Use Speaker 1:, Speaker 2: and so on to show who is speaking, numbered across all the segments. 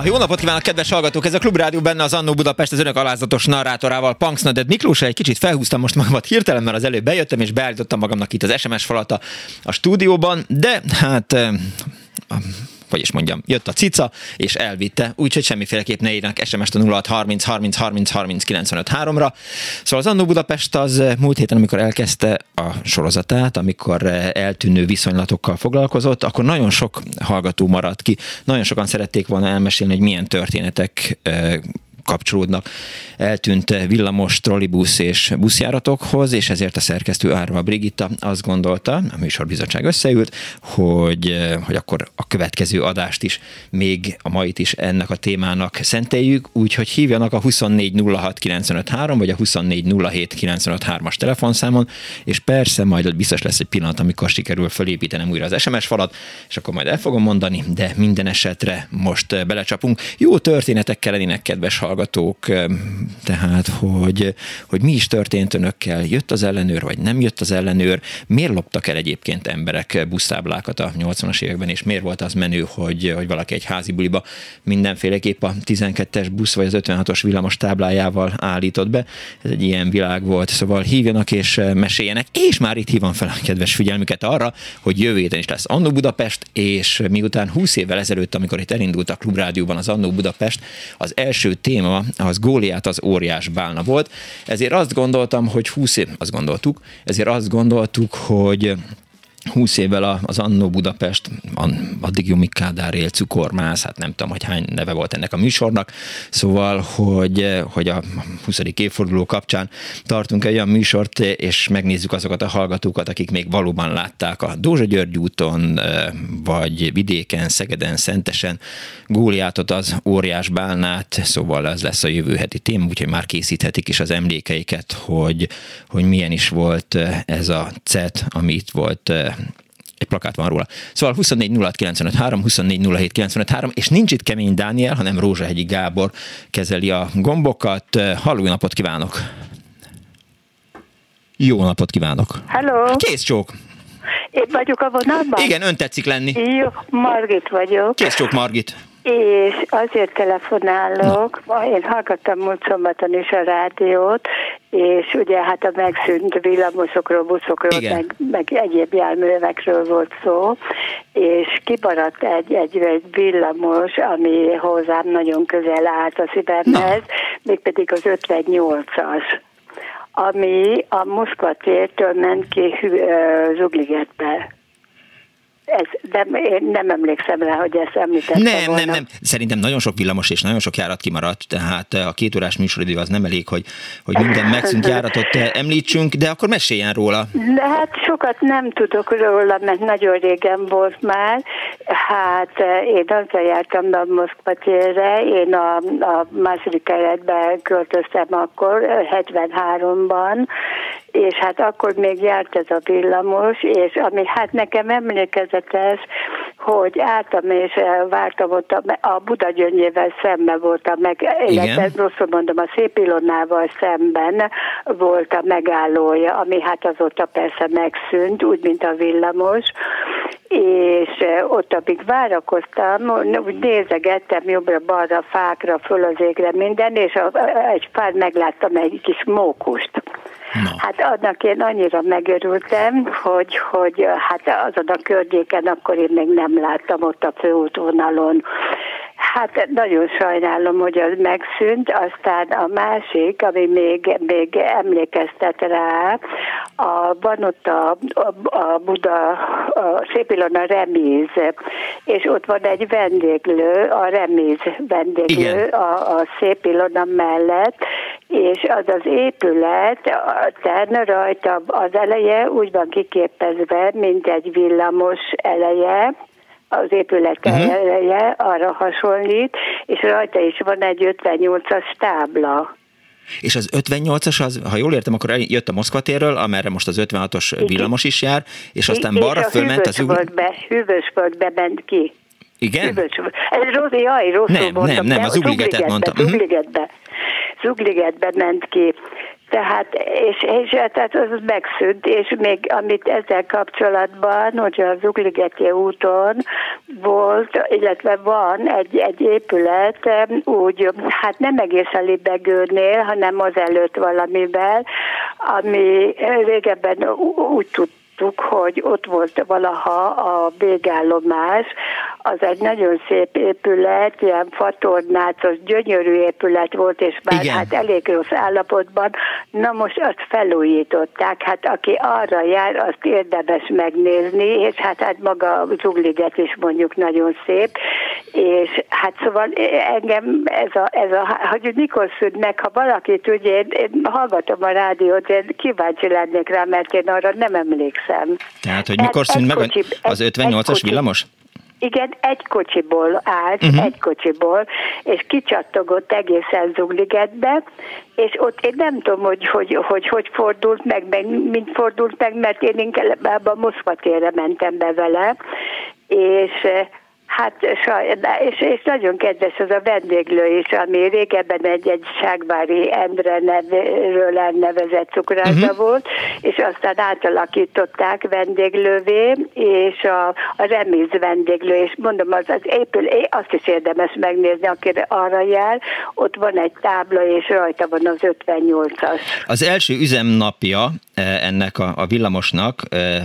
Speaker 1: Na, jó napot kívánok, kedves hallgatók! Ez a Klubrádió benne az Annó Budapest az önök alázatos narrátorával, Punksnaded Miklós. Egy kicsit felhúztam most magamat hirtelen, mert az előbb bejöttem, és beállítottam magamnak itt az SMS falat a, stúdióban, de hát hogy is mondjam, jött a cica, és elvitte, úgyhogy semmiféleképp ne írnak SMS-t a 0630 30 30 30 95 3-ra. Szóval az Annó Budapest az múlt héten, amikor elkezdte a sorozatát, amikor eltűnő viszonylatokkal foglalkozott, akkor nagyon sok hallgató maradt ki. Nagyon sokan szerették volna elmesélni, hogy milyen történetek kapcsolódnak. Eltűnt villamos, trollibusz és buszjáratokhoz, és ezért a szerkesztő Árva Brigitta azt gondolta, a műsorbizottság összeült, hogy, hogy akkor a következő adást is, még a mait is ennek a témának szenteljük, úgyhogy hívjanak a 2406953 vagy a 2407953-as telefonszámon, és persze majd biztos lesz egy pillanat, amikor sikerül felépítenem újra az SMS falat, és akkor majd el fogom mondani, de minden esetre most belecsapunk. Jó történetekkel lennének, kedves hallgatók, hallgatók, tehát hogy, hogy mi is történt önökkel, jött az ellenőr, vagy nem jött az ellenőr, miért loptak el egyébként emberek busztáblákat a 80-as években, és miért volt az menő, hogy, hogy valaki egy házi buliba mindenféleképp a 12-es busz vagy az 56-os villamos táblájával állított be. Ez egy ilyen világ volt, szóval hívjanak és meséljenek, és már itt hívom fel a kedves figyelmüket arra, hogy jövő héten is lesz Annó Budapest, és miután 20 évvel ezelőtt, amikor itt elindult a Klubrádióban az Annó Budapest, az első téma téma az Góliát az óriás bálna volt. Ezért azt gondoltam, hogy 20 év, azt gondoltuk, ezért azt gondoltuk, hogy 20 évvel az Annó Budapest, addig Jumi Kádár él, cukormász, hát nem tudom, hogy hány neve volt ennek a műsornak, szóval, hogy, hogy a 20. évforduló kapcsán tartunk egy olyan műsort, és megnézzük azokat a hallgatókat, akik még valóban látták a Dózsa György úton, vagy vidéken, Szegeden, Szentesen Góliátot, az óriás bálnát, szóval ez lesz a jövő heti téma, úgyhogy már készíthetik is az emlékeiket, hogy, hogy milyen is volt ez a CET, ami itt volt egy plakát van róla. Szóval 24 06 953, 24 07 953, és nincs itt Kemény Dániel, hanem Rózsahegyi Gábor kezeli a gombokat. Halló, napot kívánok! Jó napot kívánok!
Speaker 2: Hello!
Speaker 1: Kész csók!
Speaker 2: Én vagyok a vonalban?
Speaker 1: Igen, ön tetszik lenni.
Speaker 2: Jó, Margit vagyok.
Speaker 1: Kész csók, Margit.
Speaker 2: És azért telefonálok, Na. én hallgattam múlt szombaton is a rádiót, és ugye hát a megszűnt villamosokról, buszokról, meg, meg egyéb járművekről volt szó, és kimaradt egy, egy, egy villamos, ami hozzám nagyon közel állt a szívemhez, mégpedig az 58-as ami a Moszkva tértől ment ki Zugligetbe ez, de én nem emlékszem rá, hogy ezt említettem
Speaker 1: Nem,
Speaker 2: volna.
Speaker 1: nem, nem. Szerintem nagyon sok villamos és nagyon sok járat kimaradt, tehát a két órás műsoridő az nem elég, hogy, hogy minden megszűnt járatot említsünk, de akkor meséljen róla.
Speaker 2: De hát sokat nem tudok róla, mert nagyon régen volt már. Hát én azzal jártam a Moszkva térre, én a, a második keretbe költöztem akkor, 73-ban, és hát akkor még járt ez a villamos, és ami hát nekem emlékezetes, hogy álltam és vártam ott a, a Buda gyöngyével szemben voltam meg, illetve rosszul mondom, a Szép Ilonával szemben volt a megállója, ami hát azóta persze megszűnt, úgy, mint a villamos, és ott, amíg várakoztam, úgy nézegettem jobbra-balra, fákra, föl az égre minden, és a, egy fán megláttam egy kis mókust. No. Hát annak én annyira megörültem, hogy, hogy hát azon a környéken akkor én még nem láttam ott a főútvonalon Hát nagyon sajnálom, hogy az megszűnt, aztán a másik, ami még, még emlékeztet rá, a, van ott a, a, a Buda, a Szépilona remíz, és ott van egy vendéglő, a remíz vendéglő a, a Szépilona mellett, és az az épület, terne rajta az eleje úgy van kiképezve, mint egy villamos eleje, az épület uh-huh. eleje arra hasonlít, és rajta is van egy 58-as tábla.
Speaker 1: És az 58-as, az, ha jól értem, akkor jött a Moszkva térről, amerre most az 56-os villamos is jár, és aztán
Speaker 2: és
Speaker 1: balra fölment az...
Speaker 2: Be, hűvösvölgybe ment ki.
Speaker 1: Igen?
Speaker 2: Hűvös, ez rossz, jaj, rosszul
Speaker 1: nem, mondtam. Nem, nem, az Zugligetet mondtam.
Speaker 2: Zugligetbe, Zugligetbe ment ki. Tehát, és, és tehát az megszűnt, és még amit ezzel kapcsolatban, hogy az Ugligeti úton volt, illetve van egy, egy épület, úgy, hát nem egészen Libegőnél, hanem az előtt valamivel, ami régebben úgy tud láttuk, hogy ott volt valaha a végállomás, az egy nagyon szép épület, ilyen fatornácos, gyönyörű épület volt, és már Igen. hát elég rossz állapotban. Na most azt felújították, hát aki arra jár, azt érdemes megnézni, és hát, hát maga Zugliget is mondjuk nagyon szép, és hát szóval engem ez a, ez a hogy mikor szűnt meg, ha valaki tudja, én, én hallgatom a rádiót, én kíváncsi lennék rá, mert én arra nem emlékszem hiszem.
Speaker 1: Tehát, hogy mikor szűnt meg kocsi, az 58-as villamos?
Speaker 2: Igen, egy kocsiból állt, uh-huh. egy kocsiból, és kicsattogott egészen Zugligetbe, és ott én nem tudom, hogy hogy, hogy, hogy fordult meg, meg, mint fordult meg, mert én inkább a Moszkva térre mentem be vele, és Hát, és, és nagyon kedves az a vendéglő is, ami régebben egy, egy Ságvári Endre nevről elnevezett cukrászda uh-huh. volt, és aztán átalakították vendéglővé, és a, a reméz vendéglő, és mondom, az, az épül, azt is érdemes megnézni, akire arra jár, ott van egy tábla, és rajta van az 58-as.
Speaker 1: Az első üzemnapja eh, ennek a, a villamosnak, eh,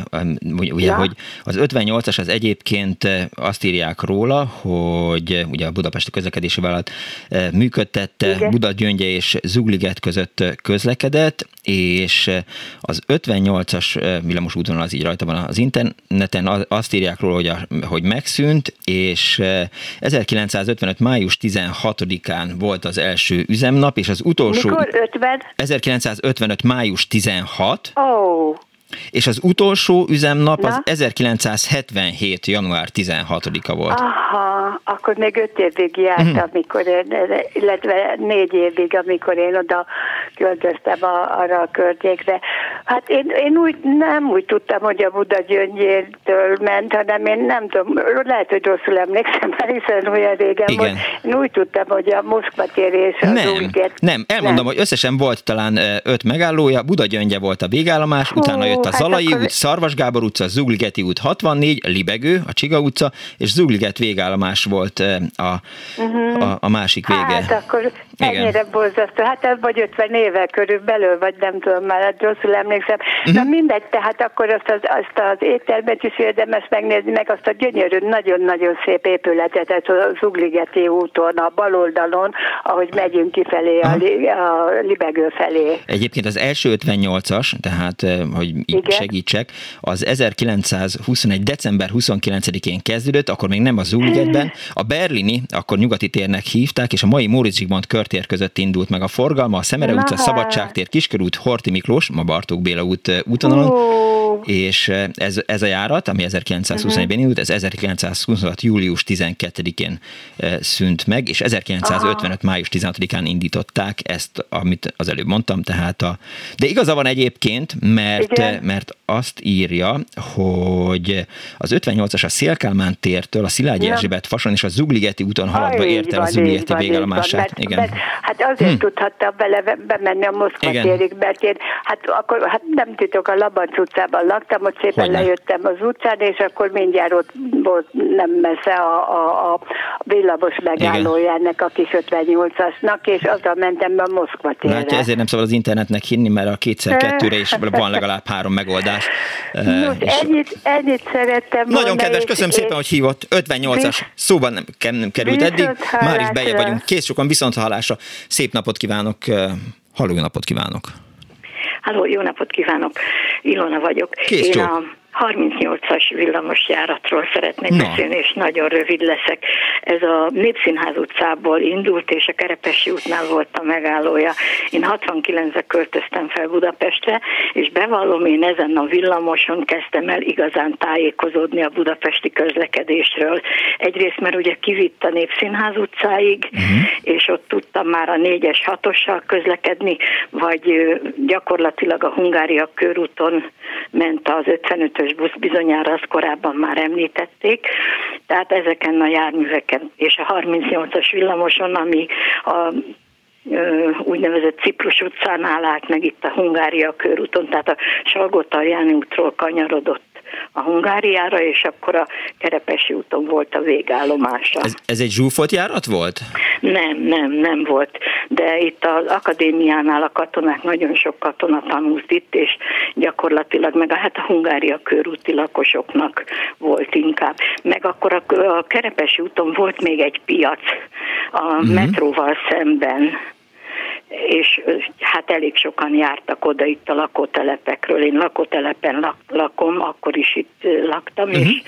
Speaker 1: ugye, ja. hogy az 58-as az egyébként eh, azt írják, róla, hogy ugye a Budapesti Közlekedési Vállalat eh, működtette, Igen. Buda Gyöngye és Zugliget között közlekedett, és az 58-as eh, villamos útvonal az így rajta van az interneten, azt írják róla, hogy, a, hogy megszűnt, és 1955. Eh, május 16-án volt az első üzemnap, és az utolsó...
Speaker 2: Mikor 50?
Speaker 1: 1955. május 16.
Speaker 2: Ó. Oh
Speaker 1: és az utolsó üzemnap Na? az 1977. január 16-a volt.
Speaker 2: Aha, akkor még öt évig jártam, uh-huh. amikor én, illetve négy évig, amikor én oda költöztem a, arra a környékre. Hát én, én úgy nem úgy tudtam, hogy a Buda gyöngyértől ment, hanem én nem tudom, lehet, hogy rosszul emlékszem, mert hiszen olyan régen Igen. volt. Én úgy tudtam, hogy a Moszkva tér és az
Speaker 1: nem, Újgét. Nem, elmondom, nem. hogy összesen volt talán öt megállója, Buda gyöngye volt a végállomás, Hú, utána jött a hát Zalai akkor... út, Szarvas Gábor utca, Zugligeti út 64, Libegő, a Csiga utca, és Zugliget végállomás volt a, uh-huh. a, a másik vége.
Speaker 2: Hát akkor Igen. ennyire borzasztó. Hát ez vagy 50 éve körülbelül, vagy nem tudom, már hát rosszul emlékszem. Uh-huh. Na mindegy, tehát akkor azt az, azt az éttermet is érdemes megnézni, meg azt a gyönyörű, nagyon-nagyon szép épületet, ez a Zugligeti úton, a bal oldalon, ahogy megyünk kifelé, a, a Libegő felé.
Speaker 1: Egyébként az első 58-as, tehát hogy így segítsek, az 1921. december 29-én kezdődött, akkor még nem a Zuligetben, a berlini, akkor nyugati térnek hívták, és a mai Móricz Zsigmond körtér között indult meg a forgalma, a Szemere utca, Szabadságtér, Kiskörút, Horti Miklós, ma Bartók Béla út útonalon, oh. és ez, ez a járat, ami 1921-ben indult, ez 1926. július 12-én szűnt meg, és 1955. Aha. május 16-án indították ezt, amit az előbb mondtam, tehát a... De igaza van egyébként, mert, mert azt írja, hogy az 58-as a Szélkálmán tértől a Szilágyi Erzsébet fason és a Zugligeti úton haladva ért el a Zugligeti végállomását. Mert,
Speaker 2: Igen. Mert, hát azért hm. tudhattam vele bemenni a Moszkva térig, mert én hát akkor hát nem titok, a Labanc utcában laktam, ott szépen Hogyne. lejöttem az utcán, és akkor mindjárt ott volt nem messze a, a, a villamos megállója ennek a kis 58-asnak, és azzal mentem be a Moszkva térre.
Speaker 1: Látja, ezért nem szabad az internetnek hinni, mert a kétszer kettőre is van legalább három megoldás hallás.
Speaker 2: Nos, ennyit, ennyit szerettem volna.
Speaker 1: Nagyon kedves, köszönöm szépen, hogy hívott. 58-as szóban nem, nem került eddig. Már is bejebb vagyunk. Kész sokan viszont hallásra. Szép napot kívánok. Halló, napot kívánok.
Speaker 3: Halló, jó napot kívánok. Ilona vagyok.
Speaker 1: Kész Én a
Speaker 3: 38-as villamos járatról szeretnék Na. beszélni, és nagyon rövid leszek. Ez a Népszínház utcából indult, és a Kerepesi útnál volt a megállója. Én 69-re költöztem fel Budapestre, és bevallom, én ezen a villamoson kezdtem el igazán tájékozódni a budapesti közlekedésről. Egyrészt, mert ugye kivitt a Népszínház utcáig, uh-huh. és ott tudtam már a 4-es 6 közlekedni, vagy gyakorlatilag a Hungária körúton ment az 55 ös busz, bizonyára azt korábban már említették, tehát ezeken a járműveken és a 38-as villamoson, ami a úgynevezett Ciprus utcánál állt meg itt a Hungária körúton, tehát a Salgótarjáni útról kanyarodott a Hungáriára, és akkor a Kerepesi úton volt a végállomása.
Speaker 1: Ez, ez egy zsúfolt járat volt?
Speaker 3: Nem, nem, nem volt. De itt az akadémiánál a katonák, nagyon sok katona tanult itt, és gyakorlatilag meg a, hát a Hungária körúti lakosoknak volt inkább. Meg akkor a, a Kerepesi úton volt még egy piac a uh-huh. metróval szemben, és hát elég sokan jártak oda itt a lakótelepekről. Én lakótelepen lak, lakom, akkor is itt laktam, uh-huh. és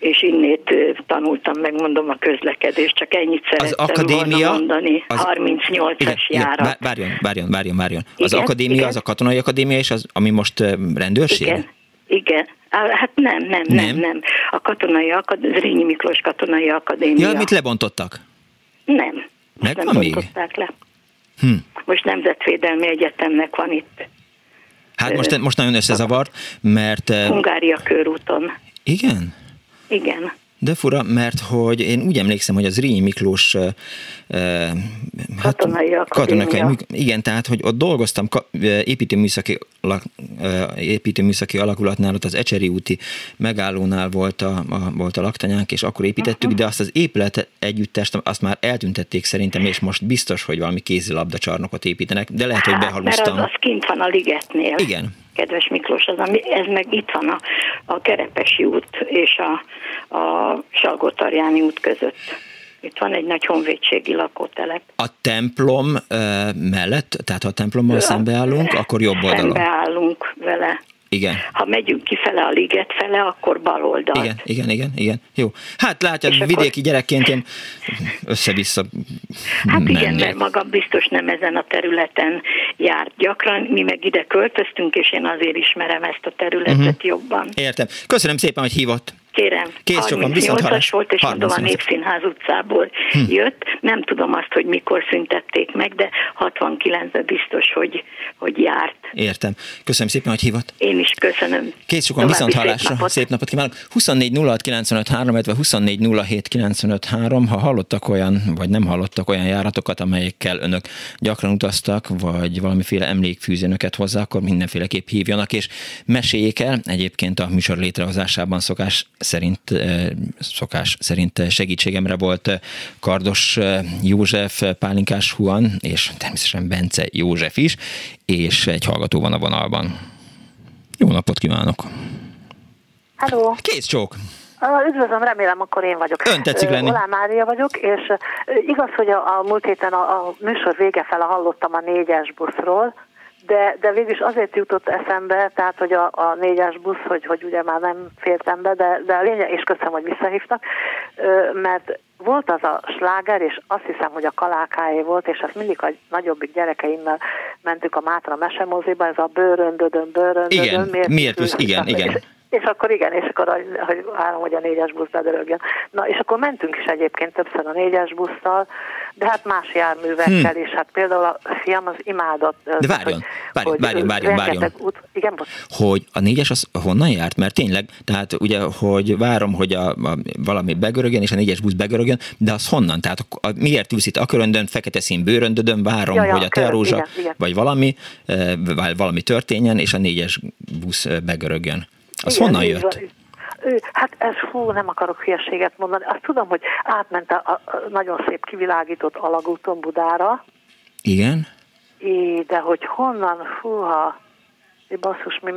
Speaker 3: és innét tanultam, megmondom a közlekedést, csak ennyit szerettem az akadémia, volna mondani. Az, 38-as igen, járat.
Speaker 1: Igen, várjon, várjon, várjon, várjon. Az igen, akadémia, igen. az a katonai akadémia, és az, ami most rendőrség?
Speaker 3: Igen, igen. Hát nem, nem, nem, nem. nem. A katonai akadémia, Rényi Miklós katonai akadémia.
Speaker 1: Ja, mit lebontottak?
Speaker 3: Nem.
Speaker 1: Meg
Speaker 3: nem
Speaker 1: még?
Speaker 3: le. Hm. Most Nemzetvédelmi Egyetemnek van itt.
Speaker 1: Hát most, most nagyon összezavart, mert...
Speaker 3: Hungária körúton.
Speaker 1: Igen?
Speaker 3: Igen.
Speaker 1: De fura, mert hogy én úgy emlékszem, hogy az Rényi Miklós
Speaker 3: hát, katonai katonai,
Speaker 1: igen, tehát, hogy ott dolgoztam építőműszaki, építőműszaki alakulatnál, ott az Ecseri úti megállónál volt a, a, volt a laktanyánk, és akkor építettük, uh-huh. de azt az épület együttest, azt már eltüntették szerintem, és most biztos, hogy valami kézilabda csarnokot építenek, de lehet, hát, hogy behalúztam.
Speaker 3: Mert az, az kint van a ligetnél.
Speaker 1: Igen,
Speaker 3: kedves Miklós, az, ez meg itt van a, a Kerepesi út és a, a Salgótarjáni út között. Itt van egy nagy honvédségi lakótelep.
Speaker 1: A templom uh, mellett, tehát ha a templommal szembeállunk, akkor jobb oldalon.
Speaker 3: Szembeállunk vele.
Speaker 1: Igen.
Speaker 3: Ha megyünk kifele a liget fele, akkor bal oldalt.
Speaker 1: Igen, igen, igen, igen. Jó. Hát látja, vidéki akkor... gyerekként én össze-vissza
Speaker 3: Hát mennék. igen, mert magam biztos nem ezen a területen járt gyakran. Mi meg ide költöztünk, és én azért ismerem ezt a területet uh-huh. jobban.
Speaker 1: Értem. Köszönöm szépen, hogy hívott.
Speaker 3: Kérem, Kész 38-as volt, és mondom a Népszínház utcából hm. jött. Nem tudom azt, hogy mikor szüntették meg, de 69-ben biztos, hogy, hogy járt.
Speaker 1: Értem. Köszönöm szépen, hogy hívott.
Speaker 3: Én is köszönöm.
Speaker 1: Kész sokan viszont hallásra. Szép napot, szép napot kívánok. 24 06 illetve 24 07 Ha hallottak olyan, vagy nem hallottak olyan járatokat, amelyekkel önök gyakran utaztak, vagy valamiféle emlékfűzőnöket hozzá, akkor mindenféleképp hívjanak, és meséljék el. Egyébként a műsor létrehozásában szokás szerint, szokás szerint segítségemre volt Kardos József, Pálinkás Huan, és természetesen Bence József is, és egy hallgató van a vonalban. Jó napot kívánok!
Speaker 4: Hello!
Speaker 1: Kész csók!
Speaker 4: Üdvözlöm, remélem akkor én vagyok.
Speaker 1: Ön tetszik lenni.
Speaker 4: Olá Mária vagyok, és igaz, hogy a, a múlt héten a, a műsor vége fele hallottam a négyes buszról, de, de végül is azért jutott eszembe, tehát hogy a, a négyes busz, hogy, hogy ugye már nem fértem be, de, de a lényeg, és köszönöm, hogy visszahívtak, mert volt az a sláger, és azt hiszem, hogy a kalákáé volt, és azt mindig a nagyobbik gyerekeimmel mentük a Mátra mesemoziba, ez a bőröndödön, bőröndödön.
Speaker 1: Igen, miért, miért igen, igen. És,
Speaker 4: és akkor igen, és akkor hogy várom, hogy a négyes busz bedörögjön. Na, és akkor mentünk is egyébként többször a négyes busszal, de hát más járművekkel hmm. is. Hát például a fiam az imádott.
Speaker 1: De várjon, várjon, hogy, várjon, várjon, várjon.
Speaker 4: Út, igen, bocs.
Speaker 1: Hogy a négyes az honnan járt? Mert tényleg, tehát ugye, hogy várom, hogy a, a valami begörögjön, és a négyes busz begörögjön, de az honnan? Tehát a, a, miért ülsz itt a köröndön, fekete szín bőröndödön, várom, ja, ja, hogy a tearózsa, vagy valami, vagy valami történjen, és a négyes busz begörögjön. Az Igen, honnan jött?
Speaker 4: Hát ez fú, nem akarok hülyeséget mondani. Azt tudom, hogy átment a, a nagyon szép kivilágított alagúton Budára.
Speaker 1: Igen.
Speaker 4: É, de hogy honnan, fúha. basszus, mi,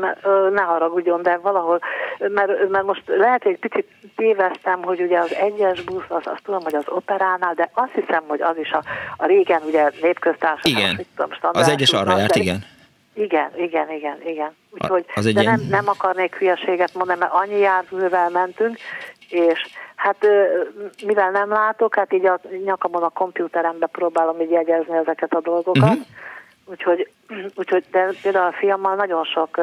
Speaker 4: ne haragudjon, de valahol, mert, mert most lehet, hogy egy picit téveztem, hogy ugye az egyes busz, az, azt tudom, hogy az operánál, de azt hiszem, hogy az is a, a régen ugye népköztársaság.
Speaker 1: Igen, tudom, az egyes arra járt, igen.
Speaker 4: Igen, igen, igen, igen. Úgyhogy, az de nem, nem akarnék hülyeséget mondani, mert annyi járművel mentünk, és hát mivel nem látok, hát így a nyakamon a kompjúterembe próbálom így jegyezni ezeket a dolgokat, uh-huh. úgyhogy, úgyhogy de például a fiammal nagyon sok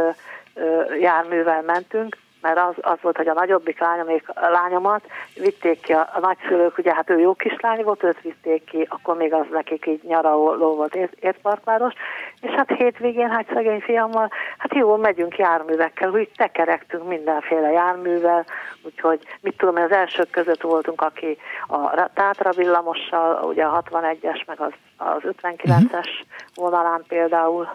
Speaker 4: járművel mentünk, mert az, az volt, hogy a nagyobbik lányomék, lányomat vitték ki a, a nagyszülők, ugye hát ő jó kislány volt, őt vitték ki, akkor még az nekik így nyaraló volt értparkváros, és hát hétvégén, hát szegény fiammal, hát jó, megyünk járművekkel, úgy tekerektünk mindenféle járművel, úgyhogy mit tudom, az elsők között voltunk, aki a Tátra villamossal, ugye a 61-es, meg az, az 59-es uh-huh. vonalán például.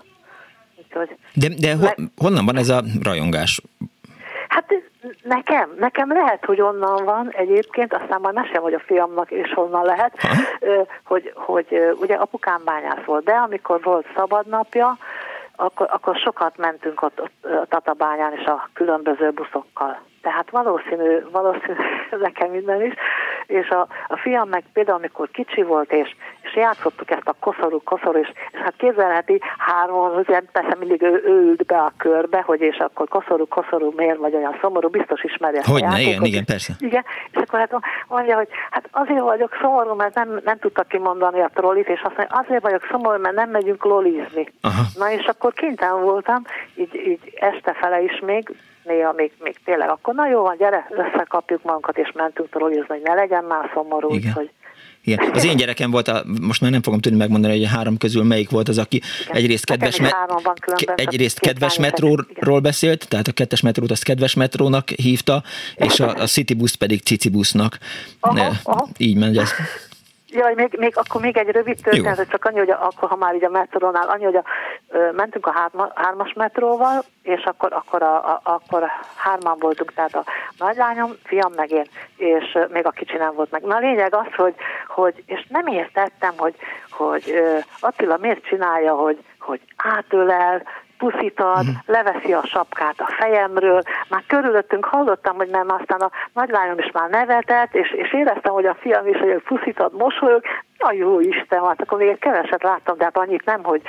Speaker 1: Úgyhogy, de de ho, honnan van ez a rajongás?
Speaker 4: Hát nekem, nekem lehet, hogy onnan van egyébként, aztán majd mesem, hogy a fiamnak és honnan lehet, hogy, hogy ugye apukám bányász volt, de amikor volt szabadnapja, akkor, akkor sokat mentünk ott, ott a Tatabányán és a különböző buszokkal. Tehát valószínű, valószínű nekem minden is, és a, a fiam meg például, amikor kicsi volt, és, és játszottuk ezt a koszorú, koszorú, és, és hát képzelheti három, ugye persze mindig ő, ő ült be a körbe, hogy és akkor koszorú, koszorú, miért vagy olyan szomorú, biztos ismeri ezt
Speaker 1: hogy a játékot. igen, igen, persze.
Speaker 4: Igen, és akkor hát mondja, hogy hát azért vagyok szomorú, mert nem, nem tudta kimondani a trollit, és azt mondja, azért vagyok szomorú, mert nem megyünk lolizni. Aha. Na és akkor kénytelen voltam, így, így este fele is még, néha még, még tényleg akkor na jó van, gyere, összekapjuk magunkat, és mentünk trollizni, hogy ne legyen már szomorú, Igen. hogy
Speaker 1: igen. Az én gyerekem volt, a, most már nem fogom tudni megmondani, hogy a három közül melyik volt az, aki Igen. egyrészt kedves, me- egyrészt kedves metróról beszélt, tehát a kettes metrót azt kedves metrónak hívta, és a, a City Bus pedig Cici Busnak. Aha, aha. Így megy ez.
Speaker 4: Jaj, még, még, akkor még egy rövid történet, hogy csak annyi, hogy akkor, ha már így a metrónál, annyi, hogy a, ö, mentünk a hárma, hármas metróval, és akkor, akkor, a, a, akkor hárman voltunk, tehát a nagylányom, fiam meg én, és ö, még a kicsi nem volt meg. Na a lényeg az, hogy, hogy és nem értettem, hogy, hogy ö, Attila miért csinálja, hogy, hogy átölel, puszítad, uh-huh. leveszi a sapkát a fejemről. Már körülöttünk hallottam, hogy nem aztán a nagylányom is már nevetett, és, és éreztem, hogy a fiam is, hogy puszítad, mosolyog. Ja, jó Isten, hát akkor még keveset láttam, de hát annyit nem, hogy,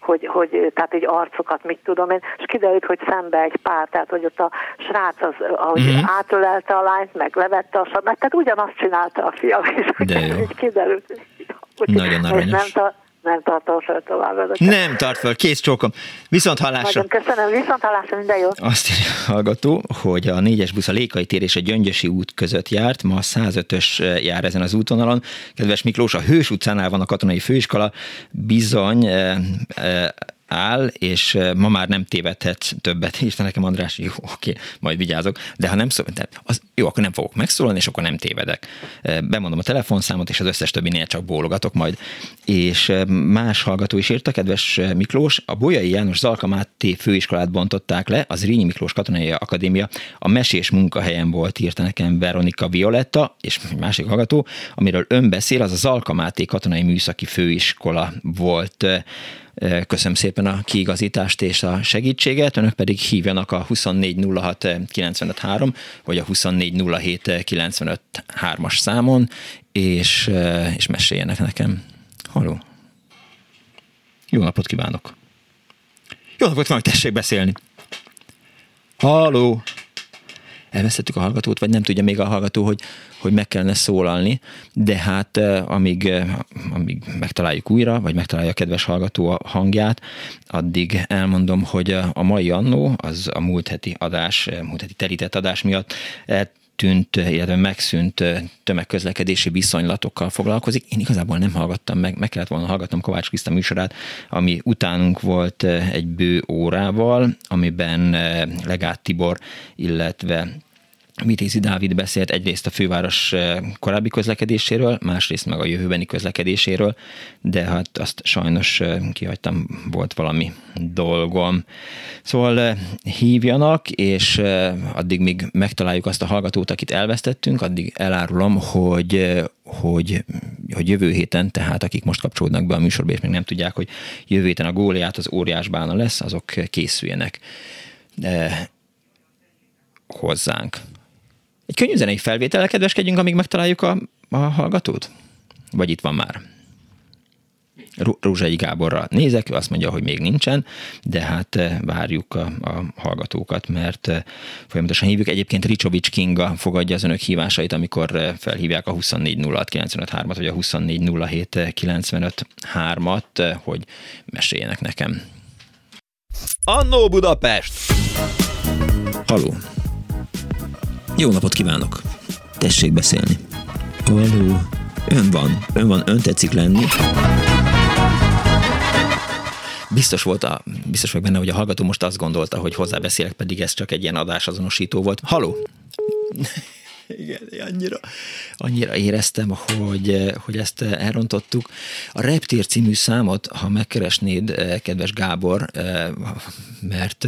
Speaker 4: hogy, hogy tehát egy arcokat, mit tudom én, és kiderült, hogy szembe egy pár, tehát hogy ott a srác az, ahogy uh-huh. átölelte a lányt, meg levette a sapkát, tehát ugyanazt csinálta a fiam, de jó. így kiderült.
Speaker 1: Hogy Nagyon aranyos. Nem,
Speaker 4: nem tartom fel tovább.
Speaker 1: Nem tart fel, kész csókom. Viszont hallásra.
Speaker 4: Nagyon köszönöm, viszont hallásra, minden jó.
Speaker 1: Azt írja a hallgató, hogy a négyes busz a Lékai tér és a Gyöngyösi út között járt, ma a 105-ös jár ezen az útvonalon. Kedves Miklós, a Hős utcánál van a katonai főiskola, bizony e, e, áll, és ma már nem tévedhet többet. Írta nekem András, jó, oké, majd vigyázok, de ha nem szól, de az, jó, akkor nem fogok megszólalni, és akkor nem tévedek. Bemondom a telefonszámot, és az összes többinél csak bólogatok majd. És más hallgató is írta, kedves Miklós, a Bolyai János Zalka Máté főiskolát bontották le, az Rényi Miklós Katonai Akadémia a mesés munkahelyen volt, írta nekem Veronika Violetta, és egy másik hallgató, amiről ön beszél, az a Zalka Máté Katonai Műszaki Főiskola volt Köszönöm szépen a kiigazítást és a segítséget, önök pedig hívjanak a 2406 953 vagy a 2407 953 as számon, és, és meséljenek nekem. Halló! Jó napot kívánok! Jó napot kívánok, tessék beszélni! Halló! Elvesztettük a hallgatót, vagy nem tudja még a hallgató, hogy, hogy meg kellene szólalni, de hát eh, amíg, eh, amíg megtaláljuk újra, vagy megtalálja a kedves hallgató a hangját, addig elmondom, hogy a mai annó, az a múlt heti adás, eh, múlt heti terített adás miatt tűnt, illetve megszűnt tömegközlekedési viszonylatokkal foglalkozik. Én igazából nem hallgattam meg, meg kellett volna hallgatnom Kovács Kriszta műsorát, ami utánunk volt egy bő órával, amiben Legát Tibor, illetve Vitézi Dávid beszélt egyrészt a főváros eh, korábbi közlekedéséről, másrészt meg a jövőbeni közlekedéséről, de hát azt sajnos eh, kihagytam, volt valami dolgom. Szóval eh, hívjanak, és addig még megtaláljuk azt a hallgatót, akit elvesztettünk, addig elárulom, hogy, hogy hogy jövő héten, tehát akik most kapcsolódnak be a műsorba, és még nem tudják, hogy jövő héten a góliát az óriás bána lesz, azok készüljenek hozzánk. Egy könnyű zenei felvétellel kedveskedjünk, amíg megtaláljuk a, a hallgatót? Vagy itt van már? Rózsai Gáborra nézek, ő azt mondja, hogy még nincsen, de hát eh, várjuk a, a hallgatókat, mert eh, folyamatosan hívjuk. Egyébként Ricsovics Kinga fogadja az önök hívásait, amikor eh, felhívják a 2406953-at, vagy a 2407953-at, hogy meséljenek nekem. Annó Budapest! Haló! Jó napot kívánok! Tessék beszélni. Haló! Ön van, ön van, ön tetszik lenni biztos volt a, biztos vagyok benne, hogy a hallgató most azt gondolta, hogy hozzábeszélek, pedig ez csak egy ilyen adásazonosító volt. Haló? Igen, annyira, annyira éreztem, hogy, hogy ezt elrontottuk. A Reptér című számot, ha megkeresnéd, kedves Gábor, mert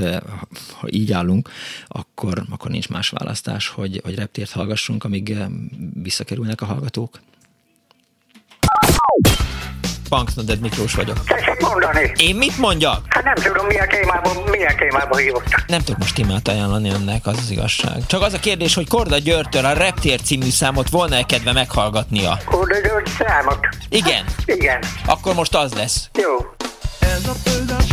Speaker 1: ha így állunk, akkor, akkor nincs más választás, hogy, hogy Reptért hallgassunk, amíg visszakerülnek a hallgatók. Punksnoded Miklós vagyok.
Speaker 5: Tessék mondani.
Speaker 1: Én mit mondjak?
Speaker 5: Hát nem tudom, milyen témában, milyen témában hívottak.
Speaker 1: Nem tudok most témát ajánlani önnek, az az igazság. Csak az a kérdés, hogy Korda Györgytől a Reptér című számot volna-e kedve meghallgatnia?
Speaker 5: Korda György számot?
Speaker 1: Igen.
Speaker 5: Igen.
Speaker 1: Akkor most az lesz.
Speaker 5: Jó. Ez a föld a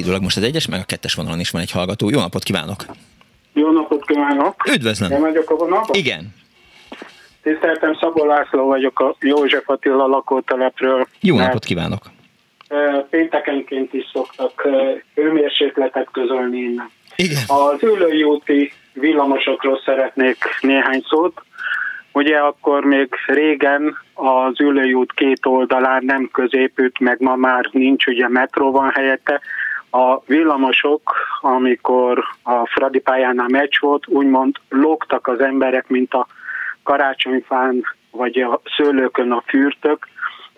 Speaker 1: Állítólag most az egyes, meg a kettes vonalon is van egy hallgató. Jó napot kívánok!
Speaker 6: Jó napot kívánok!
Speaker 1: Üdvözlöm!
Speaker 6: Nem vagyok a vonalban?
Speaker 1: Igen.
Speaker 6: Tiszteltem, Szabó László vagyok a József Attila lakótelepről.
Speaker 1: Jó napot kívánok!
Speaker 6: Péntekenként is szoktak hőmérsékletet közölni innen.
Speaker 1: Igen.
Speaker 6: Az ülői úti villamosokról szeretnék néhány szót. Ugye akkor még régen az ülői út két oldalán nem középült, meg ma már nincs, ugye metró van helyette. A villamosok, amikor a Fradi pályánál meccs volt, úgymond lógtak az emberek, mint a karácsonyfán vagy a szőlőkön a fürtök.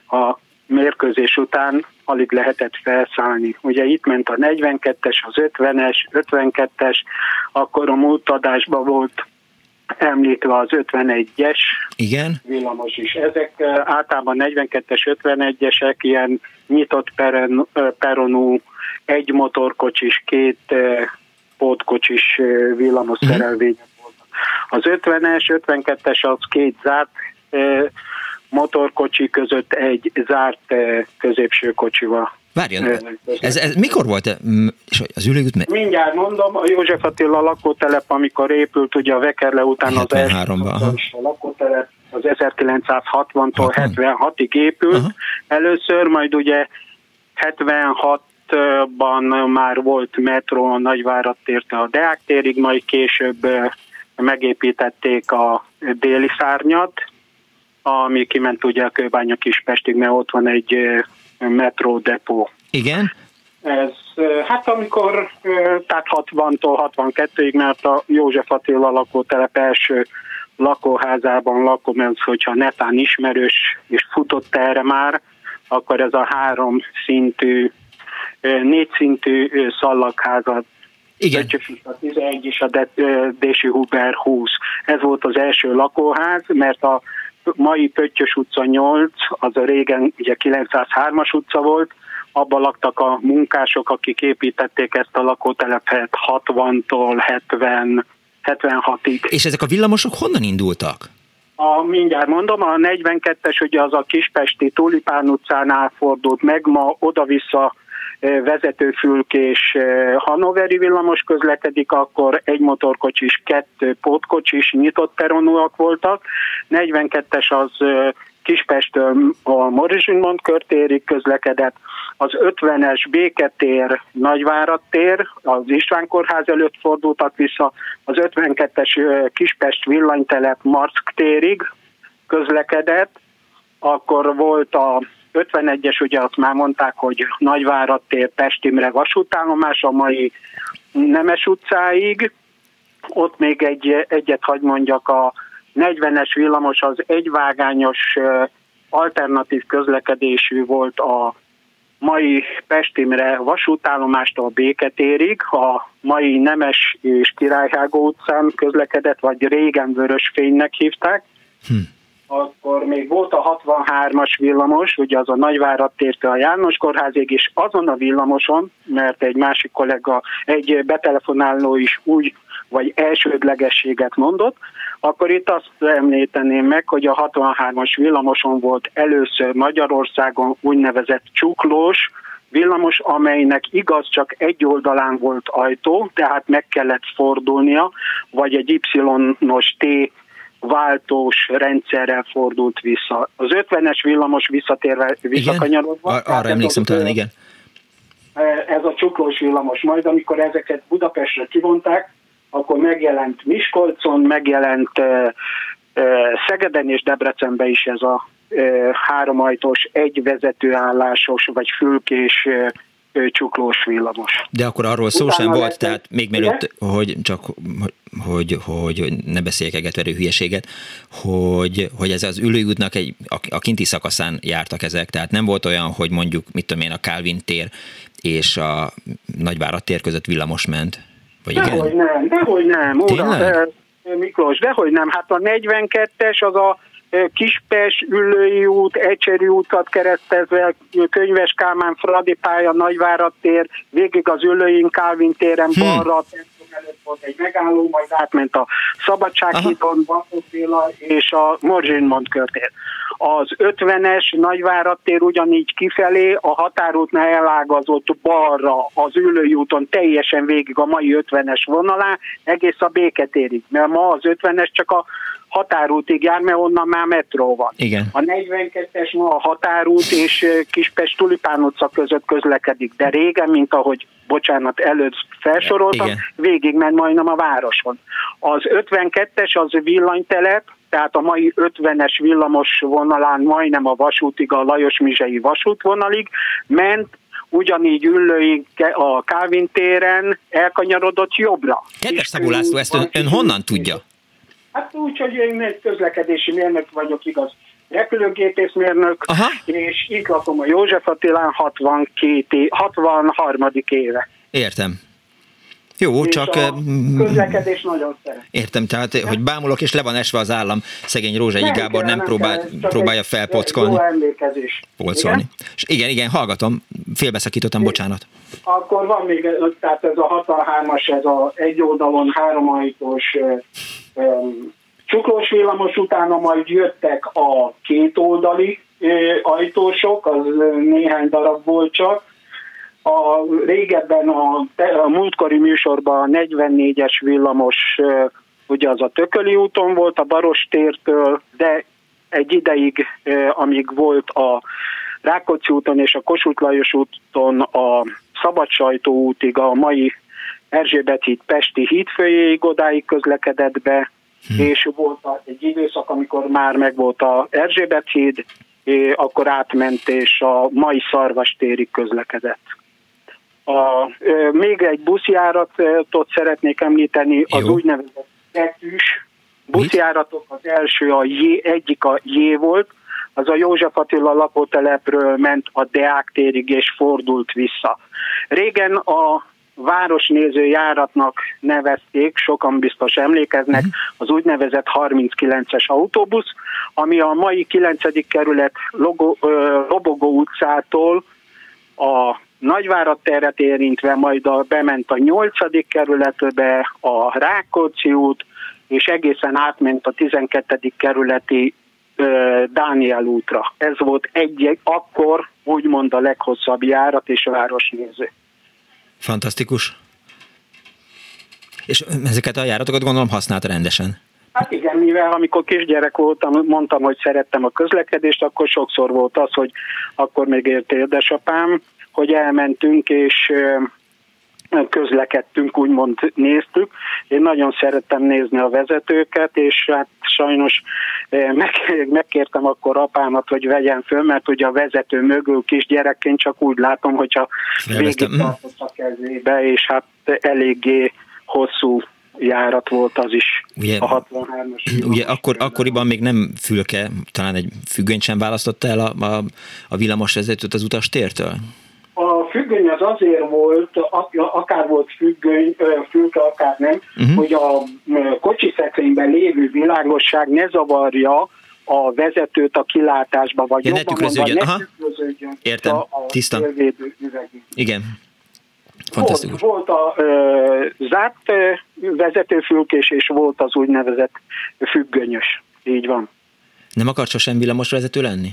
Speaker 6: A mérkőzés után alig lehetett felszállni. Ugye itt ment a 42-es, az 50-es, 52-es, akkor a múlt adásban volt említve az 51-es
Speaker 1: Igen.
Speaker 6: villamos is. Ezek általában 42-es, 51-esek ilyen nyitott peron, peronú, egy motorkocsis, két pótkocsis villamos uh-huh. szerelvények voltak. Az 50-es, 52-es az két zárt motorkocsi között egy zárt középső kocsival
Speaker 1: Várjon, ez, ez mikor volt az ülőút?
Speaker 6: Mindjárt mondom, a József Attila lakótelep, amikor épült ugye a Vekerle után az első a lakótelep, az 1960-tól 76-ig épült. Aha. Először, majd ugye 76-ban már volt metró Nagyvárat térte a Deák térig, majd később megépítették a déli szárnyat, ami kiment ugye a Kőbánya Kispestig, mert ott van egy metródepó.
Speaker 1: Igen.
Speaker 6: Ez, hát amikor, tehát 60-tól 62-ig, mert a József Attila lakótelep első lakóházában lakom, ez, hogyha netán ismerős és futott erre már, akkor ez a három szintű, négy szintű szallagházat
Speaker 1: igen.
Speaker 6: A 11 és a Dési Huber 20. Ez volt az első lakóház, mert a mai Pöttyös utca 8, az a régen ugye 903-as utca volt, abban laktak a munkások, akik építették ezt a lakótelepet 60-tól 70, 76-ig.
Speaker 1: És ezek a villamosok honnan indultak?
Speaker 6: A, mindjárt mondom, a 42-es ugye az a Kispesti Tulipán utcánál fordult meg, ma oda-vissza vezetőfülkés Hanoveri villamos közlekedik, akkor egy motorkocsis, kettő pótkocsis, nyitott peronúak voltak. 42-es az Kispestől a Morizsinmond körtérig közlekedett, az 50-es Béketér, Nagyvárad tér, az István kórház előtt fordultak vissza, az 52-es Kispest villanytelep Marck térig közlekedett, akkor volt a 51-es, ugye azt már mondták, hogy Nagyvárad tér, Pestimre vasútállomás, a mai Nemes utcáig, ott még egy, egyet hagy mondjak, a 40-es villamos az egyvágányos alternatív közlekedésű volt a mai Pestimre vasútállomástól Béketérig, a mai Nemes és Királyhágó utcán közlekedett, vagy régen Vörösfénynek hívták. Hm. Akkor még volt a 63-as villamos, ugye az a Nagyvárad tértől a János kórházig, és azon a villamoson, mert egy másik kollega, egy betelefonáló is úgy, vagy elsődlegességet mondott, akkor itt azt említeném meg, hogy a 63-as villamoson volt először Magyarországon úgynevezett csuklós villamos, amelynek igaz csak egy oldalán volt ajtó, tehát meg kellett fordulnia, vagy egy Y-os T váltós rendszerrel fordult vissza. Az 50-es villamos visszatérve, visszakanyarodva.
Speaker 1: Ar- arra emlékszem talán, igen.
Speaker 6: Ez a csuklós villamos. Majd amikor ezeket Budapestre kivonták, akkor megjelent Miskolcon, megjelent Szegeden és Debrecenben is ez a háromajtós, egy vezetőállásos vagy fülkés csuklós villamos.
Speaker 1: De akkor arról szó Utána sem volt, tehát még mielőtt, hogy csak hogy, hogy, hogy ne beszéljek egetverő hülyeséget, hogy, hogy ez az ülőútnak egy, a, a kinti szakaszán jártak ezek, tehát nem volt olyan, hogy mondjuk, mit tudom én, a Calvin tér és a Nagyvárad tér között villamos ment.
Speaker 6: Vagy dehogy igen? nem, dehogy nem. Ura, Miklós, dehogy nem. Hát a 42-es az a Kispes, Üllői út, Ecseri útat keresztezve, Könyves Kálmán, Fradi pálya, Nagyvárad tér, végig az Üllőin, Kálvin téren, hm. balra, előtt volt egy megálló, majd átment a Szabadsághídon, Bakóféla és a Morzsinmond körtér. Az 50-es Nagyvárad tér ugyanígy kifelé, a határútnál elágazott balra az Ülői úton teljesen végig a mai 50-es vonalán, egész a Béketérig, mert ma az 50-es csak a határútig jár, mert onnan már metró van.
Speaker 1: Igen.
Speaker 6: A 42-es ma a határút és Kispest Tulipán utca között közlekedik, de régen, mint ahogy bocsánat, előtt felsoroltam, Igen. végig ment majdnem a városon. Az 52-es az villanytelep, tehát a mai 50-es villamos vonalán majdnem a vasútig, a Lajos Mizsei vasútvonalig ment, ugyanígy Üllőig a Kávin téren elkanyarodott jobbra.
Speaker 1: Kedves Szabó László, ezt ön, ön honnan tudja?
Speaker 6: Hát úgy, hogy én egy közlekedési mérnök vagyok, igaz, repülőgépészmérnök, Aha. és itt lakom a József Attilán 62, 63. éve.
Speaker 1: Értem. Jó,
Speaker 6: és
Speaker 1: csak...
Speaker 6: A közlekedés nagyon szeret.
Speaker 1: Értem, tehát, hogy bámulok, és le van esve az állam, szegény Rózsai nem Gábor nem, nem próbál, kell, próbálja felpockolni.
Speaker 6: Jó emlékezés.
Speaker 1: Polcolni. Igen? És igen, igen, hallgatom, félbeszakítottam, bocsánat.
Speaker 6: Akkor van még, tehát ez a 63-as, ez a egy oldalon háromajtós um, csuklós villamos, utána majd jöttek a kétoldali ajtósok, az néhány darab volt csak, a régebben a, a múltkori műsorban a 44-es villamos, ugye az a Tököli úton volt, a Barostértől, de egy ideig, amíg volt a Rákóczi úton és a Kossuth Lajos úton a Szabadsajtó útig, a mai Erzsébet híd Pesti hídfőjéig odáig közlekedett be, hm. és volt egy időszak, amikor már meg volt a Erzsébet híd, akkor átment és a mai Szarvastérig közlekedett. A, még egy buszjáratot szeretnék említeni, az Jó. úgynevezett kettős buszjáratok, az első a J, egyik a J volt, az a József Attila lakótelepről ment a Deák térig és fordult vissza. Régen a városnéző járatnak nevezték, sokan biztos emlékeznek, uh-huh. az úgynevezett 39-es autóbusz, ami a mai 9. kerület Logo, Lobogó utcától a Nagyvárad teret érintve, majd a, bement a 8. kerületbe, a Rákóczi út, és egészen átment a 12. kerületi ö, Dániel útra. Ez volt egy, akkor úgymond a leghosszabb járat és városnéző.
Speaker 1: Fantasztikus. És ezeket a járatokat gondolom használta rendesen.
Speaker 6: Hát igen, mivel amikor kisgyerek voltam, mondtam, hogy szerettem a közlekedést, akkor sokszor volt az, hogy akkor még ért édesapám, hogy elmentünk és közlekedtünk, úgymond néztük. Én nagyon szerettem nézni a vezetőket, és hát sajnos meg, megkértem akkor apámat, hogy vegyen föl, mert ugye a vezető mögül kisgyerekként csak úgy látom, hogyha végig tartottak kezébe, és hát eléggé hosszú járat volt az is,
Speaker 1: ugye,
Speaker 6: a 63-as.
Speaker 1: Ugye akkor, akkoriban még nem fülke, talán egy függönyt sem választotta el a, a, a villamosvezetőt az utastértől?
Speaker 6: A függöny az azért volt, akár volt függöny, fülke, akár nem, uh-huh. hogy a kocsi szekrényben lévő világosság ne zavarja a vezetőt a kilátásba, vagy
Speaker 1: ja, jobban mondva, ne tükröződjön
Speaker 6: Értem,
Speaker 1: a, a tiszta. Igen.
Speaker 6: Fantasztikus. Volt, volt a ö, zárt ö, vezetőfülkés, és volt az úgynevezett függönyös. Így van.
Speaker 1: Nem akart sosem villamos vezető lenni?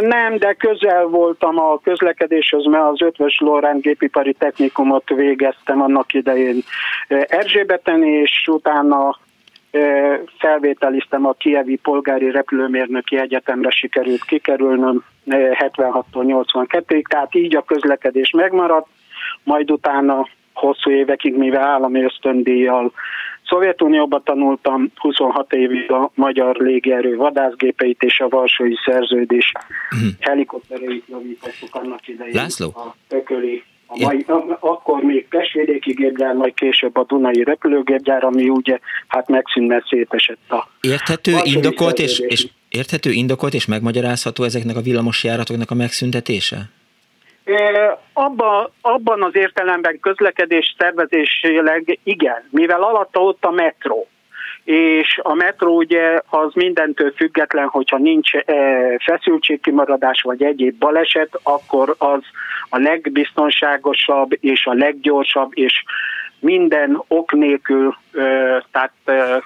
Speaker 6: Nem, de közel voltam a közlekedéshez, mert az Ötvös Lorán gépipari technikumot végeztem annak idején Erzsébeten, és utána felvételiztem a Kievi Polgári Repülőmérnöki Egyetemre sikerült kikerülnöm 76-tól 82-ig, tehát így a közlekedés megmaradt, majd utána hosszú évekig, mivel állami ösztöndíjjal Szovjetunióban tanultam, 26 évig a magyar légierő vadászgépeit és a Varsói Szerződés mhm. helikoptereit javítottuk annak idején.
Speaker 1: László?
Speaker 6: A ököli a mai, akkor még Pestvidéki gépgyár, majd később a Dunai repülőgépgyár, ami ugye hát megszűnt, mert szétesett a...
Speaker 1: Érthető, indokolt és, és, érthető, indokolt és megmagyarázható ezeknek a villamosjáratoknak a megszüntetése?
Speaker 6: Abba, abban az értelemben közlekedés szervezésileg igen, mivel alatta ott a metró és a metró ugye az mindentől független, hogyha nincs feszültségkimaradás vagy egyéb baleset, akkor az a legbiztonságosabb és a leggyorsabb és minden ok nélkül, tehát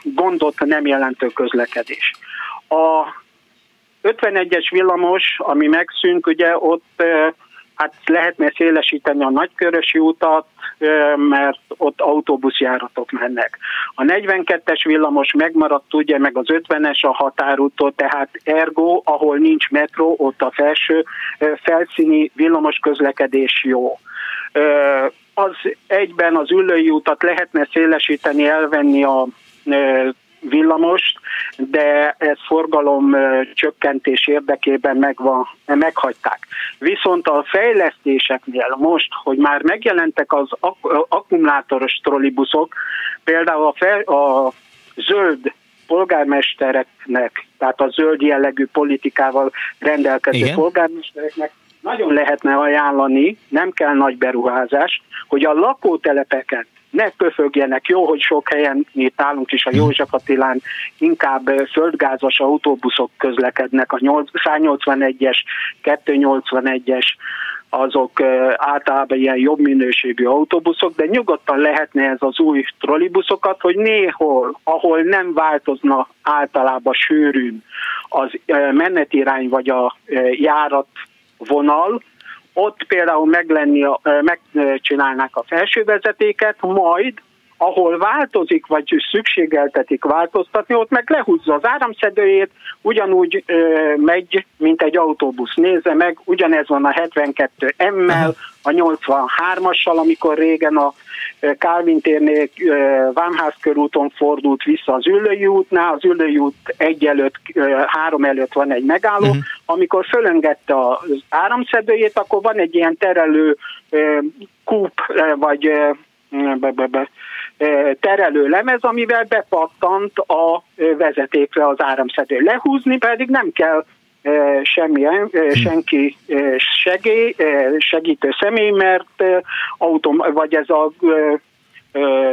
Speaker 6: gondot nem jelentő közlekedés. A 51-es villamos, ami megszűnt, ugye ott hát lehetne szélesíteni a nagykörösi utat, mert ott autóbuszjáratok mennek. A 42-es villamos megmaradt ugye, meg az 50-es a határútól, tehát ergo, ahol nincs metró, ott a felső felszíni villamos közlekedés jó. Az egyben az ülői utat lehetne szélesíteni, elvenni a villamost, de ez forgalom csökkentés érdekében megvan, meghagyták. Viszont a fejlesztéseknél most, hogy már megjelentek az ak- akkumulátoros trollibuszok, például a, fel, a zöld polgármestereknek, tehát a zöld jellegű politikával rendelkező Igen. polgármestereknek nagyon lehetne ajánlani, nem kell nagy beruházás, hogy a lakótelepeken ne köfögjenek. Jó, hogy sok helyen itt állunk is a hmm. József Attilán, inkább földgázas autóbuszok közlekednek, a 181-es, 281-es, azok általában ilyen jobb minőségű autóbuszok, de nyugodtan lehetne ez az új trollibuszokat, hogy néhol, ahol nem változna általában sűrűn az menetirány vagy a járat vonal, ott például meglenni, a, megcsinálnák a felsővezetéket, majd ahol változik, vagy szükségeltetik változtatni, ott meg lehúzza az áramszedőjét, ugyanúgy ö, megy, mint egy autóbusz. Nézze meg, ugyanez van a 72 M-mel, a 83-assal, amikor régen a Kálvin térnél Vámház körúton fordult vissza az Üllői útnál, az Üllői út egy előtt, három előtt van egy megálló, uh-huh. amikor fölengedte az áramszedőjét, akkor van egy ilyen terelő kúp, vagy be, be, be, terelő lemez, amivel bepattant a vezetékre az áramszedő. Lehúzni pedig nem kell semmilyen, hm. senki segély, segítő személy, mert autom, vagy ez a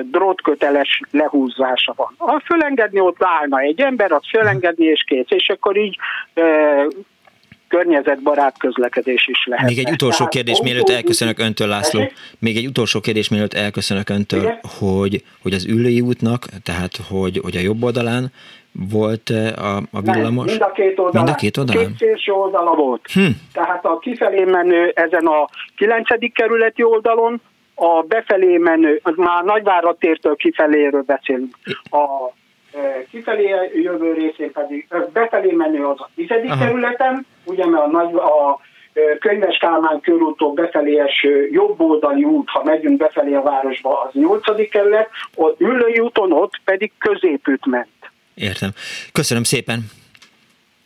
Speaker 6: drótköteles lehúzása van. Ha fölengedni, ott állna egy ember, azt fölengedni és kész, és akkor így környezetbarát közlekedés is lehet.
Speaker 1: Még egy utolsó Tehát, kérdés, mielőtt elköszönök öntől, László. Még egy utolsó kérdés, mielőtt elköszönök öntől, hogy, hogy az ülői útnak, tehát hogy, hogy a jobb oldalán volt a, a villamos?
Speaker 6: Nem, mind a két oldalán.
Speaker 1: Mind a két oldalán?
Speaker 6: Két szélső oldala volt. Hm. Tehát a kifelé menő ezen a 9. kerületi oldalon, a befelé menő, az már Nagyváradtértől kifeléről beszélünk. A kifelé jövő részén pedig, befelé menő az a tizedik Aha. kerületen, ugye mert a, nagy, a Könyves Kálmán körútól befelé eső jobb oldali út, ha megyünk befelé a városba, az nyolcadik kerület, ott ülői úton ott pedig középült ment.
Speaker 1: Értem. Köszönöm szépen.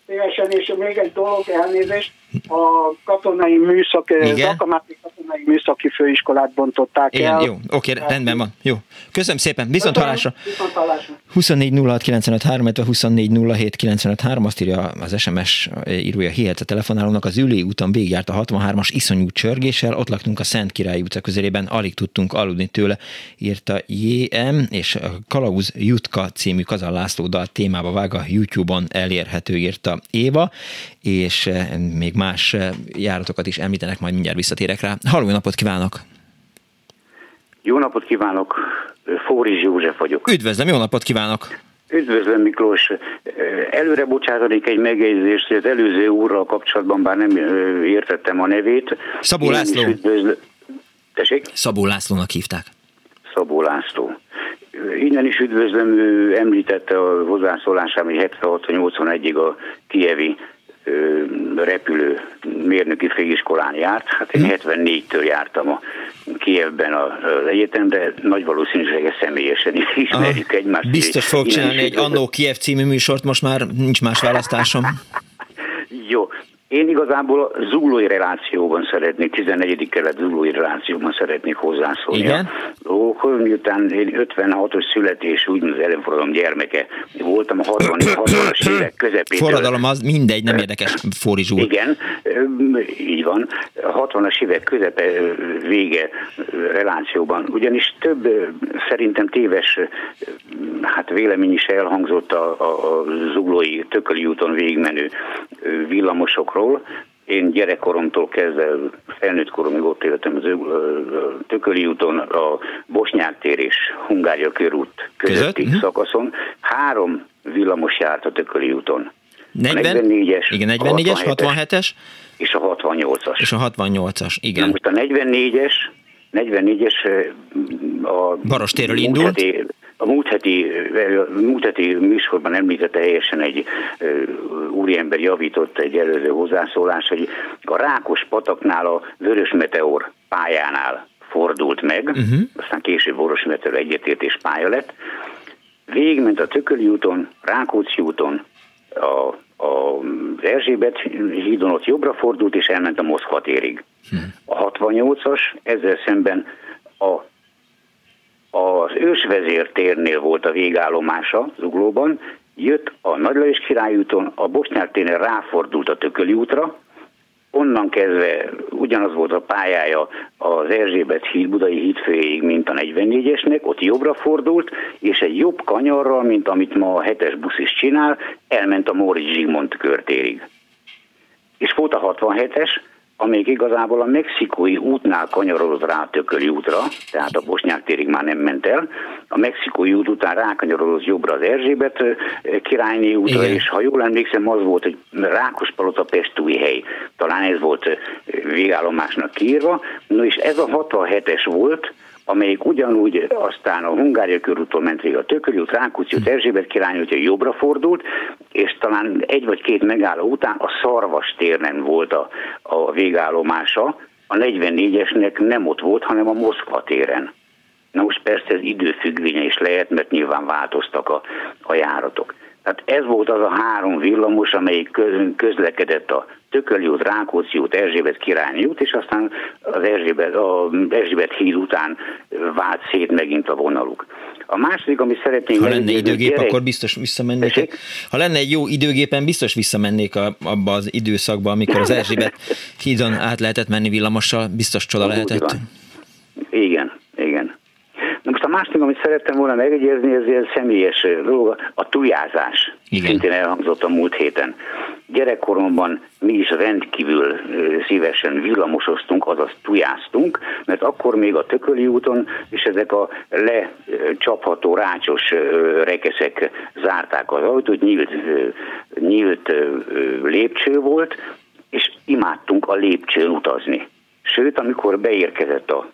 Speaker 6: Szívesen, és még egy dolog, elnézést, a katonai műszak, Zakamáti katonai műszaki főiskolát bontották
Speaker 1: Igen,
Speaker 6: el.
Speaker 1: jó, oké, rendben van. Jó. Köszönöm szépen, viszont hallásra.
Speaker 6: Viszont hallásra.
Speaker 1: 24 06 95 3, 24 07 95 3, azt írja az SMS írója hihetsz a telefonálónak, az Üli úton végigjárt a 63-as iszonyú csörgéssel, ott laktunk a Szent Király utca közelében, alig tudtunk aludni tőle, írta JM, és a Kalauz Jutka című Kazan László dal témába vág a YouTube-on elérhető, írta Éva, és eh, még más eh, járatokat is említenek, majd mindjárt visszatérek rá. Halló, napot kívánok!
Speaker 7: Jó napot kívánok, Fóris József vagyok.
Speaker 1: Üdvözlöm, jó napot kívánok!
Speaker 7: Üdvözlöm Miklós. Előre bocsátanék egy megjegyzést, hogy az előző úrral kapcsolatban bár nem értettem a nevét.
Speaker 1: Szabó
Speaker 7: is
Speaker 1: László.
Speaker 7: Üdvözlöm. Tessék?
Speaker 1: Szabó Lászlónak hívták.
Speaker 7: Szabó László. Innen is üdvözlöm, ő említette a hozzászólásában, hogy 76-81-ig a kievi repülő mérnöki főiskolán járt. Hát én 74-től jártam a Kievben az egyetem, de nagy valószínűséggel személyesen is ismerjük
Speaker 1: Aha.
Speaker 7: egymást.
Speaker 1: Biztos fogok csinálni egy. Annó Kiev című műsort, most már nincs más választásom.
Speaker 7: Jó. Én igazából a zuglói relációban szeretnék, 14. kelet zuglói relációban szeretnék hozzászólni.
Speaker 1: Igen?
Speaker 7: Hogy miután én 56-os születés, úgy az ellenforradalom gyermeke voltam, a 60 60-as évek közepétől.
Speaker 1: Forradalom az mindegy, nem érdekes, Fóri Zsúr.
Speaker 7: Igen, így van. A 60-as évek közepe vége relációban, ugyanis több szerintem téves hát vélemény is elhangzott a, a, a zuglói Tököli úton végigmenő ö, villamosokról. Én gyerekkoromtól kezdve felnőtt koromig ott éltem az Tököli úton, a Bosnyák tér és Hungária körút közötti
Speaker 1: Között? Mhm.
Speaker 7: szakaszon. Három villamos járt a Tököli úton.
Speaker 1: 40,
Speaker 7: 44-es,
Speaker 1: igen, 44-es, 67-es,
Speaker 7: és a 68-as.
Speaker 1: és a 68-as,
Speaker 7: Na
Speaker 1: igen.
Speaker 7: most a 44-es, 44-es a
Speaker 1: Baros térről
Speaker 7: múlt
Speaker 1: indult.
Speaker 7: Heti, a múlt heti, múlt heti műsorban említette helyesen egy úriember javított egy előző hozzászólás, hogy a Rákos pataknál a Vörös Meteor pályánál fordult meg, uh-huh. aztán később Vörös Meteor egyetértés pálya lett. Végigment a Tököli úton, Rákóczi úton, a, a Erzsébet hídon ott jobbra fordult, és elment a Moszkva térig. A 68-as ezzel szemben a, az ősvezér térnél volt a végállomása Zuglóban, jött a Nagy Lajos Király úton, a Bosnyák térnél ráfordult a Tököli útra, onnan kezdve ugyanaz volt a pályája az Erzsébet híd, Budai hídfőjéig, mint a 44-esnek, ott jobbra fordult, és egy jobb kanyarral, mint amit ma a 7-es busz is csinál, elment a Móricz Zsigmond körtérig. És volt a 67-es, amelyik igazából a mexikói útnál kanyarodott rá a Tököli útra, tehát a Bosnyák térig már nem ment el. A mexikói út után rákanyarodott jobbra az Erzsébet királyné útra,
Speaker 1: Igen.
Speaker 7: és ha jól emlékszem, az volt, hogy Rákospalota Pestújhely. Talán ez volt végállomásnak kiírva. No és ez a 67-es volt, amelyik ugyanúgy aztán a Hungária körúton ment végig a Tököli út, Rákóczi út, Erzsébet király útja jobbra fordult, és talán egy vagy két megálló után a Szarvas térnen volt a, a végállomása, a 44-esnek nem ott volt, hanem a Moszkva téren. Na most persze ez időfüggvénye is lehet, mert nyilván változtak a, a járatok. Tehát ez volt az a három villamos, amelyik kö- közlekedett a Tököli út, Rákóczi út, Erzsébet királyi út, és aztán az Erzsébet, a Erzsébet híd után vált szét megint a vonaluk. A második, amit szeretném...
Speaker 1: Ha lenne időgép,
Speaker 7: gyerek-
Speaker 1: akkor biztos visszamennék.
Speaker 7: Tessék?
Speaker 1: Ha lenne egy jó időgépen, biztos visszamennék a, abba az időszakba, amikor az Erzsébet hídon át lehetett menni villamossal, biztos csoda lehetett.
Speaker 7: van. Igen. Másik, amit szerettem volna megjegyezni, ez egy személyes dolog, a tujázás.
Speaker 1: Igen.
Speaker 7: Szintén elhangzott a múlt héten. Gyerekkoromban mi is rendkívül szívesen villamosoztunk, azaz tujáztunk, mert akkor még a Tököli úton és ezek a lecsapható rácsos rekeszek zárták az autót, nyílt, nyílt lépcső volt, és imádtunk a lépcsőn utazni. Sőt, amikor beérkezett a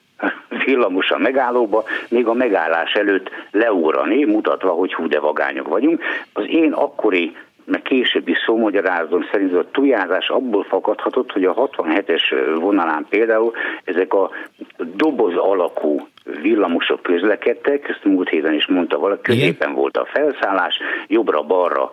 Speaker 7: villamos a megállóba, még a megállás előtt leúrani, mutatva, hogy hú de vagányok vagyunk. Az én akkori meg későbbi szómagyarázatom szerint a tujázás abból fakadhatott, hogy a 67-es vonalán például ezek a doboz alakú villamosok közlekedtek, ezt múlt héten is mondta valaki, középen volt a felszállás, jobbra-balra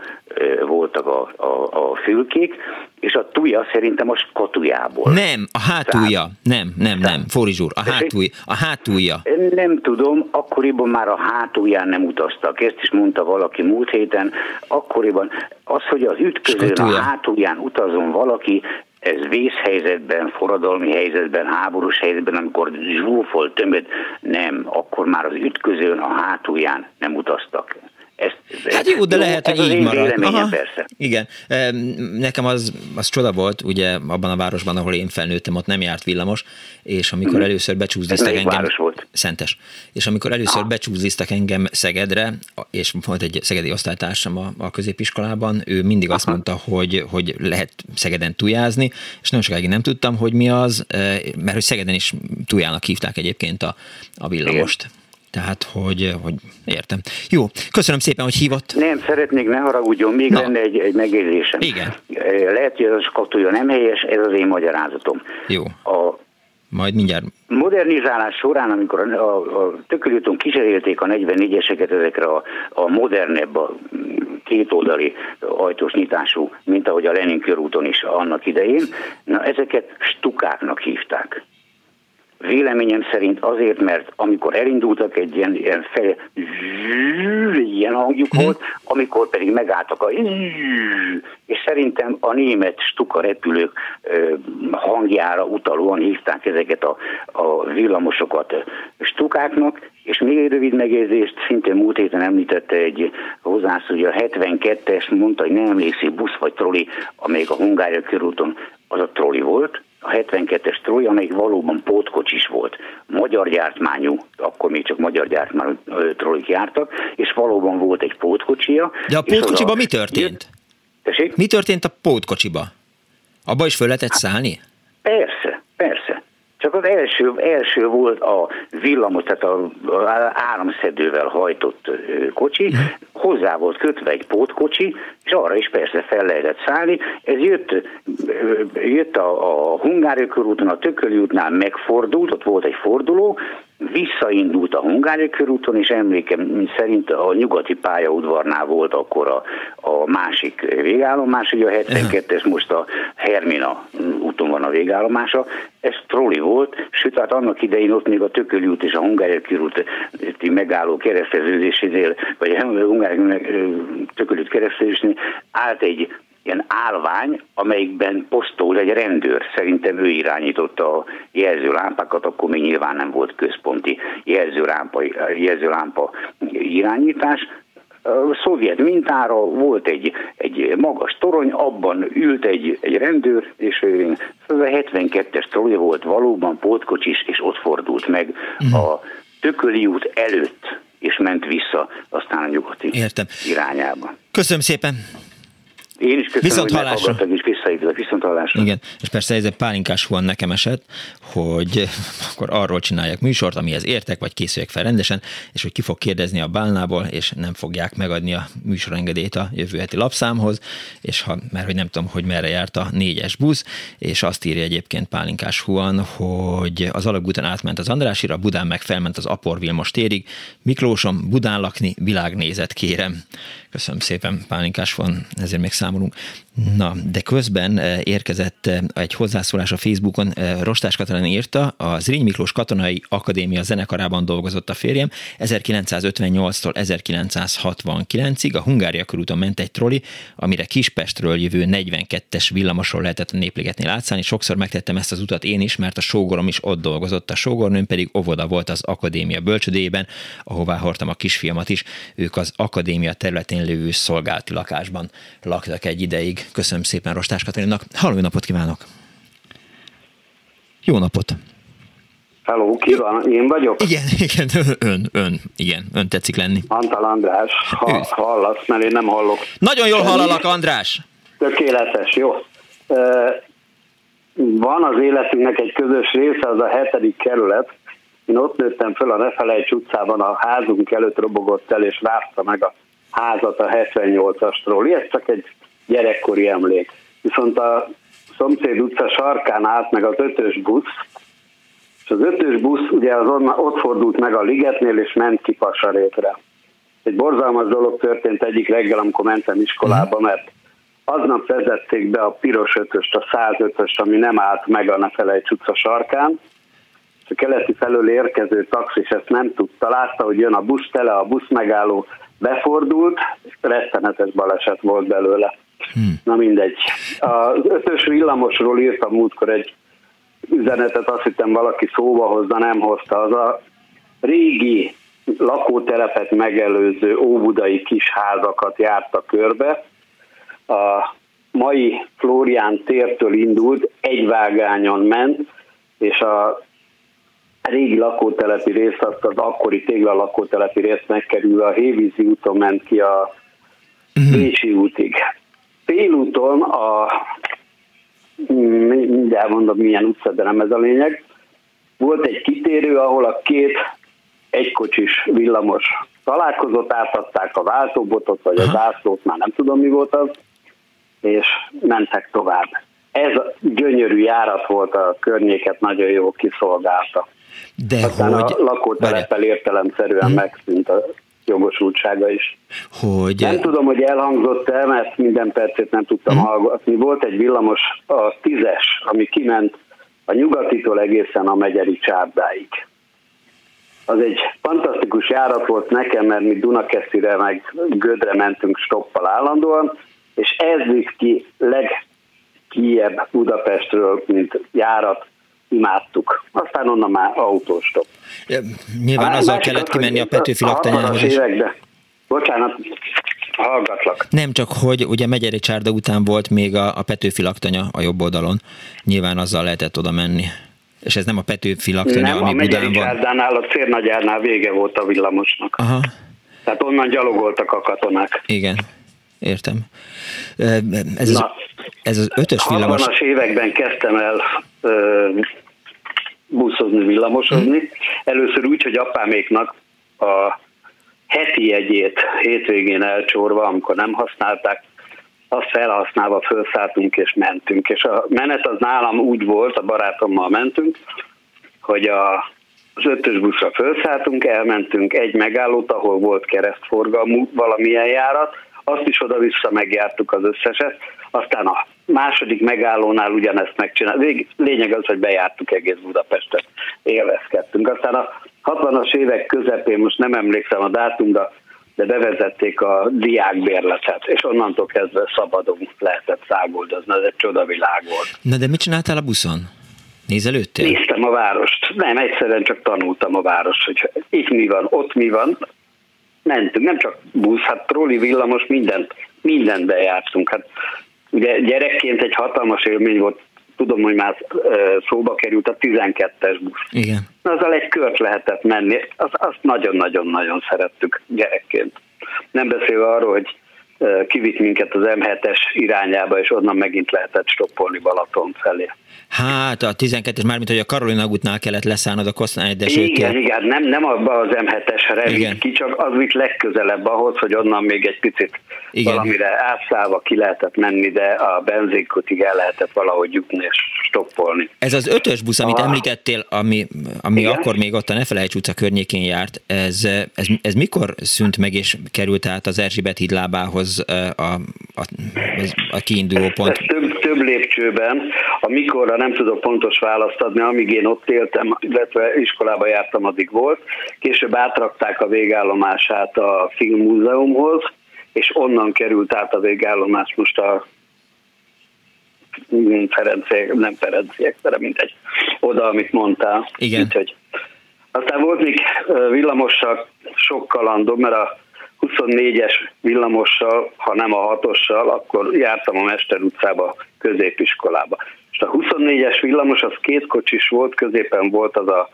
Speaker 7: voltak a, a, a fülkék, és a tuja szerintem a skatujából.
Speaker 1: Nem, a hátulja. Nem, nem, nem, Fórizs úr, a, hátulja, a hátulja.
Speaker 7: Nem tudom, akkoriban már a hátulján nem utaztak. Ezt is mondta valaki múlt héten. Akkoriban az, hogy az ütközőn a hátulján utazon valaki, ez vészhelyzetben, forradalmi helyzetben, háborús helyzetben, amikor zsúfolt tömött, nem, akkor már az ütközőn a hátulján nem utaztak. Ezt,
Speaker 1: Hát jó, de lehet,
Speaker 7: ez
Speaker 1: hogy így marad.
Speaker 7: véleményem persze.
Speaker 1: Igen. Em, Nekem az, az csoda volt, ugye abban a városban, ahol én felnőttem, ott nem járt villamos, és amikor
Speaker 7: Mhm.
Speaker 1: először becsúzdiztak
Speaker 7: Ez melyik
Speaker 1: engem...
Speaker 7: város volt?
Speaker 1: Szentes. És amikor először becsúzdiztak engem Szegedre, és volt egy szegedi osztálytársam a, a középiskolában, ő mindig azt mondta, hogy, hogy lehet Szegeden tujázni, és nagyon sokáig nem tudtam, hogy mi az, mert hogy Szegeden is tujának hívták egyébként a, a villamost. Tehát, hogy, hogy értem. Jó, köszönöm szépen, hogy hívott.
Speaker 7: Nem, szeretnék, ne haragudjon, még
Speaker 1: Na.
Speaker 7: lenne egy, egy megjegyzésem.
Speaker 1: Igen.
Speaker 7: Eh, Lehet, hogy ez a skatuja nem helyes, ez az én magyarázatom.
Speaker 1: Jó,
Speaker 7: A
Speaker 1: majd mindjárt
Speaker 7: modernizálás során, amikor a, a, a tökölőtön kicserélték a 44-eseket ezekre a, a modernebb, a kétoldali ajtós nyitású, mint ahogy a Lenin körúton is annak idején, na ezeket stukáknak hívták. Véleményem szerint azért, mert amikor elindultak egy ilyen, ilyen fel, ilyen hangjuk volt, amikor pedig megálltak a és szerintem a német stuka repülők hangjára utalóan hívták ezeket a, a villamosokat stukáknak, és még egy rövid megjegyzést, szintén múlt héten említette egy hozzászó, hogy a 72-es mondta, hogy nem emlékszik busz vagy troli, amelyik a Hungária körúton az a troli volt, a 72-es troli, amelyik valóban pótkocsis volt. Magyar gyártmányú, akkor még csak magyar gyártmányú trolik jártak, és valóban volt egy pótkocsia.
Speaker 1: De a pótkocsiba mi történt?
Speaker 7: Tessék?
Speaker 1: Mi történt a pótkocsiba? Abba is föl lehetett szállni?
Speaker 7: Persze. Csak az első, első volt a villamos, tehát a, a áramszedővel hajtott kocsi, hozzá volt kötve egy pótkocsi, és arra is persze fel lehetett szállni. Ez jött, jött a, a Hungária körúton, a Tököli útnál megfordult, ott volt egy forduló, visszaindult a Hungária körúton, és emlékem szerint a nyugati pályaudvarnál volt akkor a, a másik végállomás, ugye a 72-es most a Hermina úton van a végállomása, ez troli volt, sőt, hát annak idején ott még a Tököli út és a Hungária körúti megálló kereszteződésénél, vagy a Hungária Tököli út kereszteződésnél állt egy ilyen állvány, amelyikben posztol egy rendőr. Szerintem ő irányította a jelzőlámpákat, akkor még nyilván nem volt központi jelzőlámpa, jelzőlámpa irányítás. A szovjet mintára volt egy, egy magas torony, abban ült egy, egy rendőr, és ez a 72-es troli volt valóban pótkocsis, és ott fordult meg a Tököli út előtt, és ment vissza aztán a nyugati
Speaker 1: Értem.
Speaker 7: irányába.
Speaker 1: Köszönöm szépen.
Speaker 7: Én is köszönöm,
Speaker 1: Viszont
Speaker 7: hogy meghallgattak, és visszaidőzök. Viszont hallásra.
Speaker 1: Igen, és persze ez egy pálinkás van nekem esett, hogy akkor arról csinálják műsort, amihez értek, vagy készüljek fel rendesen, és hogy ki fog kérdezni a bálnából, és nem fogják megadni a műsorengedélyt a jövő heti lapszámhoz, és ha, mert hogy nem tudom, hogy merre járt a négyes busz, és azt írja egyébként Pálinkás Huan, hogy az alagúton átment az Andrásira, Budán meg felment az Apor Vilmos térig. Miklósom, Budán lakni, világnézet kérem. Köszönöm szépen, Pálinkás van, ezért még számolunk. Na, de közben eh, érkezett eh, egy hozzászólás a Facebookon, eh, Rostás Katalin írta, a Zriny Miklós Katonai Akadémia zenekarában dolgozott a férjem, 1958-tól 1969-ig a Hungária körúton ment egy troli, amire Kispestről jövő 42-es villamosról lehetett a népligetnél átszállni. Sokszor megtettem ezt az utat én is, mert a sógorom is ott dolgozott, a sógornőm pedig óvoda volt az akadémia bölcsödében, ahová hordtam a kisfiamat is. Ők az akadémia területén lévő szolgálati lakásban laktak egy ideig. Köszönöm szépen Rostás Katalinnak. Halló, napot kívánok! Jó napot!
Speaker 8: Hello, ki van? Én vagyok?
Speaker 1: Igen, igen, ön, ön, igen, ön tetszik lenni.
Speaker 8: Antal András, ha hallasz, mert én nem hallok.
Speaker 1: Nagyon jól hallalak, András!
Speaker 8: Tökéletes, jó. Van az életünknek egy közös része, az a hetedik kerület. Én ott nőttem föl a Nefelejts utcában, a házunk előtt robogott el, és rázta meg a házat a 78-asról. Ez csak egy gyerekkori emlék. Viszont a szomszéd utca sarkán állt meg az ötös busz, és az ötös busz ugye az onna, ott fordult meg a ligetnél, és ment ki Pasarétre. egy borzalmas dolog történt egyik reggel, amikor mentem iskolába, mert aznap vezették be a piros ötöst, a 105-öst, ami nem állt meg a ne felejts utca sarkán, és a keleti felől érkező taxis ezt nem tudta, látta, hogy jön a busz tele, a busz megálló befordult, és rettenetes baleset volt belőle. Hmm. Na mindegy. Az ötös villamosról írtam múltkor egy üzenetet, azt hittem valaki szóba hozza, nem hozta. Az a régi lakótelepet megelőző óbudai kis házakat járta körbe. A mai Flórián tértől indult, egy vágányon ment, és a régi lakótelepi rész, azt az akkori tégla lakótelepi rész megkerül a Hévízi úton ment ki a Bécsi útig. Félúton a mindjárt mondom milyen utca, de nem ez a lényeg. Volt egy kitérő, ahol a két egykocsis villamos találkozott, átadták a váltóbotot, vagy a zászlót, már nem tudom mi volt az, és mentek tovább. Ez a gyönyörű járat volt, a környéket nagyon jól kiszolgálta.
Speaker 1: De
Speaker 8: Aztán
Speaker 1: hogy...
Speaker 8: a lakótelepel értelemszerűen hmm. megszűnt a jogosultsága is.
Speaker 1: Hogy...
Speaker 8: Nem tudom, hogy elhangzott-e, mert minden percét nem tudtam hmm. hallgatni. Volt egy villamos, a tízes, ami kiment a nyugatitól egészen a megyeri csárdáig. Az egy fantasztikus járat volt nekem, mert mi Dunakeszire meg Gödre mentünk stoppal állandóan, és ez visz ki legkiebb Budapestről, mint járat, imádtuk. Aztán onnan már autóstop.
Speaker 1: Ja, nyilván azzal másik kellett kimenni a Petőfi laktanyához is.
Speaker 8: Évekbe. Bocsánat, hallgatlak.
Speaker 1: Nem csak, hogy ugye Megyeri Csárda után volt még a, a Petőfi laktanya a jobb oldalon. Nyilván azzal lehetett oda menni. És ez nem a Petőfi laktanya,
Speaker 8: nem,
Speaker 1: ami
Speaker 8: a Megyeri
Speaker 1: Budán.
Speaker 8: Csárdánál, a Cérnagyárnál vége volt a villamosnak.
Speaker 1: Aha.
Speaker 8: Tehát onnan gyalogoltak a katonák.
Speaker 1: Igen, értem. Ez, az, ez az ötös villamos...
Speaker 8: 60-as években kezdtem el buszozni, villamosozni. Hmm. Először úgy, hogy apáméknak a heti jegyét hétvégén elcsorva, amikor nem használták, azt felhasználva felszálltunk és mentünk. És a menet az nálam úgy volt, a barátommal mentünk, hogy a, az ötös buszra felszálltunk, elmentünk egy megállót, ahol volt keresztforgalmú valamilyen járat, azt is oda-vissza megjártuk az összeset, aztán a második megállónál ugyanezt megcsináltuk. Lényeg az, hogy bejártuk egész Budapestet, élvezkedtünk. Aztán a 60-as évek közepén, most nem emlékszem a dátumra, de bevezették a diákbérletet, és onnantól kezdve szabadon lehetett száguldozni, ez egy csodavilág volt.
Speaker 1: Na de mit csináltál a buszon? Nézelődtél?
Speaker 8: Néztem a várost. Nem, egyszerűen csak tanultam a várost, hogy itt mi van, ott mi van. Mentünk, nem csak busz, hát trolli, villamos, mindent, mindent bejártunk. Hát ugye gyerekként egy hatalmas élmény volt, tudom, hogy már szóba került a 12-es busz.
Speaker 1: Igen.
Speaker 8: Azzal egy kört lehetett menni, azt, azt nagyon-nagyon-nagyon szerettük gyerekként. Nem beszélve arról, hogy kivitt minket az M7-es irányába, és onnan megint lehetett stoppolni Balaton felé.
Speaker 1: Hát a 12-es, mármint hogy a Karolina útnál kellett leszállnod a Kosztán de
Speaker 8: Igen, igen, nem, nem abba az M7-esre vitt ki, csak az vitt legközelebb ahhoz, hogy onnan még egy picit igen. valamire átszállva ki lehetett menni, de a benzinkutig el lehetett valahogy jutni és stoppolni.
Speaker 1: Ez az ötös busz, amit ah. említettél, ami, ami akkor még ott a Nefelejts utca környékén járt, ez, ez, ez mikor szűnt meg és került át az Erzsébet híd lábához a, a, a, a kiinduló pont?
Speaker 8: Ez több, több lépcsőben, amikorra nem tudok pontos választ adni, amíg én ott éltem, illetve iskolába jártam, addig volt. Később átrakták a végállomását a Filmmúzeumhoz, és onnan került át a végállomás most a Ferenciek, nem Ferenciek, de mindegy, oda, amit mondtál.
Speaker 1: Igen.
Speaker 8: Úgyhogy. Aztán volt még villamossal sok kalandom, mert a 24-es villamossal, ha nem a 6-ossal, akkor jártam a Mester utcába, középiskolába. És a 24-es villamos az két kocsis volt, középen volt az a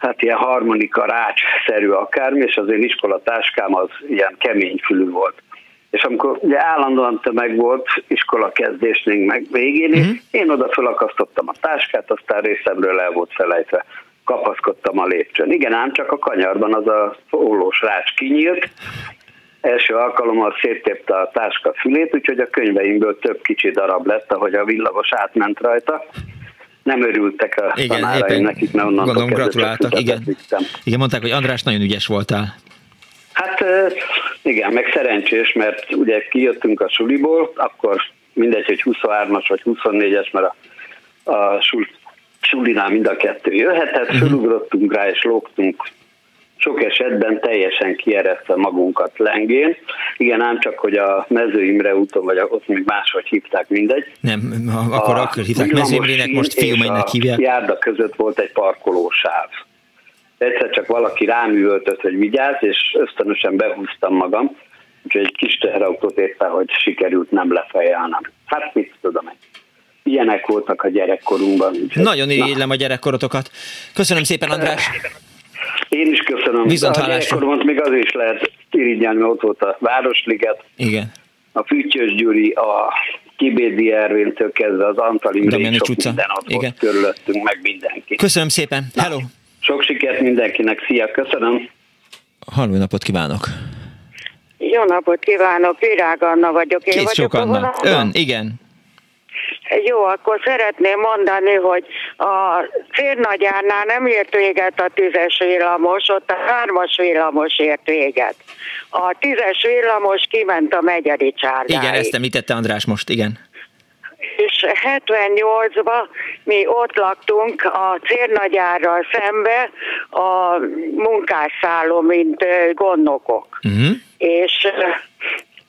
Speaker 8: hát ilyen harmonika rács-szerű akármi, és az én iskolatáskám az ilyen kemény fülű volt. És amikor ugye állandóan tömeg volt, iskola kezdésnénk meg végén, uh-huh. én oda felakasztottam a táskát, aztán részemről el volt felejtve kapaszkodtam a lépcsőn. Igen, ám csak a kanyarban az a ólós rács kinyílt, első alkalommal széttépte a táska fülét, úgyhogy a könyveimből több kicsi darab lett, ahogy a villamos átment rajta. Nem örültek a igen, tanáraim nekik, mert onnantól
Speaker 1: gondolom, gratuláltak, igen. Igen, mondták, hogy András, nagyon ügyes voltál.
Speaker 8: Hát igen, meg szerencsés, mert ugye kijöttünk a suliból, akkor mindegy, hogy 23-as vagy 24-es, mert a, a sul, sulinál mind a kettő jöhetett, uh-huh. fölugrottunk rá és lógtunk sok esetben teljesen kieresztve magunkat lengén. Igen, ám csak, hogy a Mező Imre úton, vagy ott még máshogy hívták, mindegy.
Speaker 1: Nem, akkor a akkor hívták Mező Imrének, most fiúmegynek hívják.
Speaker 8: A járda között volt egy parkolósáv. Egyszer csak valaki rám üvöltött, hogy vigyázz, és ösztönösen behúztam magam, úgyhogy egy kis teherautót éppen, hogy sikerült nem lefejelnem. Hát mit tudom én ilyenek voltak a gyerekkorunkban.
Speaker 1: Nagyon írillem a gyerekkorotokat. Köszönöm szépen, András!
Speaker 8: Én is köszönöm.
Speaker 1: Viszont a gyerekkoromat
Speaker 8: még az is lehet irigyelni, mert ott volt a Városliget.
Speaker 1: Igen.
Speaker 8: A Fütyös Gyuri, a Kibédi Ervintől kezdve az Antali
Speaker 1: sok utca.
Speaker 8: minden ott Igen. volt körülöttünk, meg mindenki.
Speaker 1: Köszönöm szépen. Hello! Na,
Speaker 8: sok sikert mindenkinek. Szia, köszönöm.
Speaker 1: Halló napot kívánok!
Speaker 9: Jó napot kívánok, Virág Anna vagyok.
Speaker 1: Én Két vagyok sok Anna. Ön, igen.
Speaker 9: Jó, akkor szeretném mondani, hogy a Férnagyárnál nem ért véget a tízes villamos, ott a hármas villamos ért véget. A tízes villamos kiment a Megyeri csárdáig.
Speaker 1: Igen, ezt említette András most, igen.
Speaker 9: És 78-ban mi ott laktunk a cérnagyárral szembe a munkásszálló, mint gondnokok. Uh-huh. És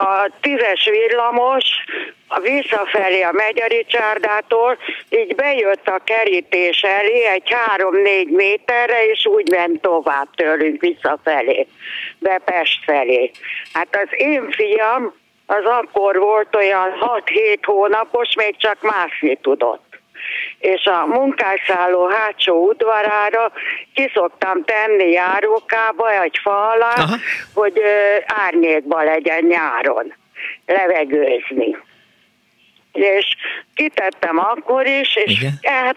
Speaker 9: a tízes villamos visszafelé a Megyeri csárdától, így bejött a kerítés elé egy három-négy méterre, és úgy ment tovább tőlünk visszafelé, be Pest felé. Hát az én fiam az akkor volt olyan 6-7 hónapos, még csak mászni tudott és a munkásszálló hátsó udvarára kiszoktam tenni járókába egy fa alá, Aha. hogy árnyékba legyen nyáron levegőzni és kitettem akkor is, és Igen. hát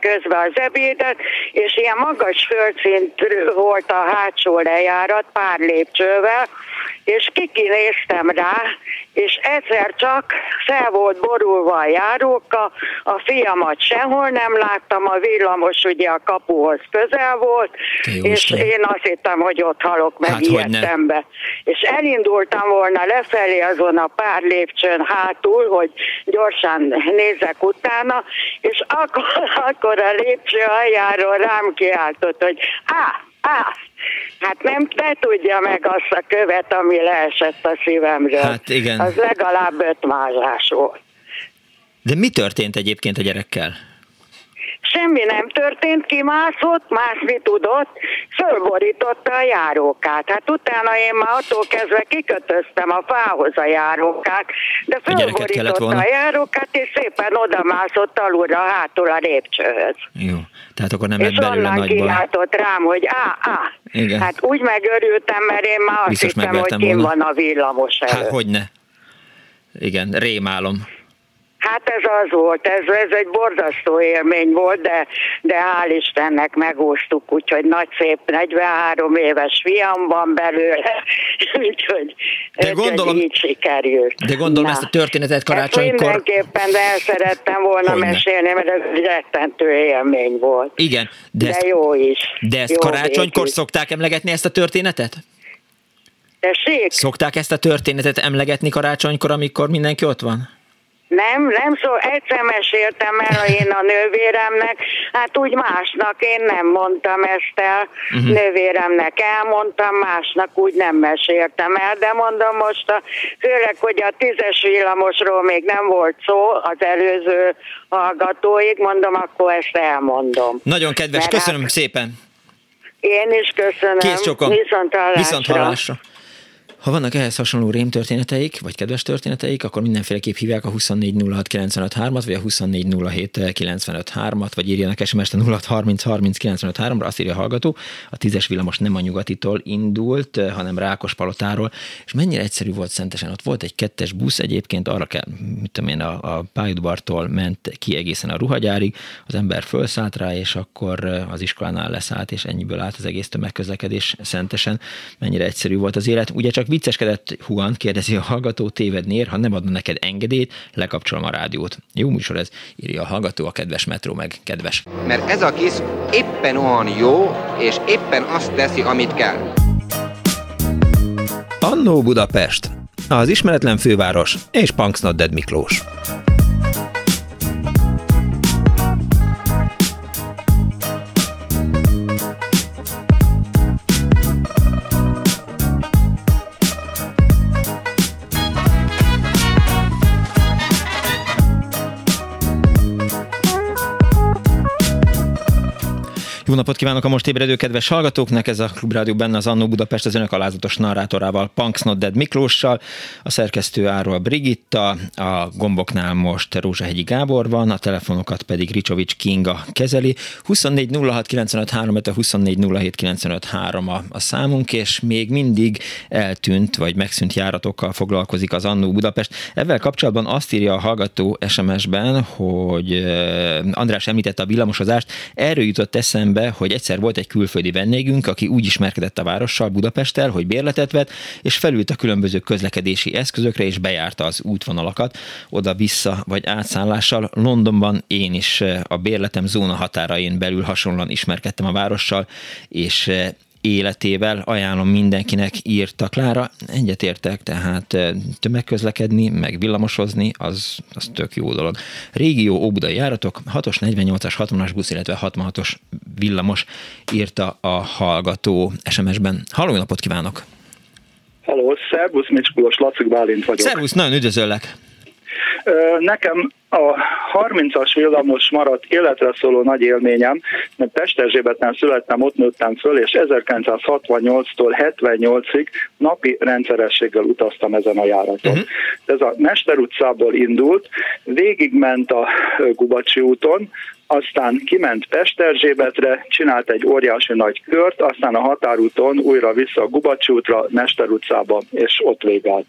Speaker 9: közben az ebédet, és ilyen magas földszint volt a hátsó lejárat pár lépcsővel, és kikinéztem rá, és egyszer csak fel volt borulva a járóka, a fiamat sehol nem láttam, a villamos ugye a kapuhoz közel volt, Jó és Isten. én azt hittem, hogy ott halok meg hát, be. És elindultam volna lefelé azon a pár lépcsőn hátul, hogy gyorsan nézek utána, és akkor, akkor a lépcső aljáról rám kiáltott, hogy á, á, Hát nem te tudja meg azt a követ, ami leesett a szívemről.
Speaker 1: Hát igen.
Speaker 9: Az legalább öt mázás volt.
Speaker 1: De mi történt egyébként a gyerekkel?
Speaker 9: Semmi nem történt, kimászott, mászni tudott, fölborította a járókát. Hát utána én már attól kezdve kikötöztem a fához a járókát, de fölborította a, a járókát, és szépen odamászott alulra, hátul a lépcsőhöz.
Speaker 1: Jó, tehát akkor nem lett belőle nagy
Speaker 9: baj. rám, hogy á, á. Igen. Hát úgy megörültem, mert én már azt Biztos hittem, hogy kim van a villamos előtt.
Speaker 1: Hát hogyne. Igen, rémálom.
Speaker 9: Hát ez az volt, ez, ez egy borzasztó élmény volt, de, de hál' Istennek megúsztuk, úgyhogy nagy szép 43 éves fiam van belőle, úgyhogy
Speaker 1: de gondolom,
Speaker 9: így sikerült.
Speaker 1: De gondolom Na, ezt a történetet karácsonykor...
Speaker 9: Ezt mindenképpen el szerettem volna Hogyne. mesélni, mert ez egy rettentő élmény volt.
Speaker 1: Igen.
Speaker 9: De, de ezt, jó is.
Speaker 1: De ezt jó karácsonykor szokták emlegetni ezt a történetet?
Speaker 9: Tessék?
Speaker 1: Szokták ezt a történetet emlegetni karácsonykor, amikor mindenki ott van?
Speaker 9: Nem, nem szó, egyszer meséltem el én a nővéremnek, hát úgy másnak én nem mondtam ezt el, uh-huh. nővéremnek elmondtam, másnak úgy nem meséltem el, de mondom most, a, főleg, hogy a tízes villamosról még nem volt szó az előző hallgatóig, mondom, akkor ezt elmondom.
Speaker 1: Nagyon kedves, Mert köszönöm hát, szépen.
Speaker 9: Én is köszönöm.
Speaker 1: Kész sokan. Viszont hallásra. Viszont hallásra. Ha vannak ehhez hasonló rémtörténeteik, vagy kedves történeteik, akkor mindenféleképp hívják a 2406953-at, vagy a 2407953-at, vagy írjanak SMS-t a 0630 ra azt írja a hallgató, a tízes villamos nem a nyugatitól indult, hanem Rákospalotáról, és mennyire egyszerű volt szentesen. Ott volt egy kettes busz, egyébként arra kell, mit tudom én, a, a pályaudvartól ment ki egészen a ruhagyárig, az ember felszállt rá, és akkor az iskolánál leszállt, és ennyiből állt az egész tömegközlekedés szentesen. Mennyire egyszerű volt az élet. Ugye csak vicceskedett Huan, kérdezi a hallgató, tévednér, ha nem adna neked engedélyt, lekapcsolom a rádiót. Jó műsor ez, írja a hallgató, a kedves metró meg kedves.
Speaker 10: Mert ez a kis éppen olyan jó, és éppen azt teszi, amit kell.
Speaker 1: Annó Budapest, az ismeretlen főváros és Punksnodded Miklós. Jó napot kívánok a most ébredő kedves hallgatóknak! Ez a Klubrádió benne az Annó Budapest az önök alázatos narrátorával, Punks Not Dead Miklóssal, a szerkesztő Áról Brigitta, a gomboknál most Rózsahegyi Gábor van, a telefonokat pedig Ricsovics Kinga kezeli. 24 06 95 3, 24 07 95 3 a, a számunk, és még mindig eltűnt vagy megszűnt járatokkal foglalkozik az Annó Budapest. Ezzel kapcsolatban azt írja a hallgató SMS-ben, hogy András említette a villamosozást, erről jutott eszembe, hogy egyszer volt egy külföldi vendégünk, aki úgy ismerkedett a várossal, Budapesttel, hogy bérletet vett, és felült a különböző közlekedési eszközökre, és bejárta az útvonalakat oda-vissza vagy átszállással. Londonban én is eh, a bérletem zóna határain belül hasonlóan ismerkedtem a várossal, és eh, életével ajánlom mindenkinek, írta Klára. Egyetértek, tehát tömegközlekedni, meg villamosozni, az, az tök jó dolog. Régió Óbudai járatok, 6-os, 48-as, 60-as busz, illetve 66-os villamos írta a hallgató SMS-ben. Halló, napot kívánok!
Speaker 11: Halló, szervusz, Micskulos, Laci Bálint vagyok.
Speaker 1: Szervusz, nagyon üdvözöllek!
Speaker 11: Nekem a 30-as villamos maradt életre szóló nagy élményem, mert Pesterzsébeten születtem, ott nőttem föl, és 1968-tól 78-ig napi rendszerességgel utaztam ezen a járaton. Uh-huh. Ez a Mester utcából indult, végigment a Gubacsi úton, aztán kiment Pesterzsébetre, csinált egy óriási nagy kört, aztán a határúton újra vissza a Gubacs útra, Mester utcába, és ott végelt.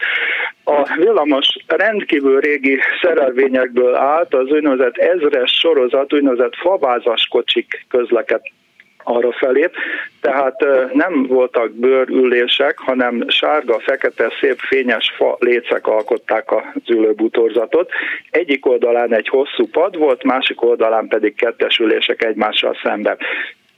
Speaker 11: A villamos rendkívül régi szerelvényekből állt, az úgynevezett ezres sorozat, úgynevezett fabázas kocsik közleket arra felé. Tehát nem voltak bőrülések, hanem sárga, fekete, szép, fényes fa lécek alkották az ülőbútorzatot. Egyik oldalán egy hosszú pad volt, másik oldalán pedig kettes ülések egymással szemben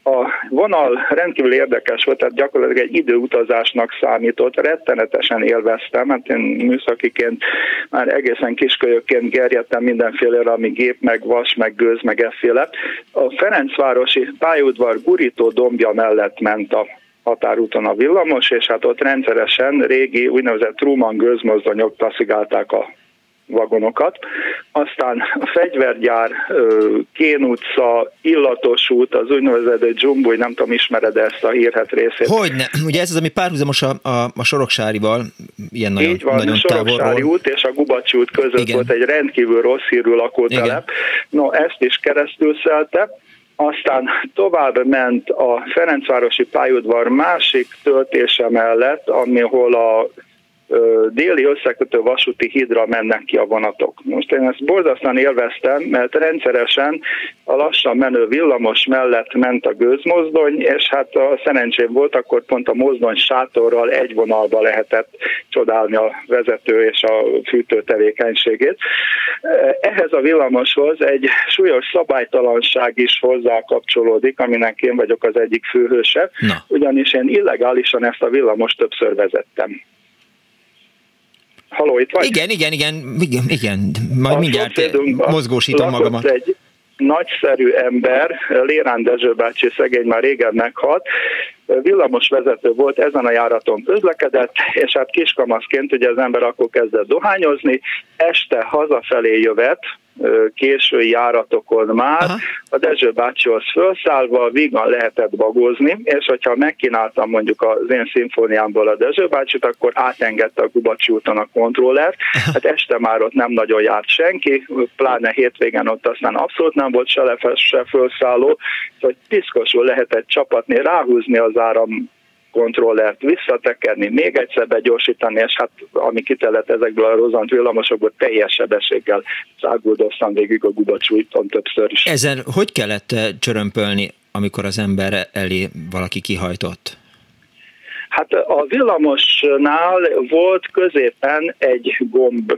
Speaker 11: a vonal rendkívül érdekes volt, tehát gyakorlatilag egy időutazásnak számított, rettenetesen élveztem, mert én műszakiként már egészen kiskölyökként gerjedtem mindenféle, ami gép, meg vas, meg gőz, meg efféle. A Ferencvárosi pályaudvar gurító dombja mellett ment a határúton a villamos, és hát ott rendszeresen régi úgynevezett Truman gőzmozdonyok taszigálták a vagonokat. Aztán a fegyvergyár, Kén utca, Illatos út, az úgynevezett Dzsumbuj, nem tudom, ismered ezt a hírhet részét.
Speaker 1: Hogyne, ugye ez az, ami párhuzamos a, a, a Soroksárival, ilyen nagyon,
Speaker 11: Így van,
Speaker 1: nagyon
Speaker 11: a Soroksári út és a Gubacsi út között Igen. volt egy rendkívül rossz hírű lakótelep. No, ezt is keresztül szelte aztán tovább ment a Ferencvárosi pályaudvar másik töltése mellett, amihol a déli összekötő vasúti hídra mennek ki a vonatok. Most én ezt borzasztóan élveztem, mert rendszeresen a lassan menő villamos mellett ment a gőzmozdony, és hát a szerencsém volt, akkor pont a mozdony sátorral egy vonalba lehetett csodálni a vezető és a fűtő tevékenységét. Ehhez a villamoshoz egy súlyos szabálytalanság is hozzá kapcsolódik, aminek én vagyok az egyik főhőse, Na. ugyanis én illegálisan ezt a villamos többször vezettem. Haló, itt vagy?
Speaker 1: Igen, igen, igen, igen, igen. majd a mindjárt mozgósítom magamat.
Speaker 11: Egy nagyszerű ember, Lérán Dezső bácsi szegény már régen meghalt, villamos vezető volt, ezen a járaton közlekedett, és hát kiskamaszként ugye az ember akkor kezdett dohányozni, este hazafelé jövet, késői járatokon már. Aha. a Dezső bácsihoz felszállva vígan lehetett bagozni, és hogyha megkínáltam mondjuk az én szimfóniámból a Dezső bácsit, akkor átengedte a Gubacsi úton a kontrollert, hát este már ott nem nagyon járt senki, pláne hétvégen ott aztán abszolút nem volt se lefes, se felszálló, hogy piszkosul lehetett csapatni, ráhúzni az áram kontrollert visszatekerni, még egyszer begyorsítani, és hát ami kitelett ezekből a rozant villamosokból teljes sebességgel száguldoztam végig a Gubacsújton többször is.
Speaker 1: Ezen hogy kellett eh, csörömpölni, amikor az ember elé valaki kihajtott?
Speaker 11: Hát a villamosnál volt középen egy gomb,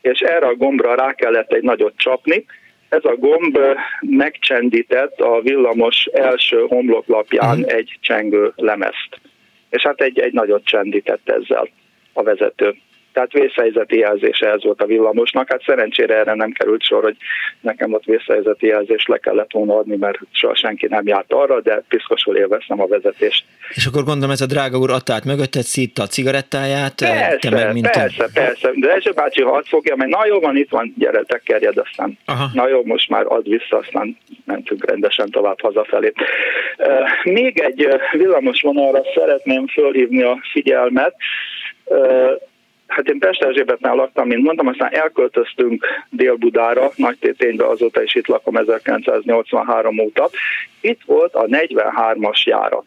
Speaker 11: és erre a gombra rá kellett egy nagyot csapni, ez a gomb megcsendített a villamos első homloklapján uh-huh. egy csengő lemezt. és hát egy, egy nagyot csendített ezzel a vezető tehát vészhelyzeti jelzése ez volt a villamosnak. Hát szerencsére erre nem került sor, hogy nekem ott vészhelyzeti jelzést le kellett volna adni, mert soha senki nem járt arra, de piszkosul élveztem a vezetést.
Speaker 1: És akkor gondolom ez a drága úr adta át mögötted, szítta a cigarettáját,
Speaker 11: persze, te meg mint Persze, a... persze, de Erzsé bácsi, ha azt fogja, mert na jó van, itt van, gyere, tekerjed, aztán Aha. na jó, most már ad vissza, aztán mentünk rendesen tovább hazafelé. Még egy villamos vonalra szeretném fölhívni a figyelmet, Hát én Pest Erzsébetnál laktam, mint mondtam, aztán elköltöztünk Dél-Budára, Téténybe, azóta is itt lakom 1983 óta. Itt volt a 43-as járat.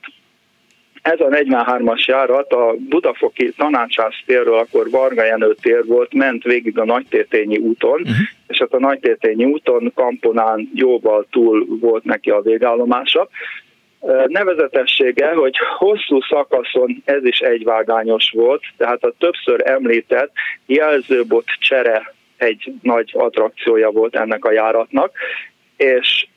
Speaker 11: Ez a 43-as járat a Budafoki tanácsász térről, akkor Varga Jenő tér volt, ment végig a Nagytétényi úton, uh-huh. és hát a Nagytétényi úton Kamponán jóval túl volt neki a végállomása, Nevezetessége, hogy hosszú szakaszon ez is egyvágányos volt, tehát a többször említett jelzőbot csere egy nagy attrakciója volt ennek a járatnak, és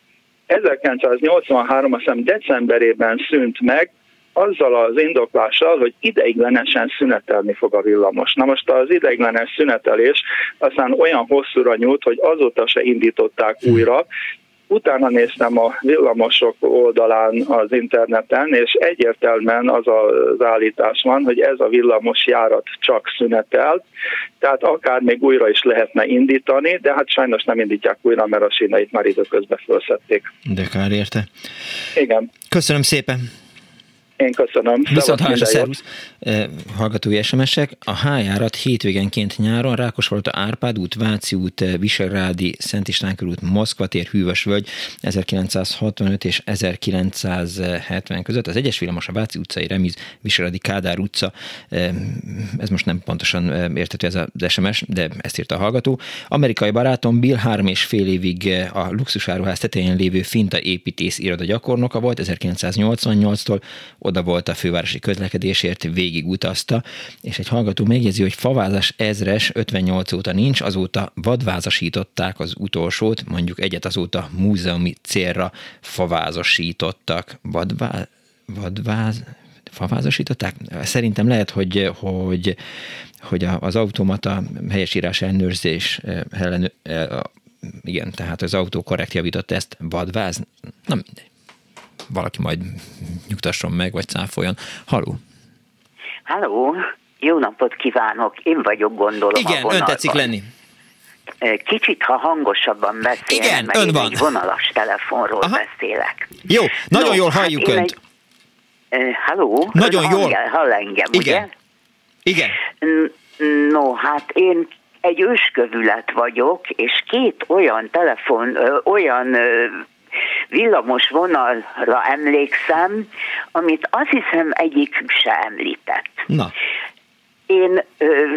Speaker 11: 1983, azt hiszem decemberében szűnt meg, azzal az indoklással, hogy ideiglenesen szünetelni fog a villamos. Na most az ideiglenes szünetelés aztán olyan hosszúra nyújt, hogy azóta se indították újra, utána néztem a villamosok oldalán az interneten, és egyértelműen az az állítás van, hogy ez a villamos járat csak szünetel, tehát akár még újra is lehetne indítani, de hát sajnos nem indítják újra, mert a síneit már időközben felszették.
Speaker 1: De kár érte.
Speaker 11: Igen.
Speaker 1: Köszönöm szépen.
Speaker 11: Én köszönöm.
Speaker 1: Viszont hallásra, szervusz. Hallgatói SMS-ek. A H-járat hétvégenként nyáron Rákosvalota Árpád út, Váci út, Visegrádi, Szent István út, Moszkva tér, Hűvös völgy 1965 és 1970 között. Az egyes villamos a Váci utcai Remiz, Visegrádi Kádár utca. Ez most nem pontosan értető ez az SMS, de ezt írta a hallgató. Amerikai barátom Bill három és fél évig a luxusáruház tetején lévő Finta építész iroda gyakornoka volt 1988-tól oda volt a fővárosi közlekedésért, végig utazta, és egy hallgató megjegyzi, hogy favázas ezres 58 óta nincs, azóta vadvázasították az utolsót, mondjuk egyet azóta múzeumi célra favázasítottak. Vadvá... vadváz favázasították? Szerintem lehet, hogy, hogy, hogy az automata helyesírás ellenőrzés eh, ellen, eh, igen, tehát az autó korrekt javította ezt, vadváz, na mindegy valaki majd nyugtasson meg, vagy cáfoljon. Haló!
Speaker 12: Halló! Jó napot kívánok! Én vagyok, gondolom
Speaker 1: Igen, ön tetszik lenni.
Speaker 12: Kicsit, ha hangosabban beszélne,
Speaker 1: Igen,
Speaker 12: mert
Speaker 1: ön
Speaker 12: én
Speaker 1: van.
Speaker 12: egy vonalas telefonról Aha. beszélek.
Speaker 1: Jó, nagyon no, jól hát halljuk hát önt.
Speaker 12: Egy, halló?
Speaker 1: Nagyon jól.
Speaker 12: Hall, hall engem,
Speaker 1: Igen.
Speaker 12: ugye?
Speaker 1: Igen.
Speaker 12: No, hát én egy őskövület vagyok, és két olyan telefon, ö, olyan ö, villamos vonalra emlékszem, amit azt hiszem egyikük se említett.
Speaker 1: Na.
Speaker 12: Én ö,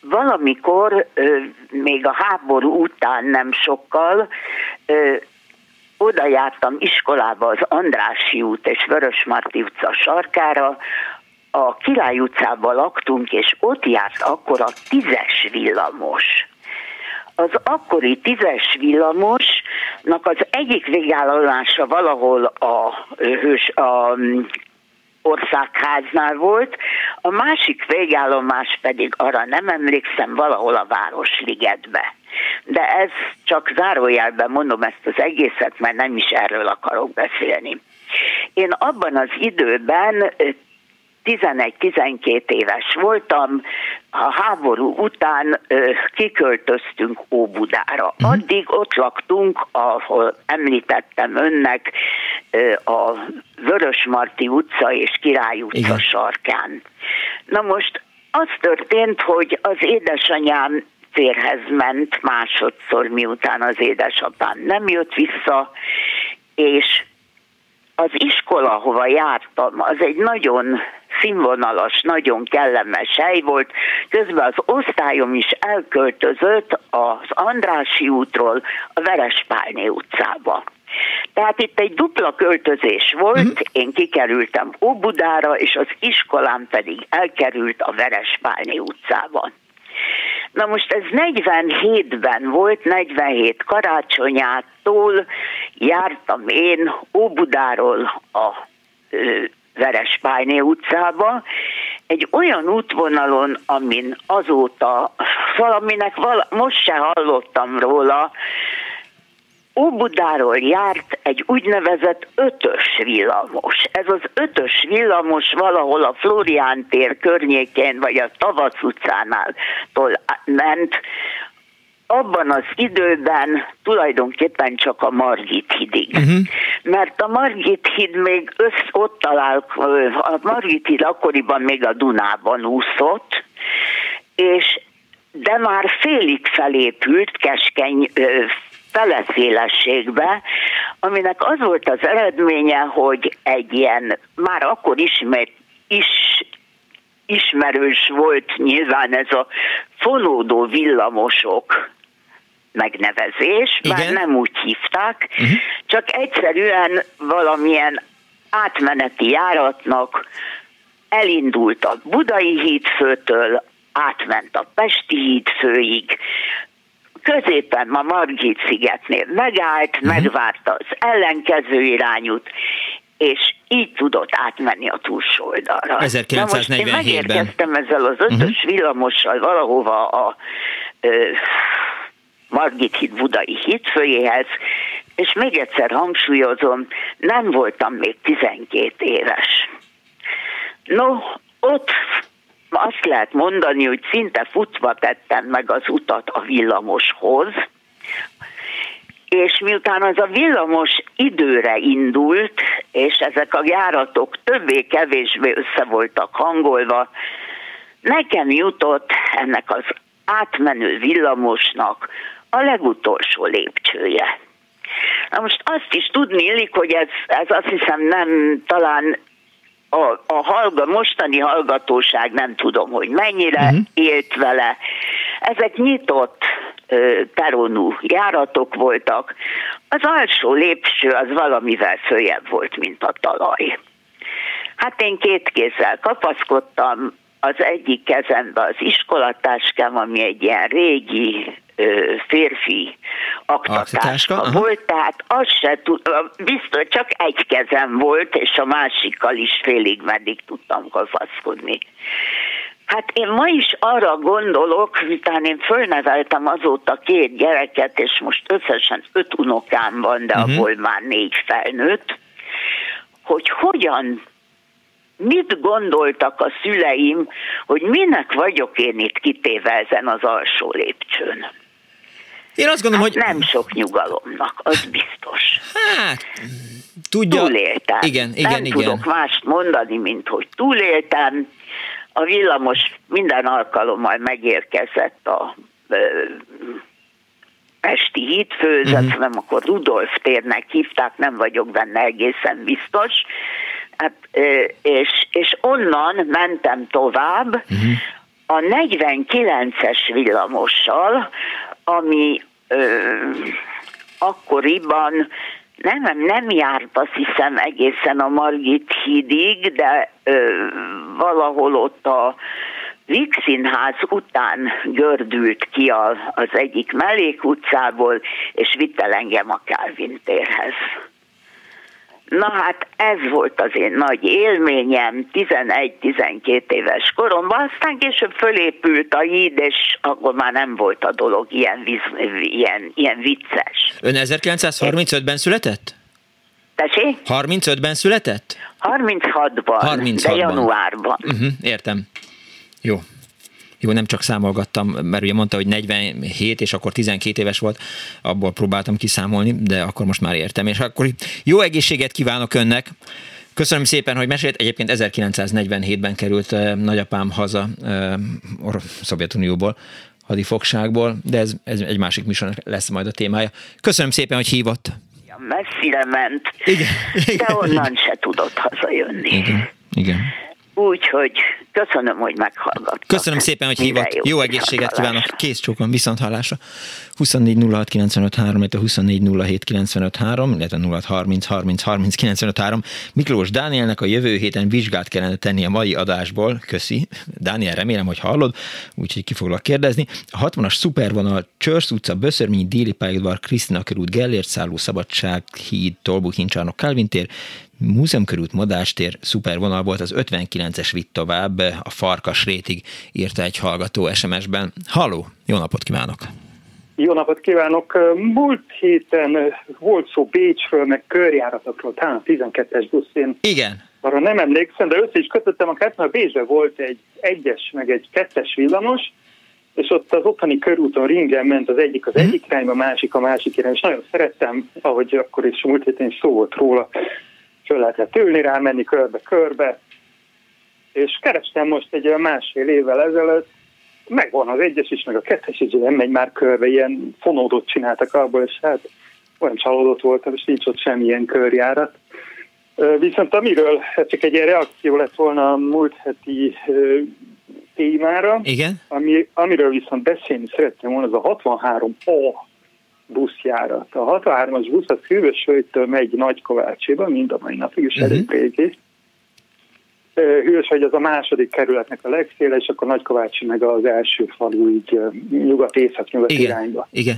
Speaker 12: valamikor, ö, még a háború után nem sokkal, ö, oda jártam iskolába az Andrási út és Vörösmarty utca sarkára, a Király utcában laktunk, és ott járt akkor a tízes villamos az akkori tízes villamosnak az egyik végállomása valahol a, hős, a mm, országháznál volt, a másik végállomás pedig arra nem emlékszem, valahol a Városligetbe. De ez csak zárójelben mondom ezt az egészet, mert nem is erről akarok beszélni. Én abban az időben 11-12 éves voltam, a háború után ö, kiköltöztünk Óbudára. Uh-huh. Addig ott laktunk, ahol említettem önnek ö, a Vörösmarty utca és Király utca Igen. sarkán. Na most az történt, hogy az édesanyám férhez ment másodszor, miután az édesapám nem jött vissza, és az iskola, hova jártam, az egy nagyon színvonalas, nagyon kellemes hely volt. Közben az osztályom is elköltözött az Andrási útról a Verespálné utcába. Tehát itt egy dupla költözés volt, uh-huh. én kikerültem Óbudára, és az iskolám pedig elkerült a Verespálné utcába. Na most ez 47-ben volt, 47 karácsonyától jártam én Óbudáról a Verespájné utcába, egy olyan útvonalon, amin azóta valaminek vala, most se hallottam róla, Óbudáról járt egy úgynevezett ötös villamos. Ez az ötös villamos valahol a Florián tér környékén, vagy a Tavasz utcánál ment. Abban az időben tulajdonképpen csak a Margit hidig. Uh-huh. Mert a Margit híd még össz, ott talál, a Margit híd akkoriban még a Dunában úszott, és de már félig felépült keskeny feleszélességbe, aminek az volt az eredménye, hogy egy ilyen, már akkor ismét is ismerős volt nyilván ez a fonódó villamosok megnevezés, Igen? már nem úgy hívták, uh-huh. csak egyszerűen valamilyen átmeneti járatnak elindult a Budai hídfőtől, átment a Pesti hídfőig, középen a Margit szigetnél megállt, uh-huh. megvárta az ellenkező irányút, és így tudott átmenni a túlsó oldalra.
Speaker 1: 1947-ben. én
Speaker 12: megérkeztem ezzel az ötös uh-huh. villamossal valahova a ö, Margit híd Budai hídfőjéhez, és még egyszer hangsúlyozom, nem voltam még 12 éves. No, ott azt lehet mondani, hogy szinte futva tettem meg az utat a villamoshoz, és miután az a villamos időre indult, és ezek a járatok többé-kevésbé össze voltak hangolva, nekem jutott ennek az átmenő villamosnak a legutolsó lépcsője. Na most azt is tudni illik, hogy ez, ez azt hiszem nem talán a, a hallga, mostani hallgatóság nem tudom, hogy mennyire uh-huh. élt vele. Ezek nyitott ö, peronú járatok voltak. Az alsó lépcső az valamivel följebb volt, mint a talaj. Hát én két kézzel kapaszkodtam, az egyik kezembe az iskolatáskám, ami egy ilyen régi férfi aktatáska volt, tehát az se tud, biztos csak egy kezem volt, és a másikkal is félig meddig tudtam kapaszkodni. Hát én ma is arra gondolok, miután én fölneveltem azóta két gyereket, és most összesen öt unokám van, de uh-huh. abból már négy felnőtt, hogy hogyan mit gondoltak a szüleim, hogy minek vagyok én itt kitéve ezen az alsó lépcsőn.
Speaker 1: Én azt gondolom, hát
Speaker 12: hogy... Nem sok nyugalomnak, az biztos.
Speaker 1: Hát, tudja...
Speaker 12: Túléltem.
Speaker 1: Igen, igen,
Speaker 12: nem
Speaker 1: igen.
Speaker 12: tudok mást mondani, mint hogy túléltem. A villamos minden alkalommal megérkezett a Pesti hídfőzet, uh-huh. nem akkor Rudolf térnek hívták, nem vagyok benne egészen biztos. Hát, és, és onnan mentem tovább uh-huh. a 49-es villamossal, ami ö, akkoriban nem, nem járt azt hiszem egészen a Margit hídig, de ö, valahol ott a Víg Színház után gördült ki az egyik mellékutcából, és vitt el engem a Calvin térhez. Na hát ez volt az én nagy élményem 11-12 éves koromban, aztán később fölépült a híd, és akkor már nem volt a dolog ilyen, viz, ilyen, ilyen vicces.
Speaker 1: Ön 1935-ben született?
Speaker 12: Tessék?
Speaker 1: 35-ben született?
Speaker 12: 36-ban, 36-ban. de januárban.
Speaker 1: Uh-huh, értem. Jó, jó, nem csak számolgattam, mert ugye mondta, hogy 47, és akkor 12 éves volt, abból próbáltam kiszámolni, de akkor most már értem. És akkor jó egészséget kívánok önnek, Köszönöm szépen, hogy mesélt. Egyébként 1947-ben került uh, nagyapám haza uh, Szovjetunióból, hadifogságból, de ez, ez egy másik műsor lesz majd a témája. Köszönöm szépen, hogy hívott.
Speaker 12: Messzire ment,
Speaker 1: igen, igen,
Speaker 12: de onnan igen. se tudott hazajönni.
Speaker 1: Igen, igen.
Speaker 12: Úgyhogy köszönöm, hogy meghallgattak.
Speaker 1: Köszönöm szépen, hogy hívott. Jó, jó egészséget kívánok. Kész csókon, viszont hallásra. 24 06 95 3, illetve 24 07 95 3, illetve 06 30 30 30 95 3. Miklós Dánielnek a jövő héten vizsgát kellene tenni a mai adásból. Köszi. Dániel, remélem, hogy hallod, úgyhogy ki foglak kérdezni. A 60-as szupervonal Csörsz utca, Böszörményi, Déli pályaudvar, Krisztina körút, Gellért szálló, Szabadság, híd, Tolbu, Kincsárnok, Calvin tér, Múzeum körút Madástér szupervonal volt, az 59-es vitt tovább, a Farkas rétig írta egy hallgató SMS-ben. Halló, jó napot kívánok!
Speaker 13: Jó napot kívánok! Múlt héten volt szó Bécsről, meg körjáratokról, talán a 12-es buszén.
Speaker 1: Igen.
Speaker 13: Arra nem emlékszem, de össze is kötöttem a kettőt, mert Bécsben volt egy egyes, meg egy kettes villamos, és ott az ottani körúton ringen ment az egyik az egyik irányba, a másik a másik irányba, és nagyon szerettem, ahogy akkor is múlt héten is szó volt róla, föl lehetett ülni rá, menni körbe-körbe, és kerestem most egy olyan másfél évvel ezelőtt, megvan az egyes is, meg a kettes is, nem megy már körbe, ilyen fonódot csináltak abból, és hát olyan csalódott voltam, és nincs ott semmilyen körjárat. Viszont amiről hát csak egy ilyen reakció lett volna a múlt heti témára,
Speaker 1: Igen?
Speaker 13: Ami, amiről viszont beszélni szeretném volna, az a 63A buszjárat. A 63-as busz az Hűvösvölgytől megy Nagykovácsiba, mind a mai napig is uh-huh. elég régi. Hűvösvölgy az a második kerületnek a legszéle, és akkor Nagykovácsi meg az első falu így nyugat-észak-nyugat
Speaker 1: Igen.
Speaker 13: irányba.
Speaker 1: Igen.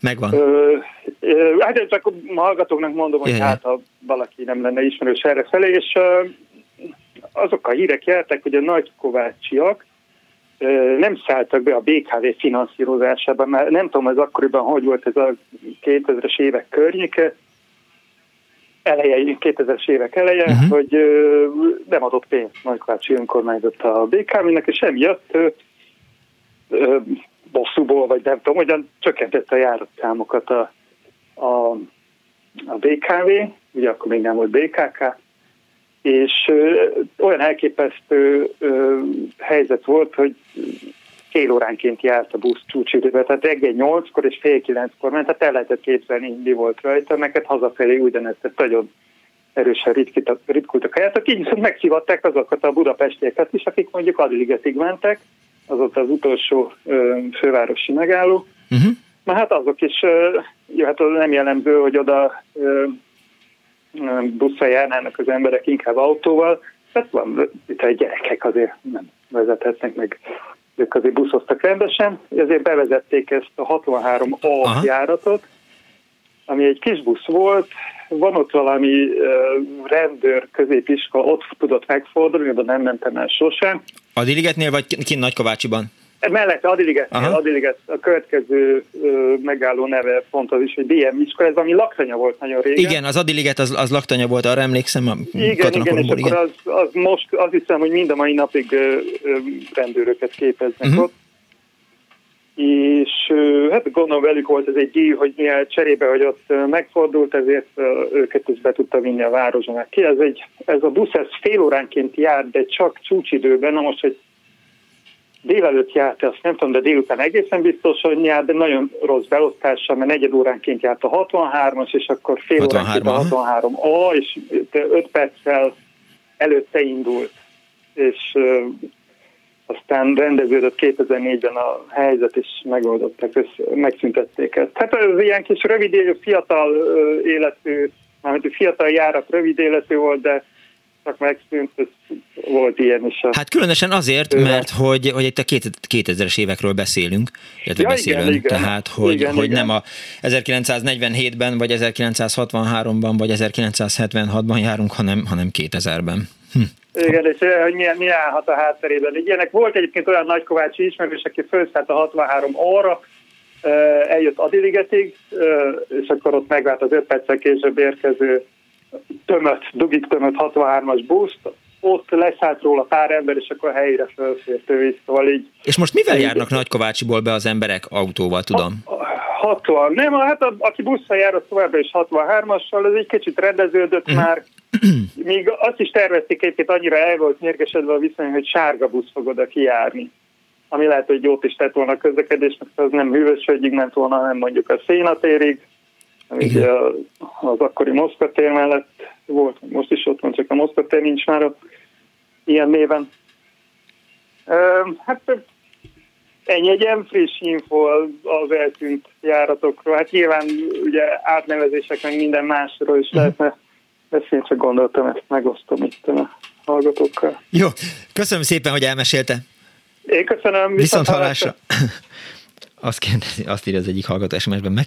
Speaker 1: Megvan.
Speaker 13: Ö, ö, hát csak a hallgatóknak mondom, hogy
Speaker 1: Igen.
Speaker 13: hát ha valaki nem lenne ismerős erre felé, és ö, azok a hírek jeltek, hogy a nagykovácsiak nem szálltak be a BKV finanszírozásába, mert nem tudom, ez akkoriban hogy volt ez a 2000-es évek környéke, eleje, 2000-es évek eleje, uh-huh. hogy ö, nem adott pénzt Nagykovácsi önkormányzat a BKV-nek, és emiatt ö, ö, bosszúból, vagy nem tudom, hogyan csökkentette a járatszámokat a, a, a BKV, ugye akkor még nem volt BKK, és olyan elképesztő helyzet volt, hogy fél óránként járt a busz csúcsidőben, tehát reggel nyolckor és fél kilenckor ment, tehát el lehetett képzelni, mi volt rajta, neked hazafelé ugyanezt, tehát nagyon erősen ritkítak, ritkultak a járatok, így viszont megszivatták azokat a budapestieket is, akik mondjuk Adligetig mentek, az ott az utolsó ö, fővárosi megálló,
Speaker 1: Uh-huh.
Speaker 13: Na hát azok is, ö, jó, hát az nem jellemző, hogy oda ö, busszal járnának az emberek, inkább autóval. Hát van, itt a gyerekek azért nem vezethetnek meg, ők azért buszoztak rendesen, ezért bevezették ezt a 63A
Speaker 1: Aha.
Speaker 13: járatot, ami egy kis busz volt, van ott valami ö, rendőr középiskola, ott tudott megfordulni, oda nem mentem el sosem.
Speaker 1: Adiligetnél vagy kint Nagykovácsiban?
Speaker 13: Mellette Adiliget,
Speaker 1: Aha.
Speaker 13: Adiliget a következő ö, megálló neve pont az is, hogy BM iskola, ez ami laktanya volt nagyon régen.
Speaker 1: Igen, az Adiliget az, az laktanya volt, arra emlékszem a
Speaker 13: igen, igen, és
Speaker 1: katonakoromból,
Speaker 13: akkor az, az most azt hiszem, hogy mind a mai napig ö, ö, rendőröket képeznek uh-huh. ott. És ö, hát gondolom velük volt ez egy díj, hogy milyen cserébe, hogy ott megfordult, ezért ö, őket is be tudta vinni a városba ki. Ez, egy, ez a busz ez fél óránként jár, de csak csúcsidőben, na most, hogy délelőtt járt, azt nem tudom, de délután egészen biztos, hogy járt, de nagyon rossz beosztással, mert negyed óránként járt a 63-as, és akkor fél
Speaker 1: 63,
Speaker 13: óránként a 63A, és 5 perccel előtte indult. És ö, aztán rendeződött 2004-ben a helyzet, és megoldották, össze, megszüntették ezt. Hát ez ilyen kis rövid, fiatal életű, mármint fiatal járat rövid életű volt, de csak megszűnt, ez volt ilyen is. A...
Speaker 1: Hát különösen azért, mert hogy, hogy itt a két- 2000-es évekről beszélünk, illetve
Speaker 13: Ja,
Speaker 1: beszélünk,
Speaker 13: igen, igen.
Speaker 1: tehát hogy,
Speaker 13: Igen,
Speaker 1: hogy
Speaker 13: igen.
Speaker 1: nem a 1947-ben, vagy 1963-ban, vagy 1976-ban járunk, hanem, hanem 2000-ben. Hm.
Speaker 13: Igen, és eh, hogy milyen, mi állhat a hátterében. Ilyenek volt egyébként olyan nagykovácsi ismerős, aki felszállt a 63 óra, eljött Adiligetig, eh, és akkor ott megvált az 5 perccel később érkező tömött, dugik tömött 63-as buszt, ott leszállt róla pár ember, és akkor a helyére felfért ő is, szóval így
Speaker 1: És most mivel járnak Nagykovácsiból be az emberek autóval, tudom?
Speaker 13: 60, nem, hát a, aki busszal jár, az továbbra is 63-assal, ez egy kicsit rendeződött már. Míg azt is tervezték egyébként, annyira el volt mérgesedve a viszony, hogy sárga busz fog oda kijárni. Ami lehet, hogy jót is tett volna a közlekedésnek, az nem hűvösvölgyig ment volna, hanem mondjuk a szénatérig, ami ugye az akkori Moszkva tér mellett volt, most is ott van, csak a Moszkva tér nincs már ott ilyen néven. Hát Ennyi egy ilyen friss info az, eltűnt járatokról. Hát nyilván ugye átnevezések meg minden másról is lehetne beszélni, csak gondoltam, ezt megosztom itt a hallgatókkal.
Speaker 1: Jó, köszönöm szépen, hogy elmesélte.
Speaker 13: Én köszönöm.
Speaker 1: Viszont hallásra. Azt, kérdezi, azt írja az egyik hallgató SMS-ben,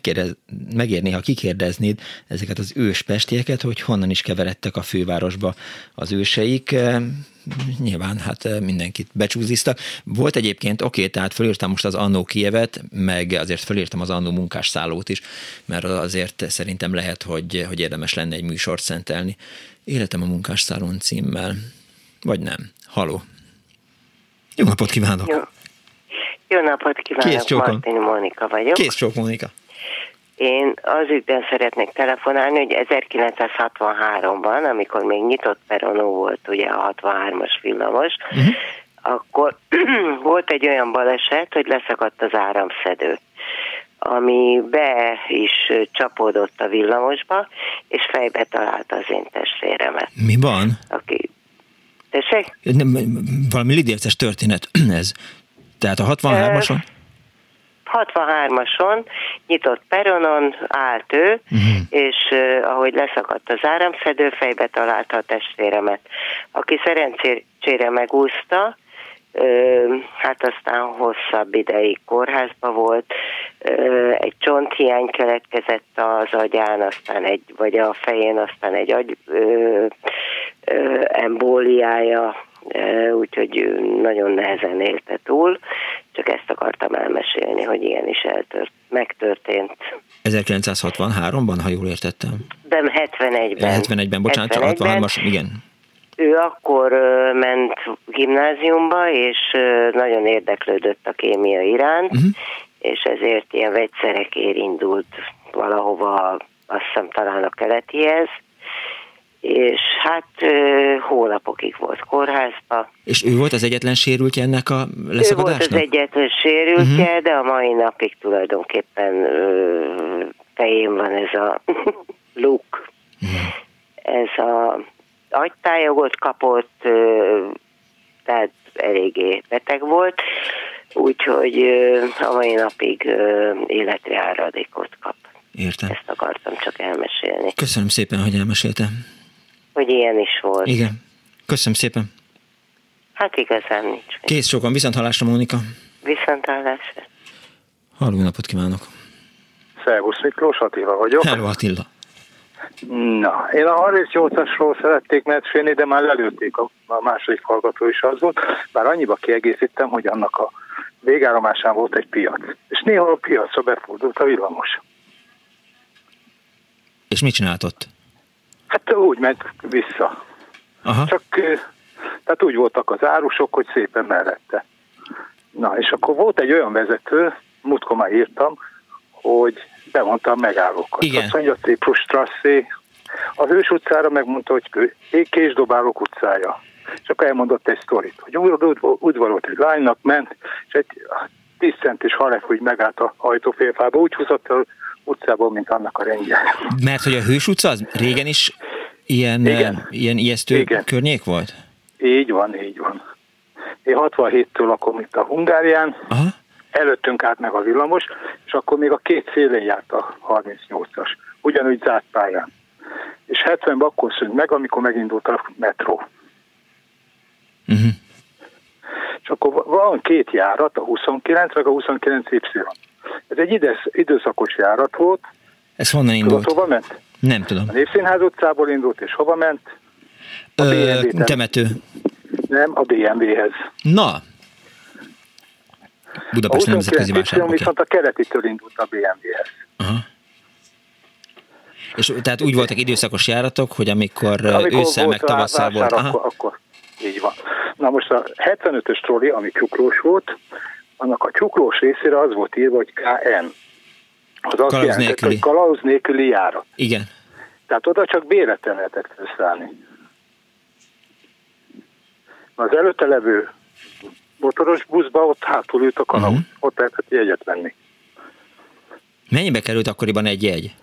Speaker 1: megérné, ha kikérdeznéd ezeket az ős pestieket, hogy honnan is keveredtek a fővárosba az őseik. E, nyilván hát e, mindenkit becsúziztak. Volt egyébként, oké, tehát fölírtam most az Annó Kievet, meg azért fölírtam az Annó munkásszállót is, mert azért szerintem lehet, hogy, hogy érdemes lenne egy műsort szentelni. Életem a munkásszállón címmel. Vagy nem. Haló. Jó napot kívánok!
Speaker 14: Jó. Jó napot kívánok,
Speaker 1: Kész csókom.
Speaker 14: Martin Mónika vagyok.
Speaker 1: Kész csók, Mónika.
Speaker 14: Én az ügyben szeretnék telefonálni, hogy 1963-ban, amikor még nyitott peronó volt ugye a 63-as villamos, uh-huh. akkor volt egy olyan baleset, hogy leszakadt az áramszedő ami be is csapódott a villamosba, és fejbe találta az én testvéremet.
Speaker 1: Mi van?
Speaker 14: Aki... Tessék?
Speaker 1: Nem, valami lidérces történet ez. Tehát a 63-ason?
Speaker 14: 63-ason nyitott peronon állt ő, uh-huh. és uh, ahogy leszakadt az áramszedő, fejbe találta a testvéremet, aki szerencsére megúszta, uh, hát aztán hosszabb ideig kórházba volt, uh, egy csonthiány keletkezett az agyán, aztán egy, vagy a fején, aztán egy agy uh, uh, embóliája, úgyhogy nagyon nehezen élte túl, csak ezt akartam elmesélni, hogy ilyen is eltört, megtörtént.
Speaker 1: 1963-ban, ha jól értettem?
Speaker 14: Nem, 71-ben.
Speaker 1: 71-ben, bocsánat, 71-ben. 63-as, igen.
Speaker 14: Ő akkor ment gimnáziumba, és nagyon érdeklődött a kémia iránt, uh-huh. és ezért ilyen vegyszerekért indult valahova, azt hiszem talán a keletihez, és hát hónapokig volt kórházba.
Speaker 1: És ő volt az egyetlen sérültje ennek a leszakadásnak?
Speaker 14: Ő volt az egyetlen sérültje, uh-huh. de a mai napig tulajdonképpen fején van ez a luk. Uh-huh. Ez a agytájogot kapott, tehát eléggé beteg volt, úgyhogy a mai napig életre áradékot kap.
Speaker 1: Értem.
Speaker 14: Ezt akartam csak elmesélni.
Speaker 1: Köszönöm szépen, hogy elmeséltem
Speaker 14: hogy ilyen is volt.
Speaker 1: Igen. Köszönöm szépen.
Speaker 14: Hát igazán nincs.
Speaker 1: Kész sokan, viszont hallásra, Mónika.
Speaker 14: Viszont hallásra.
Speaker 1: Halló napot kívánok.
Speaker 15: Szervusz Miklós, Attila vagyok.
Speaker 1: Hello Attila.
Speaker 15: Na, én a 38-asról szerették mesélni, de már lelőtték, a, a második hallgató is az volt, bár annyiba kiegészítem, hogy annak a végállomásán volt egy piac. És néha a piacra befordult a villamos.
Speaker 1: És mit csinált ott?
Speaker 15: Hát úgy ment vissza.
Speaker 1: Aha.
Speaker 15: Csak tehát úgy voltak az árusok, hogy szépen mellette. Na, és akkor volt egy olyan vezető, múltkor már írtam, hogy bemondta a megállókat.
Speaker 1: Igen.
Speaker 15: Azt mondja, Ciprus Strasszé, a Hős utcára megmondta, hogy Késdobálók utcája. És akkor elmondott egy sztorit, hogy udvarolt egy lánynak, ment, és egy 10 centis halef úgy megállt a ajtófélfába, úgy húzott a utcából, mint annak a rendje.
Speaker 1: Mert hogy a Hős utca az régen is ilyen, Igen. ilyen ijesztő Igen. környék volt?
Speaker 15: Így van, így van. Én 67-től lakom itt a Hungárián,
Speaker 1: Aha.
Speaker 15: előttünk át meg a villamos, és akkor még a két szélén járt a 38-as, ugyanúgy zárt pályán. És 70-ben akkor szűnt meg, amikor megindult a metró.
Speaker 1: Uh-huh.
Speaker 15: És akkor van két járat, a 29 meg a 29Y. Ez egy idősz, időszakos járat volt.
Speaker 1: Ez honnan indult?
Speaker 15: Tudod, hova ment?
Speaker 1: Nem tudom.
Speaker 15: A Népszínház utcából indult, és hova ment?
Speaker 1: A Ö, temető.
Speaker 15: Nem, a BMW-hez.
Speaker 1: Na. Budapest
Speaker 15: a
Speaker 1: Nemzetközi Vásárló.
Speaker 15: viszont a keretitől indult a BMW-hez.
Speaker 1: Aha. És tehát úgy voltak időszakos járatok, hogy amikor, amikor ősszel meg tavasszal volt.
Speaker 15: Aha. Akkor, akkor, így van. Na most a 75-ös troli, ami csuklós volt, annak a csuklós részére az volt írva, hogy KN. Az azt
Speaker 1: Kalauz
Speaker 15: jelentett, hogy kalauz nélküli járat.
Speaker 1: Igen.
Speaker 15: Tehát oda csak béreten lehetett felszállni. Az előtte levő motoros buszba ott hátul ült a kalauz. Uh-huh. Ott lehetett jegyet venni.
Speaker 1: Mennyibe került akkoriban egy jegy?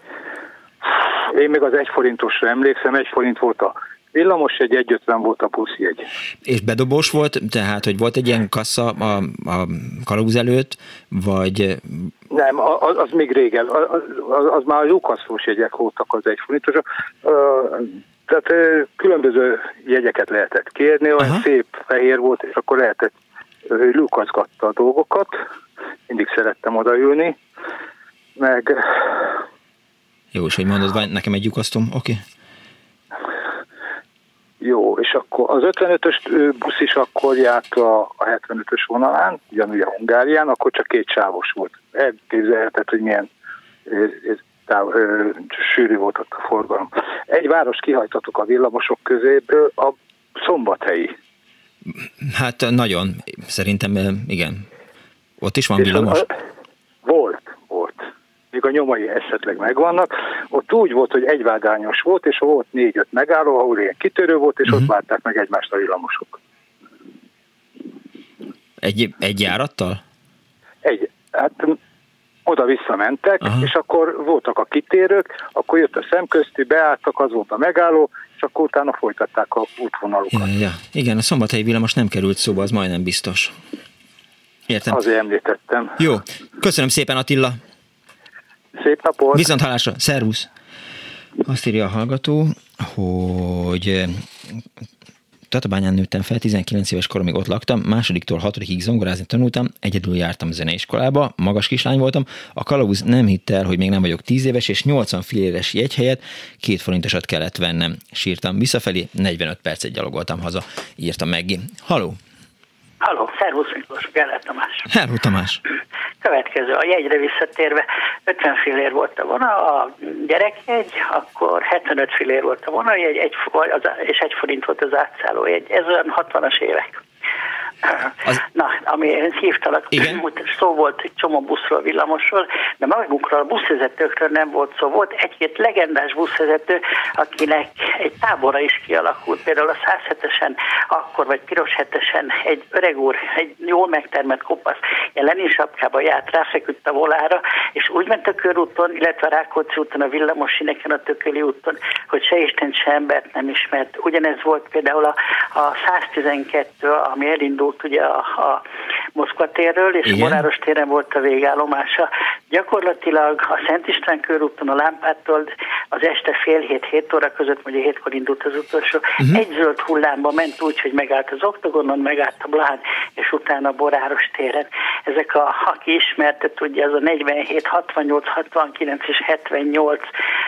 Speaker 15: Én még az egy forintosra emlékszem, egy forint volt a villamos egy 1,50 volt a buszjegy.
Speaker 1: És bedobós volt, tehát, hogy volt egy ilyen kassa a, a kalauz előtt, vagy...
Speaker 15: Nem, az, az még régen, az, az, az már a jókasszós jegyek voltak az egy forintos. Tehát különböző jegyeket lehetett kérni, olyan Aha. szép fehér volt, és akkor lehetett, lukaszgatta a dolgokat, mindig szerettem odaülni, meg
Speaker 1: Jó, és hogy mondod, van nekem egy lyukasztom, oké. Okay.
Speaker 15: Jó, és akkor az 55-ös ö, busz is akkor járt a, a 75-ös vonalán, ugyanúgy a Hungárián, akkor csak két sávos volt. Elképzelheted, hogy milyen táv, ö, sűrű volt ott a forgalom. Egy város kihajtatok a villamosok közéből, a szombathelyi.
Speaker 1: Hát nagyon, szerintem igen. Ott is van
Speaker 15: És
Speaker 1: villamos?
Speaker 15: a- volt. Még a nyomai esetleg megvannak. Ott úgy volt, hogy egyvádányos volt, és volt négy-öt megálló, ahol ilyen kitörő volt, és uh-huh. ott várták meg egymást a villamosok.
Speaker 1: Egy, egy járattal?
Speaker 15: Egy, hát m- oda-vissza mentek, Aha. és akkor voltak a kitérők, akkor jött a szemközti, beálltak, az volt a megálló, és akkor utána folytatták a útvonalukat.
Speaker 1: Ja, ja. Igen, a szombathelyi villamos nem került szóba, az majdnem biztos. Értem.
Speaker 15: Azért említettem.
Speaker 1: Jó, köszönöm szépen Attila.
Speaker 15: Szép napot!
Speaker 1: Viszont hallásra, szervusz! Azt írja a hallgató, hogy eh, Tatabányán nőttem fel, 19 éves koromig ott laktam, másodiktól hatodikig zongorázni tanultam, egyedül jártam zeneiskolába, magas kislány voltam, a kalauz nem hitte el, hogy még nem vagyok 10 éves, és 80 filéres jegy helyett két forintosat kellett vennem. Sírtam visszafelé, 45 percet gyalogoltam haza, írta Meggi. Haló!
Speaker 16: Halló, szervusz Miklós, Gellert Tamás.
Speaker 1: Hello Tamás!
Speaker 16: Következő, a jegyre visszatérve, 50 fillér volt a vonal, a gyerekjegy, akkor 75 fillér volt a vonaljegy, egy, vagy az, és egy forint volt az átszállójegy. Ez olyan 60-as évek. Az... Na, ami én hívtalak, Igen? szó volt egy csomó buszról, villamosról, de magunkról, a buszvezetőkről nem volt szó. Volt egy-két legendás buszvezető, akinek egy tábora is kialakult. Például a 107-esen, akkor vagy piros hetesen egy öreg úr, egy jól megtermett kopasz, ilyen Lenin sapkába járt, ráfeküdt a volára, és úgy ment a körúton, illetve a Rákóczi úton, a villamos sineken, a Tököli úton, hogy se Isten, se embert nem ismert. Ugyanez volt például a, a 112, ami elindult ugye a, a Moszkva térről, és
Speaker 17: Igen.
Speaker 16: a Moráros téren volt a végállomása. Gyakorlatilag a Szent István körúton a lámpától az este fél hét, hét óra között, ugye hétkor indult az utolsó,
Speaker 17: Mhm.
Speaker 16: egy zöld hullámba ment úgy, hogy megállt az Oktogonon, megállt a Blahán, és utána a Boráros téren. Ezek a, aki ismerte, tudja, az a 47, 68, 69 és 78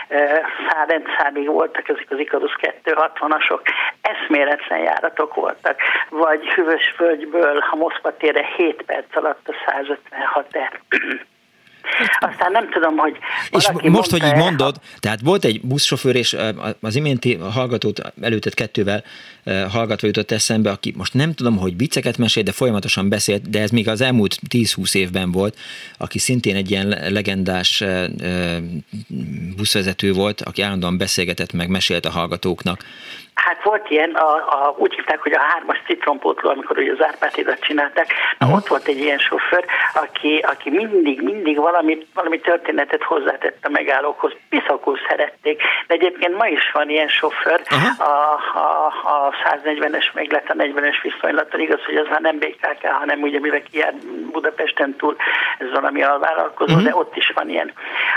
Speaker 16: eh, szárendszámig voltak ezek az Ikarus 260-asok. Eszméletlen járatok voltak. Vagy Hüvösvölgyből a Moszkva térre 7 perc alatt a 156 er Aztán nem tudom, hogy
Speaker 1: És most, hogy így mondod, tehát volt egy buszsofőr, és az iménti hallgatót előttet kettővel hallgatva jutott eszembe, aki most nem tudom, hogy vicceket mesél, de folyamatosan beszélt, de ez még az elmúlt 10-20 évben volt, aki szintén egy ilyen legendás buszvezető volt, aki állandóan beszélgetett, meg mesélt a hallgatóknak.
Speaker 16: Hát volt ilyen, a, a, úgy hívták, hogy a hármas citrompótló, amikor ugye az Árpátidat csinálták, na, ott volt egy ilyen sofőr, aki, aki mindig, mindig valami, valami történetet hozzátett a megállókhoz. Piszakul szerették, de egyébként ma is van ilyen sofőr, a, a, a 140-es meg lett a 40-es viszonylatban, igaz, hogy az már nem BKK, hanem ugye mivel kijár Budapesten túl, ez valami alvállalkozó,
Speaker 17: Mhm.
Speaker 16: de ott is van ilyen.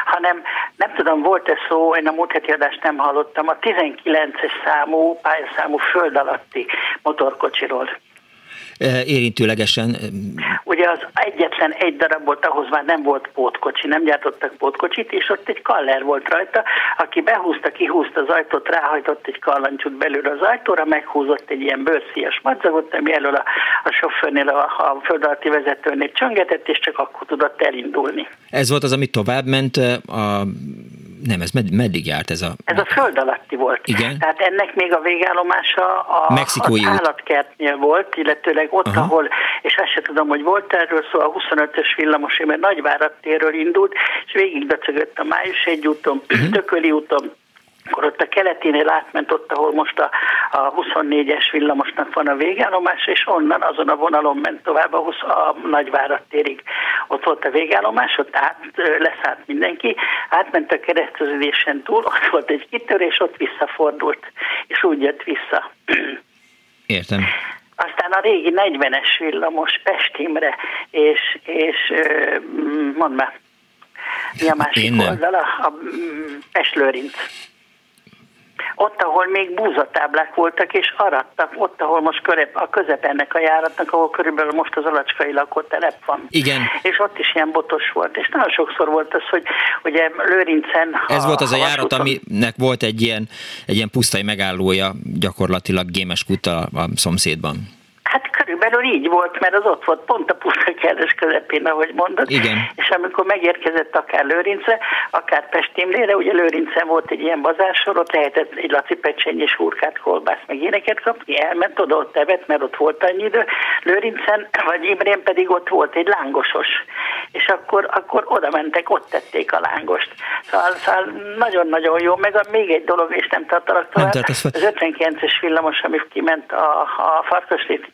Speaker 16: Hanem nem tudom, volt-e szó, én a múlt heti adást nem hallottam, a 19-es számú, pályaszámú föld alatti motorkocsiról.
Speaker 1: Ö, Érintőlegesen ö,
Speaker 16: Ugye az egyetlen egy darab volt, ahhoz már nem volt pótkocsi, nem gyártottak pótkocsit, és ott egy kaller volt rajta, aki behúzta, kihúzta az ajtót, ráhajtott egy kallancsút belül az ajtóra, meghúzott egy ilyen bőrszíjas madzagot, ami elől a, a sofőrnél, a, a föld alatti vezetőnél csöngetett, és csak akkor tudott elindulni.
Speaker 1: ez volt az, ami tovább ment ö, a... Nem, ez med, meddig járt ez a...
Speaker 16: Ez a föld alatti volt.
Speaker 1: Igen.
Speaker 16: Tehát ennek még a végállomása a,
Speaker 1: Mexikói
Speaker 16: az állatkertnél volt, illetőleg ott,
Speaker 1: Aha.
Speaker 16: ahol, és azt se tudom, hogy volt erről szó, a 25-ös villamos, mert Nagyvárad térről indult, és végig becögött a Május egy úton,
Speaker 1: Mhm.
Speaker 16: Tököli úton, akkor ott a keleténél átment ott, ahol most a, a 24-es villamosnak van a végállomása, és onnan azon a vonalon ment tovább a, 20, a Nagyvárad térig. Ott volt a végállomás, ott át, leszállt mindenki, átment a kereszteződésen túl, ott volt egy kitörés, ott visszafordult, és úgy jött vissza.
Speaker 1: Értem.
Speaker 16: Aztán a régi 40-es villamos Pestimre, és, és mondd már, mi a másik
Speaker 1: Én
Speaker 16: oldala? A Pest-Lőrinc. Ott, ahol még búzatáblák voltak, és arattak, ott, ahol most körep, a közep ennek a járatnak, ahol körülbelül most az alacskai lakótelep van.
Speaker 1: Igen.
Speaker 16: És ott is ilyen botos volt. És nagyon sokszor volt az, hogy ugye Lőrincen...
Speaker 1: Ez volt az a járat,
Speaker 16: vasúton-
Speaker 1: aminek volt egy ilyen, egy ilyen pusztai megállója gyakorlatilag Gémes kutta a szomszédban.
Speaker 16: Körülbelül így volt, mert az ott volt pont a pusztakerdes közepén, ahogy mondod.
Speaker 1: Igen.
Speaker 16: És amikor megérkezett akár Lőrincre, akár Pestimlére, ugye Lőrincen volt egy ilyen bazársor, ott lehetett egy laci pecsenyés hurkát, kolbászt, meg ilyeneket kapni, elment oda, ott evett, mert ott volt annyi idő. Lőrincen, vagy Imrén pedig ott volt egy lángosos, és akkor, akkor oda mentek, ott tették a lángost. Szóval, szóval nagyon-nagyon jó, meg a, még egy dolog, és nem tartalak tovább.
Speaker 1: tart, az
Speaker 16: az 59-es villamos, ami kiment a, a Farkasréti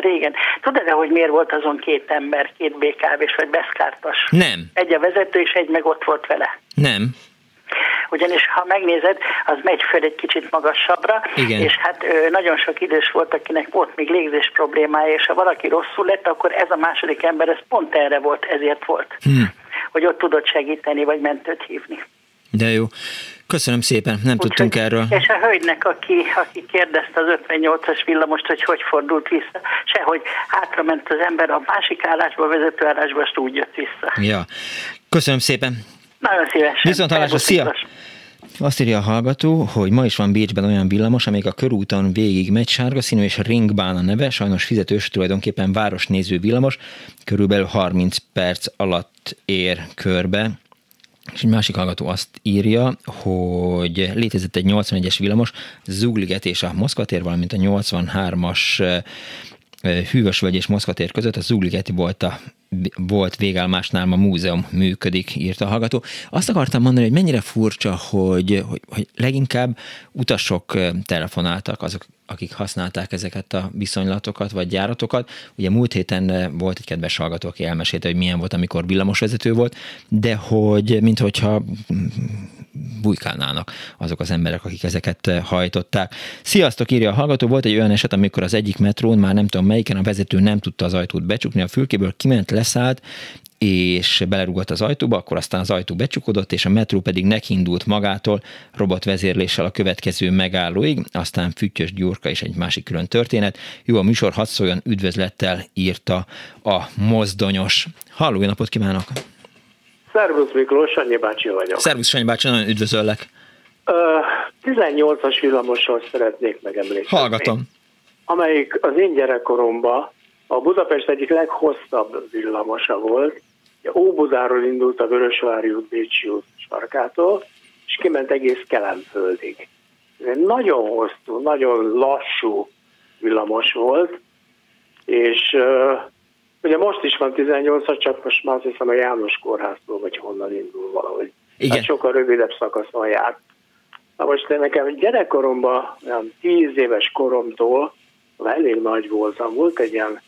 Speaker 16: temetőben régen. Tudod-e, hogy miért volt azon két ember, két BKV-s vagy beszkártas?
Speaker 1: Nem,
Speaker 16: Egy a vezető, és egy meg ott volt vele.
Speaker 1: nem.
Speaker 16: Ugyanis, ha megnézed, az megy föl egy kicsit magasabbra,
Speaker 1: Igen.
Speaker 16: és hát ö, nagyon sok idős volt, akinek volt még légzés problémája, és ha valaki rosszul lett, akkor ez a második ember, ez pont erre volt, ezért volt,
Speaker 1: Hm.
Speaker 16: hogy ott tudott segíteni, vagy mentőt hívni.
Speaker 1: De jó. Köszönöm szépen, nem tudtunk erről.
Speaker 16: És a hölgynek, aki, aki kérdezte az 58-as villamost, hogy hogy fordult vissza, sehogy hátra ment az ember a másik állásba, a vezető állásba, azt úgy jött vissza.
Speaker 1: Ja. Köszönöm szépen.
Speaker 16: Nagyon szívesen.
Speaker 1: Viszont hallásra, szia! Azt írja a hallgató, hogy ma is van Bécsben olyan villamos, amelyik a körúton végig megy, sárga színű és ringbán a neve, sajnos fizetős, tulajdonképpen városnéző villamos, körülbelül 30 perc alatt ér körbe. És egy másik hallgató azt írja, hogy létezett egy 81-es villamos, Zugliget és a Moszkvatér, valamint a 83-as Hűvösvölgy és Moszkvatér között. A Zugligeti volt, a, volt végállomásnál ma múzeum működik, írta a hallgató. Azt akartam mondani, hogy mennyire furcsa, hogy, hogy, hogy leginkább utasok telefonáltak, azok, akik használták ezeket a viszonylatokat vagy járatokat. Ugye múlt héten volt egy kedves hallgató, aki elmesélte, hogy milyen volt, amikor villamosvezető volt, de hogy minthogyha bujkálnának azok az emberek, akik ezeket hajtották. Sziasztok, írja a hallgató, volt egy olyan eset, amikor az egyik metrón, már nem tudom melyiken, a vezető nem tudta az ajtót becsukni, a fülkéből kiment, leszállt, és belerugott az ajtóba, akkor aztán az ajtó becsukódott, és a metró pedig nekindult magától robotvezérléssel a következő megállóig, aztán Füttyös Gyurka és egy másik külön történet. Jó, a műsor hadd szóljon, üdvözlettel írta a mozdonyos. Halló, jó napot kívánok!
Speaker 17: Szervusz Miklós, Annyi bácsi vagyok.
Speaker 1: Szervusz Sanyi bácsi, nagyon üdvözöllek!
Speaker 17: Ö, 18-as villamosról szeretnék megemlékezni.
Speaker 1: Hallgatom.
Speaker 17: Amelyik az én gyerekkoromban a Budapest egyik leghosszabb villamosa volt. Óbudáról indult a Vörösvári út Bécsi út sarkától, és kiment egész Kelemföldig. Ez egy nagyon hosszú, nagyon lassú villamos volt, és ö, ugye most is van 18 csak most már azt hiszem a János kórháztól, vagy honnan indul valahogy.
Speaker 1: Igen.
Speaker 17: Hát sokkal rövidebb szakaszon jár. Na most én nekem gyerekkoromban, olyan 10 éves koromtól elég nagy voltam, volt egy ilyen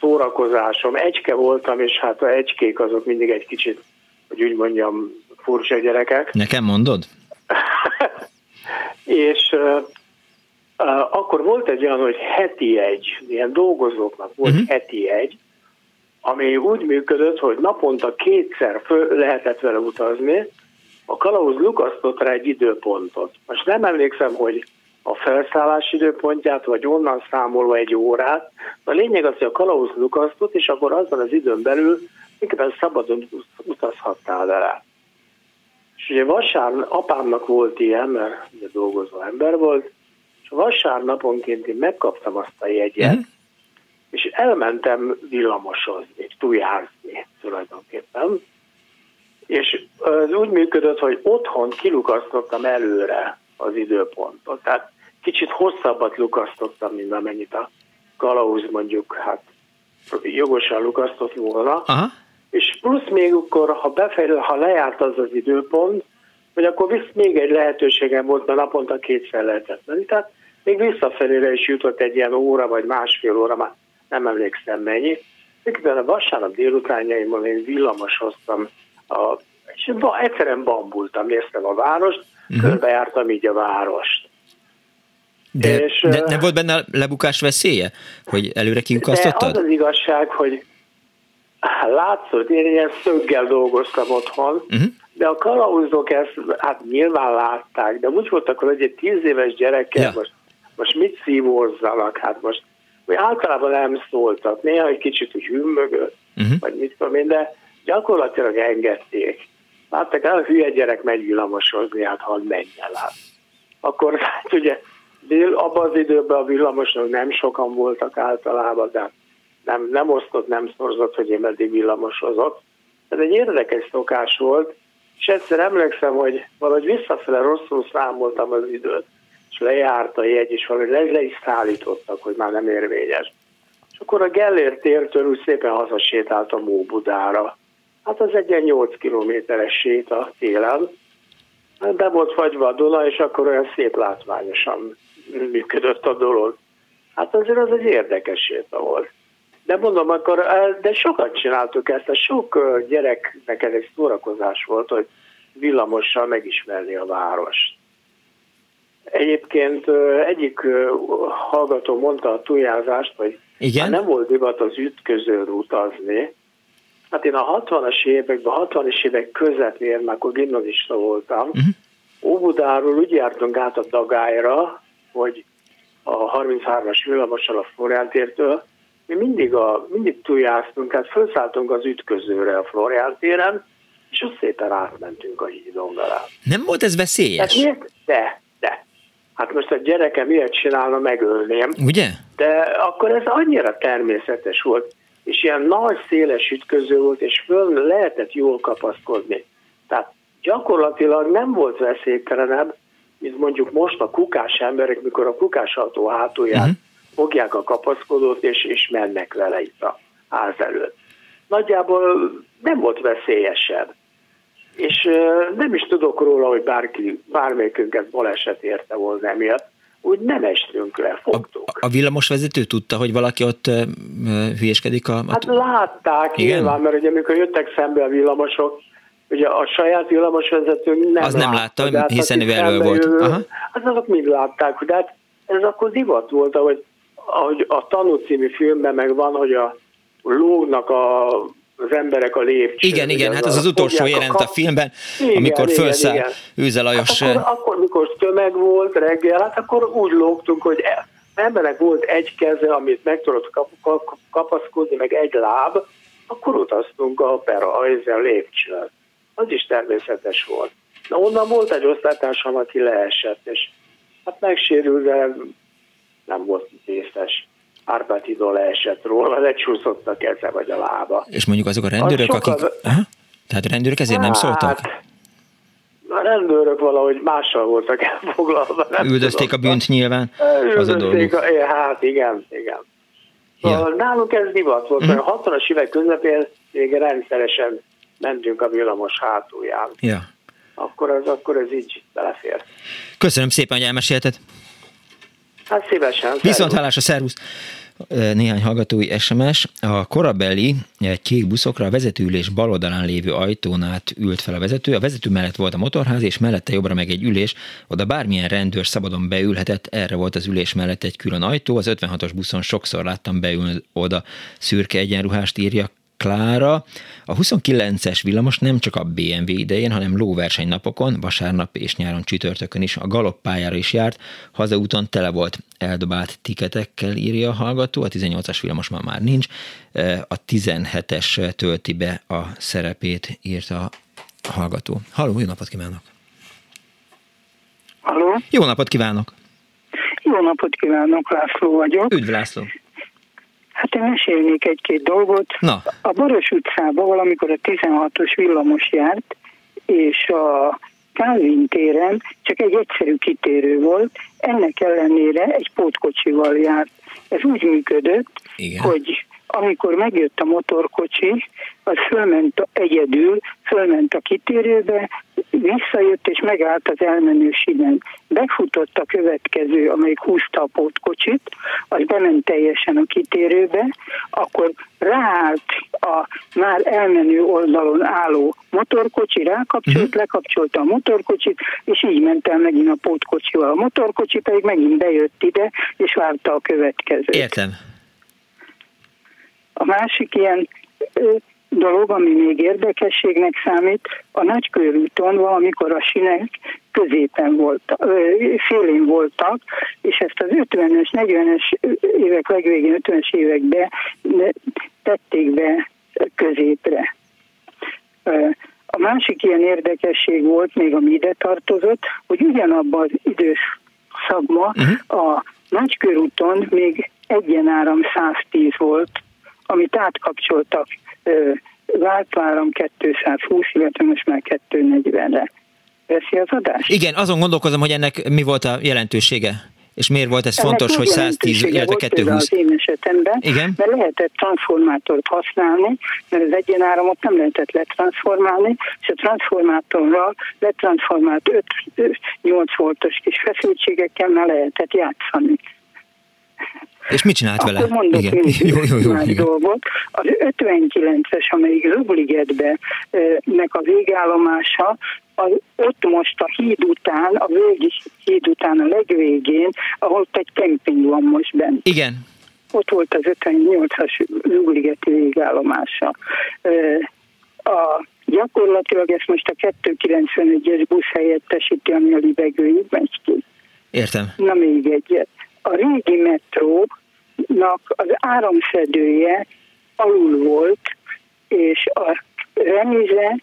Speaker 17: szórakozásom, egyke voltam, és hát a egykék azok mindig egy kicsit, hogy úgy mondjam, furcsa gyerekek.
Speaker 1: Nekem mondod?
Speaker 17: És uh, uh, akkor volt egy olyan, hogy heti egy, ilyen dolgozóknak volt uh-huh. heti egy, ami úgy működött, hogy naponta kétszer föl lehetett vele utazni, a kalauz lukasztott rá egy időpontot. Most nem emlékszem, hogy a felszállás időpontját, vagy onnan számolva egy órát. A lényeg az, hogy a kalauz lukasztott, és akkor azon az időn belül inkább szabadon utazhattál vele. És ugye vasárnap, apámnak volt ilyen, mert ugye dolgozó ember volt, és vasárnaponként én megkaptam azt a jegyet, és elmentem villamosozni, tujázni tulajdonképpen. És az úgy működött, hogy otthon kilukasztottam előre az időpontot. Tehát kicsit hosszabbat lukasztottam, mint amennyit a kalauz mondjuk, hát jogosan lukasztott volna.
Speaker 1: Aha.
Speaker 17: És plusz még akkor, ha, befejező, ha lejárt az az időpont, hogy akkor visz még egy lehetőségem volt, mert naponta kétszer lehetett menni. Tehát még visszafelére is jutott egy ilyen óra, vagy másfél óra, már nem emlékszem mennyi. Miközben a vasárnap délutánjaimban én villamos hoztam, a, és egyszerűen bambultam, néztem a várost, uh-huh. körbejártam így a várost.
Speaker 1: De,
Speaker 17: És,
Speaker 1: de nem volt benne lebukás veszélye, hogy előre
Speaker 17: De
Speaker 1: kiukasztottad?
Speaker 17: az az igazság, hogy látszott, én ilyen szöggel dolgoztam otthon,
Speaker 1: Uh-huh.
Speaker 17: De a kalauzok ezt hát nyilván látták, de úgy voltak, hogy egy tíz éves gyerekkel ja. most, most mit szívózzanak, hát most hogy általában nem szóltak, néha egy kicsit úgy hümmögött, uh-huh. vagy mit tudom én, de gyakorlatilag engedték. Láttak el, a hülye gyerek megy villamosozni, hát hadd menjen át. Akkor hát ugye dél, abban az időben a villamosok nem sokan voltak általában, de nem, nem osztott, nem szorzott, hogy én meddig villamosozok. Ez egy érdekes szokás volt, és egyszer emlékszem, hogy valahogy visszafele rosszul számoltam az időt, és lejárt a jegy, és valahogy le, le is szállítottak, hogy már nem érvényes. És akkor a Gellért tértől úgy szépen hazasétáltam Óbudára. Hát az egy 8 kilométeres séta télen. Be volt fagyva a Duna, és akkor olyan szép látványosan működött a dolog. Hát azért az egy érdekes séta volt. De mondom, akkor, de sokat csináltuk ezt, a sok gyereknek ez egy szórakozás volt, hogy villamossal megismerni a várost. Egyébként egyik hallgató mondta a tujázást, hogy
Speaker 1: Igen?
Speaker 17: nem volt divat az ütközőn utazni. Hát én a 60-as években, a 60-as évek közepén, már akkor gimnazista voltam, uh-huh. Óbudáról úgy jártunk át a Dagályra, hogy a 33-as villamossal a Floriántértől, mi mindig, a, mindig túljáztunk, hát felszálltunk az ütközőre a Florián téren, és ott szépen átmentünk a hídon vele.
Speaker 1: Nem volt ez veszélyes?
Speaker 17: Hát miért? De, de. Hát most a gyerekem miért csinálna, megölném.
Speaker 1: Ugye?
Speaker 17: De akkor ez annyira természetes volt, és ilyen nagy, széles ütköző volt, és föl lehetett jól kapaszkodni. Tehát gyakorlatilag nem volt veszélytelenebb, mint mondjuk most a kukás emberek, mikor a kukás autó hátulján uh-huh. fogják a kapaszkodót, és, és mennek vele itt a ház előtt. Nagyjából nem volt veszélyesebb. És nem is tudok róla, hogy bárki, bármelyikünket baleset érte volna emiatt. Úgy nem estünk le, fogtuk.
Speaker 1: A, a villamosvezető tudta, hogy valaki ott uh, hülyeskedik? A, a...
Speaker 17: Hát látták Igen? nyilván, mert ugye amikor jöttek szembe a villamosok, ugye a saját villamosvezetőnk nem
Speaker 1: Az nem látta, látta hiszen ő elő volt. Jövő, Aha.
Speaker 17: Hát azok mind látták, de hát ez akkor divat volt, ahogy, ahogy a Tanú című filmben meg van, hogy a lógnak a az emberek a lépcsőn.
Speaker 1: Igen, igen, hát az az utolsó jelent a, kap... a filmben, igen, amikor felszáll Őze Lajos.
Speaker 17: Hát akkor, akkor, mikor tömeg volt reggel, hát akkor úgy lógtunk, hogy e- embernek volt egy keze, amit meg tudott kap, kap, kapaszkodni, meg egy láb, akkor utaztunk a pera, a lépcsőn. Az is természetes volt. Na onnan volt egy osztálytársam, aki leesett, és hát megsérült, de nem volt vészes. Árpátidó leesett róla, lecsúszott a keze vagy a lába.
Speaker 1: És mondjuk azok a rendőrök, az akik... Sokkal... Aha. Tehát a rendőrök ezért hát, nem szóltak?
Speaker 17: A rendőrök valahogy mással voltak elfoglalva.
Speaker 1: Üldözték tudom. a bűnt nyilván?
Speaker 17: Üldözték, a, a, hát igen, igen. Ja. Szóval nálunk ez divat volt, mm. a 60-as évek közepén még rendszeresen mentünk a villamos hátulján.
Speaker 1: Ja.
Speaker 17: Akkor ez, akkor ez így belefér.
Speaker 1: Köszönöm szépen, hogy elmesélted.
Speaker 17: Hát szívesen.
Speaker 1: Viszont hálás a szervusz. Néhány hallgatói SMS. A korabeli kék buszokra a vezetőülés bal oldalán lévő ajtón át ült fel a vezető. A vezető mellett volt a motorház, és mellette jobbra meg egy ülés. Oda bármilyen rendőr szabadon beülhetett, erre volt az ülés mellett egy külön ajtó. Az 56-os buszon sokszor láttam beülni oda szürke egyenruhást írja Klára. A 29-es villamos nem csak a BMW idején, hanem lóverseny napokon, vasárnap és nyáron csütörtökön is a galoppályára is járt. Hazaúton tele volt eldobált tiketekkel, írja a hallgató. A 18-as villamos már, már nincs. A 17-es tölti be a szerepét, írta a hallgató. Halló, jó napot kívánok!
Speaker 18: Halló?
Speaker 1: Jó napot kívánok!
Speaker 18: Jó napot kívánok, László vagyok.
Speaker 1: Üdv László!
Speaker 18: Hát én mesélnék egy-két dolgot.
Speaker 1: Na.
Speaker 18: A Baros utcában valamikor a 16-os villamos járt, és a Calvin téren csak egy egyszerű kitérő volt, ennek ellenére egy pótkocsival járt. Ez úgy működött,
Speaker 1: Igen.
Speaker 18: hogy amikor megjött a motorkocsi, az fölment egyedül, fölment a kitérőbe, visszajött és megállt az elmenő sínen. Befutott a következő, amelyik húzta a pótkocsit, az bement teljesen a kitérőbe, akkor ráállt a már elmenő oldalon álló motorkocsi, rákapcsolt, uh-huh. lekapcsolta a motorkocsit, és így ment el megint a pótkocsival. A motorkocsi pedig megint bejött ide, és várta a következőt.
Speaker 1: Értem.
Speaker 18: A másik ilyen dolog, ami még érdekességnek számít, a nagykörúton valamikor a sinek középen voltak, félén voltak, és ezt az 50-es, 40-es évek legvégén, 50-es években tették be középre. A másik ilyen érdekesség volt, még ami ide tartozott, hogy ugyanabban az időszakban uh-huh. a Nagykörúton még egyenáram 110 volt, amit átkapcsoltak váltváram 220, illetve most már 240-re. Veszi az adás?
Speaker 1: Igen, azon gondolkozom, hogy ennek mi volt a jelentősége. És miért volt ez Ennek fontos, hogy 110, illetve 220?
Speaker 18: Az én esetemben,
Speaker 1: Igen?
Speaker 18: mert lehetett transformátort használni, mert az egyenáramot nem lehetett letransformálni, és a transformátorral letransformált 5-8 voltos kis feszültségekkel már lehetett játszani.
Speaker 1: És mit csinált
Speaker 18: Akkor
Speaker 1: vele?
Speaker 18: mondok
Speaker 1: igen.
Speaker 18: jó,
Speaker 1: jó, jó,
Speaker 18: jó, dolgot. Az 59-es, amelyik Zubligetbe nek a végállomása, az, ott most a híd után, a végi híd után a legvégén, ahol egy kemping van most bent.
Speaker 1: Igen.
Speaker 18: Ott volt az 58-as Zugligeti végállomása. A, gyakorlatilag ezt most a 291-es busz helyettesíti, ami a libegőig megy ki.
Speaker 1: Értem.
Speaker 18: Na még egyet. A régi metrónak az áramszedője alul volt, és a remize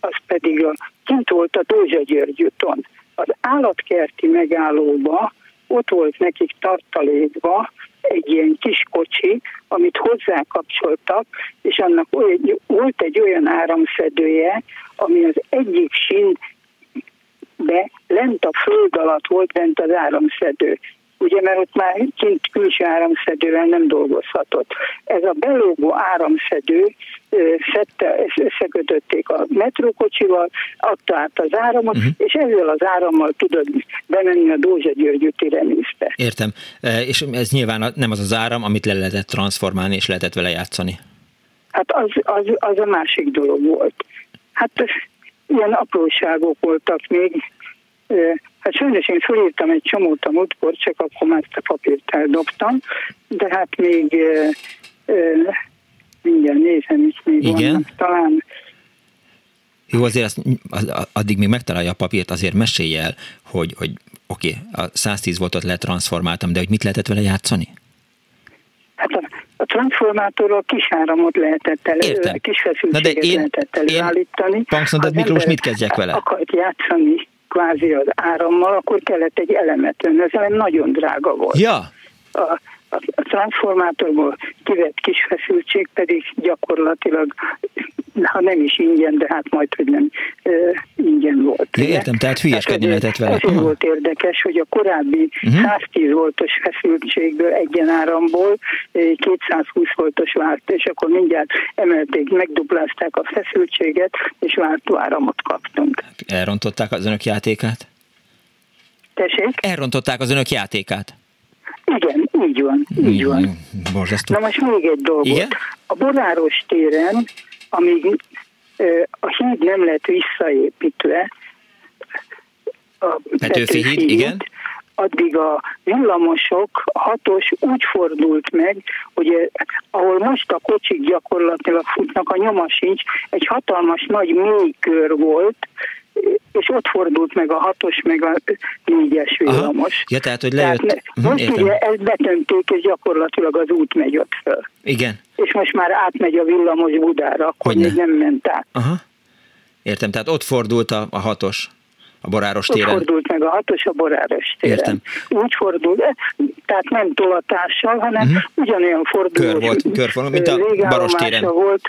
Speaker 18: az pedig a, kint volt a Dózsa György úton. Az állatkerti megállóba ott volt nekik tartalékba egy ilyen kis kocsi, amit hozzákapcsoltak, és annak volt egy olyan áramszedője, ami az egyik sin de lent a föld alatt volt bent az áramszedő ugye mert ott már kint külső áramszedővel nem dolgozhatott. Ez a belógó áramszedő szedte, összekötötték a metrókocsival, adta át az áramot, uh-huh. és ezzel az árammal tudod bemenni a Dózsa György úti.
Speaker 1: Értem. És ez nyilván nem az az áram, amit le lehetett transformálni, és lehetett vele játszani.
Speaker 18: Hát az, az, az a másik dolog volt. Hát ilyen apróságok voltak még, Hát sajnos én felírtam egy csomót a múltkor, csak akkor már ezt a papírt eldobtam, de hát még e, e, mindjárt nézem, is még
Speaker 1: Igen.
Speaker 18: vannak talán.
Speaker 1: Jó, azért azt, addig még megtalálja a papírt, azért mesélj el, hogy, hogy oké, okay, a 110 voltot letransformáltam, de hogy mit lehetett vele játszani?
Speaker 18: Hát a, a transformátorról kis áramot lehetett elő,
Speaker 1: Értem.
Speaker 18: kis feszültséget én, lehetett előállítani.
Speaker 1: Én, Miklós mit kezdjek vele?
Speaker 18: akart játszani kvázi az árammal, akkor kellett egy elemet önni. Ez elem nagyon drága volt.
Speaker 1: Ja.
Speaker 18: A, a transformátorból kivett kis feszültség pedig gyakorlatilag, ha nem is ingyen, de hát majd, hogy nem e, ingyen volt.
Speaker 1: Ja, értem, tehát hülyeskedni lehetett vele.
Speaker 18: Ezért volt érdekes, hogy a korábbi uh-huh. 110 voltos feszültségből egyenáramból 220 voltos várt, és akkor mindjárt emelték, megduplázták a feszültséget, és váltó áramot kaptunk.
Speaker 1: Elrontották az önök játékát?
Speaker 18: Tessék?
Speaker 1: Elrontották az önök játékát?
Speaker 18: Igen, így van, így van.
Speaker 1: Borzasztó.
Speaker 18: Na most még egy dolgot.
Speaker 1: Igen?
Speaker 18: A Boráros téren, amíg a híd nem lett visszaépítve, a
Speaker 1: Petőfi híd, igen.
Speaker 18: addig a villamosok, a hatos úgy fordult meg, hogy ahol most a kocsik gyakorlatilag futnak, a nyoma sincs, egy hatalmas nagy mély kör volt, és ott fordult meg a hatos, meg a négyes villamos.
Speaker 1: Aha. Ja, tehát, hogy lejött. Tehát,
Speaker 18: uh-huh, most értem. ugye ezt betömték, és gyakorlatilag az út megy ott föl.
Speaker 1: Igen.
Speaker 18: És most már átmegy a villamos Budára, akkor
Speaker 1: Hogyne.
Speaker 18: még nem ment át.
Speaker 1: Aha. Értem, tehát ott fordult a, a hatos a Boráros téren.
Speaker 18: Ott fordult meg a hatos a Boráros téren.
Speaker 1: Értem.
Speaker 18: Úgy fordult, tehát nem tolatással, hanem uh-huh. ugyanolyan fordulós.
Speaker 1: Kör volt, kör volt, mint a Baros téren.
Speaker 18: volt,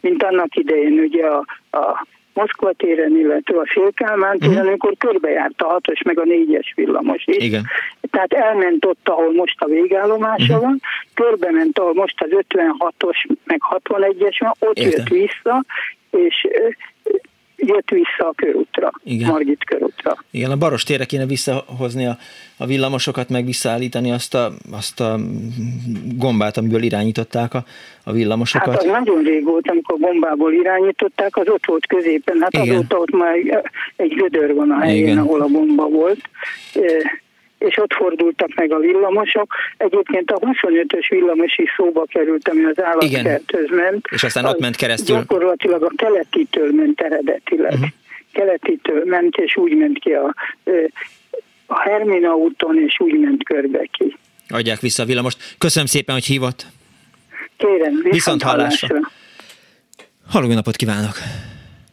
Speaker 18: mint annak idején ugye a, a Moszkva téren, illetve a Félkálmán téren, uh-huh. amikor körbejárt a hatos meg a négyes villamos is.
Speaker 1: Igen.
Speaker 18: Tehát elment ott, ahol most a végállomása uh-huh. van, körbe ment, ahol most az 56-os meg 61-es van, ott
Speaker 1: Értem.
Speaker 18: jött vissza, és jött vissza a körútra,
Speaker 1: Igen.
Speaker 18: Margit körútra.
Speaker 1: Igen, a Baros térre kéne visszahozni a, a villamosokat, meg visszaállítani azt a, azt a gombát, amiből irányították a, a villamosokat.
Speaker 18: Hát az nagyon rég volt, amikor gombából irányították, az ott volt középen, hát
Speaker 1: Igen.
Speaker 18: azóta ott már egy gödör van a helyén,
Speaker 1: Igen.
Speaker 18: ahol a bomba volt. És ott fordultak meg a villamosok. Egyébként a 25-ös villamos is szóba került, ami az állatkerthöz ment.
Speaker 1: És aztán ott ment keresztül.
Speaker 18: Gyakorlatilag a keletitől ment eredetileg. Uh-huh. Keletitől ment, és úgy ment ki a, a Hermina úton, és úgy ment körbe ki.
Speaker 1: Adják vissza a villamost. Köszönöm szépen, hogy hívott.
Speaker 18: Kérem, viszont,
Speaker 1: viszont hallásra. hallásra. Halló, napot kívánok!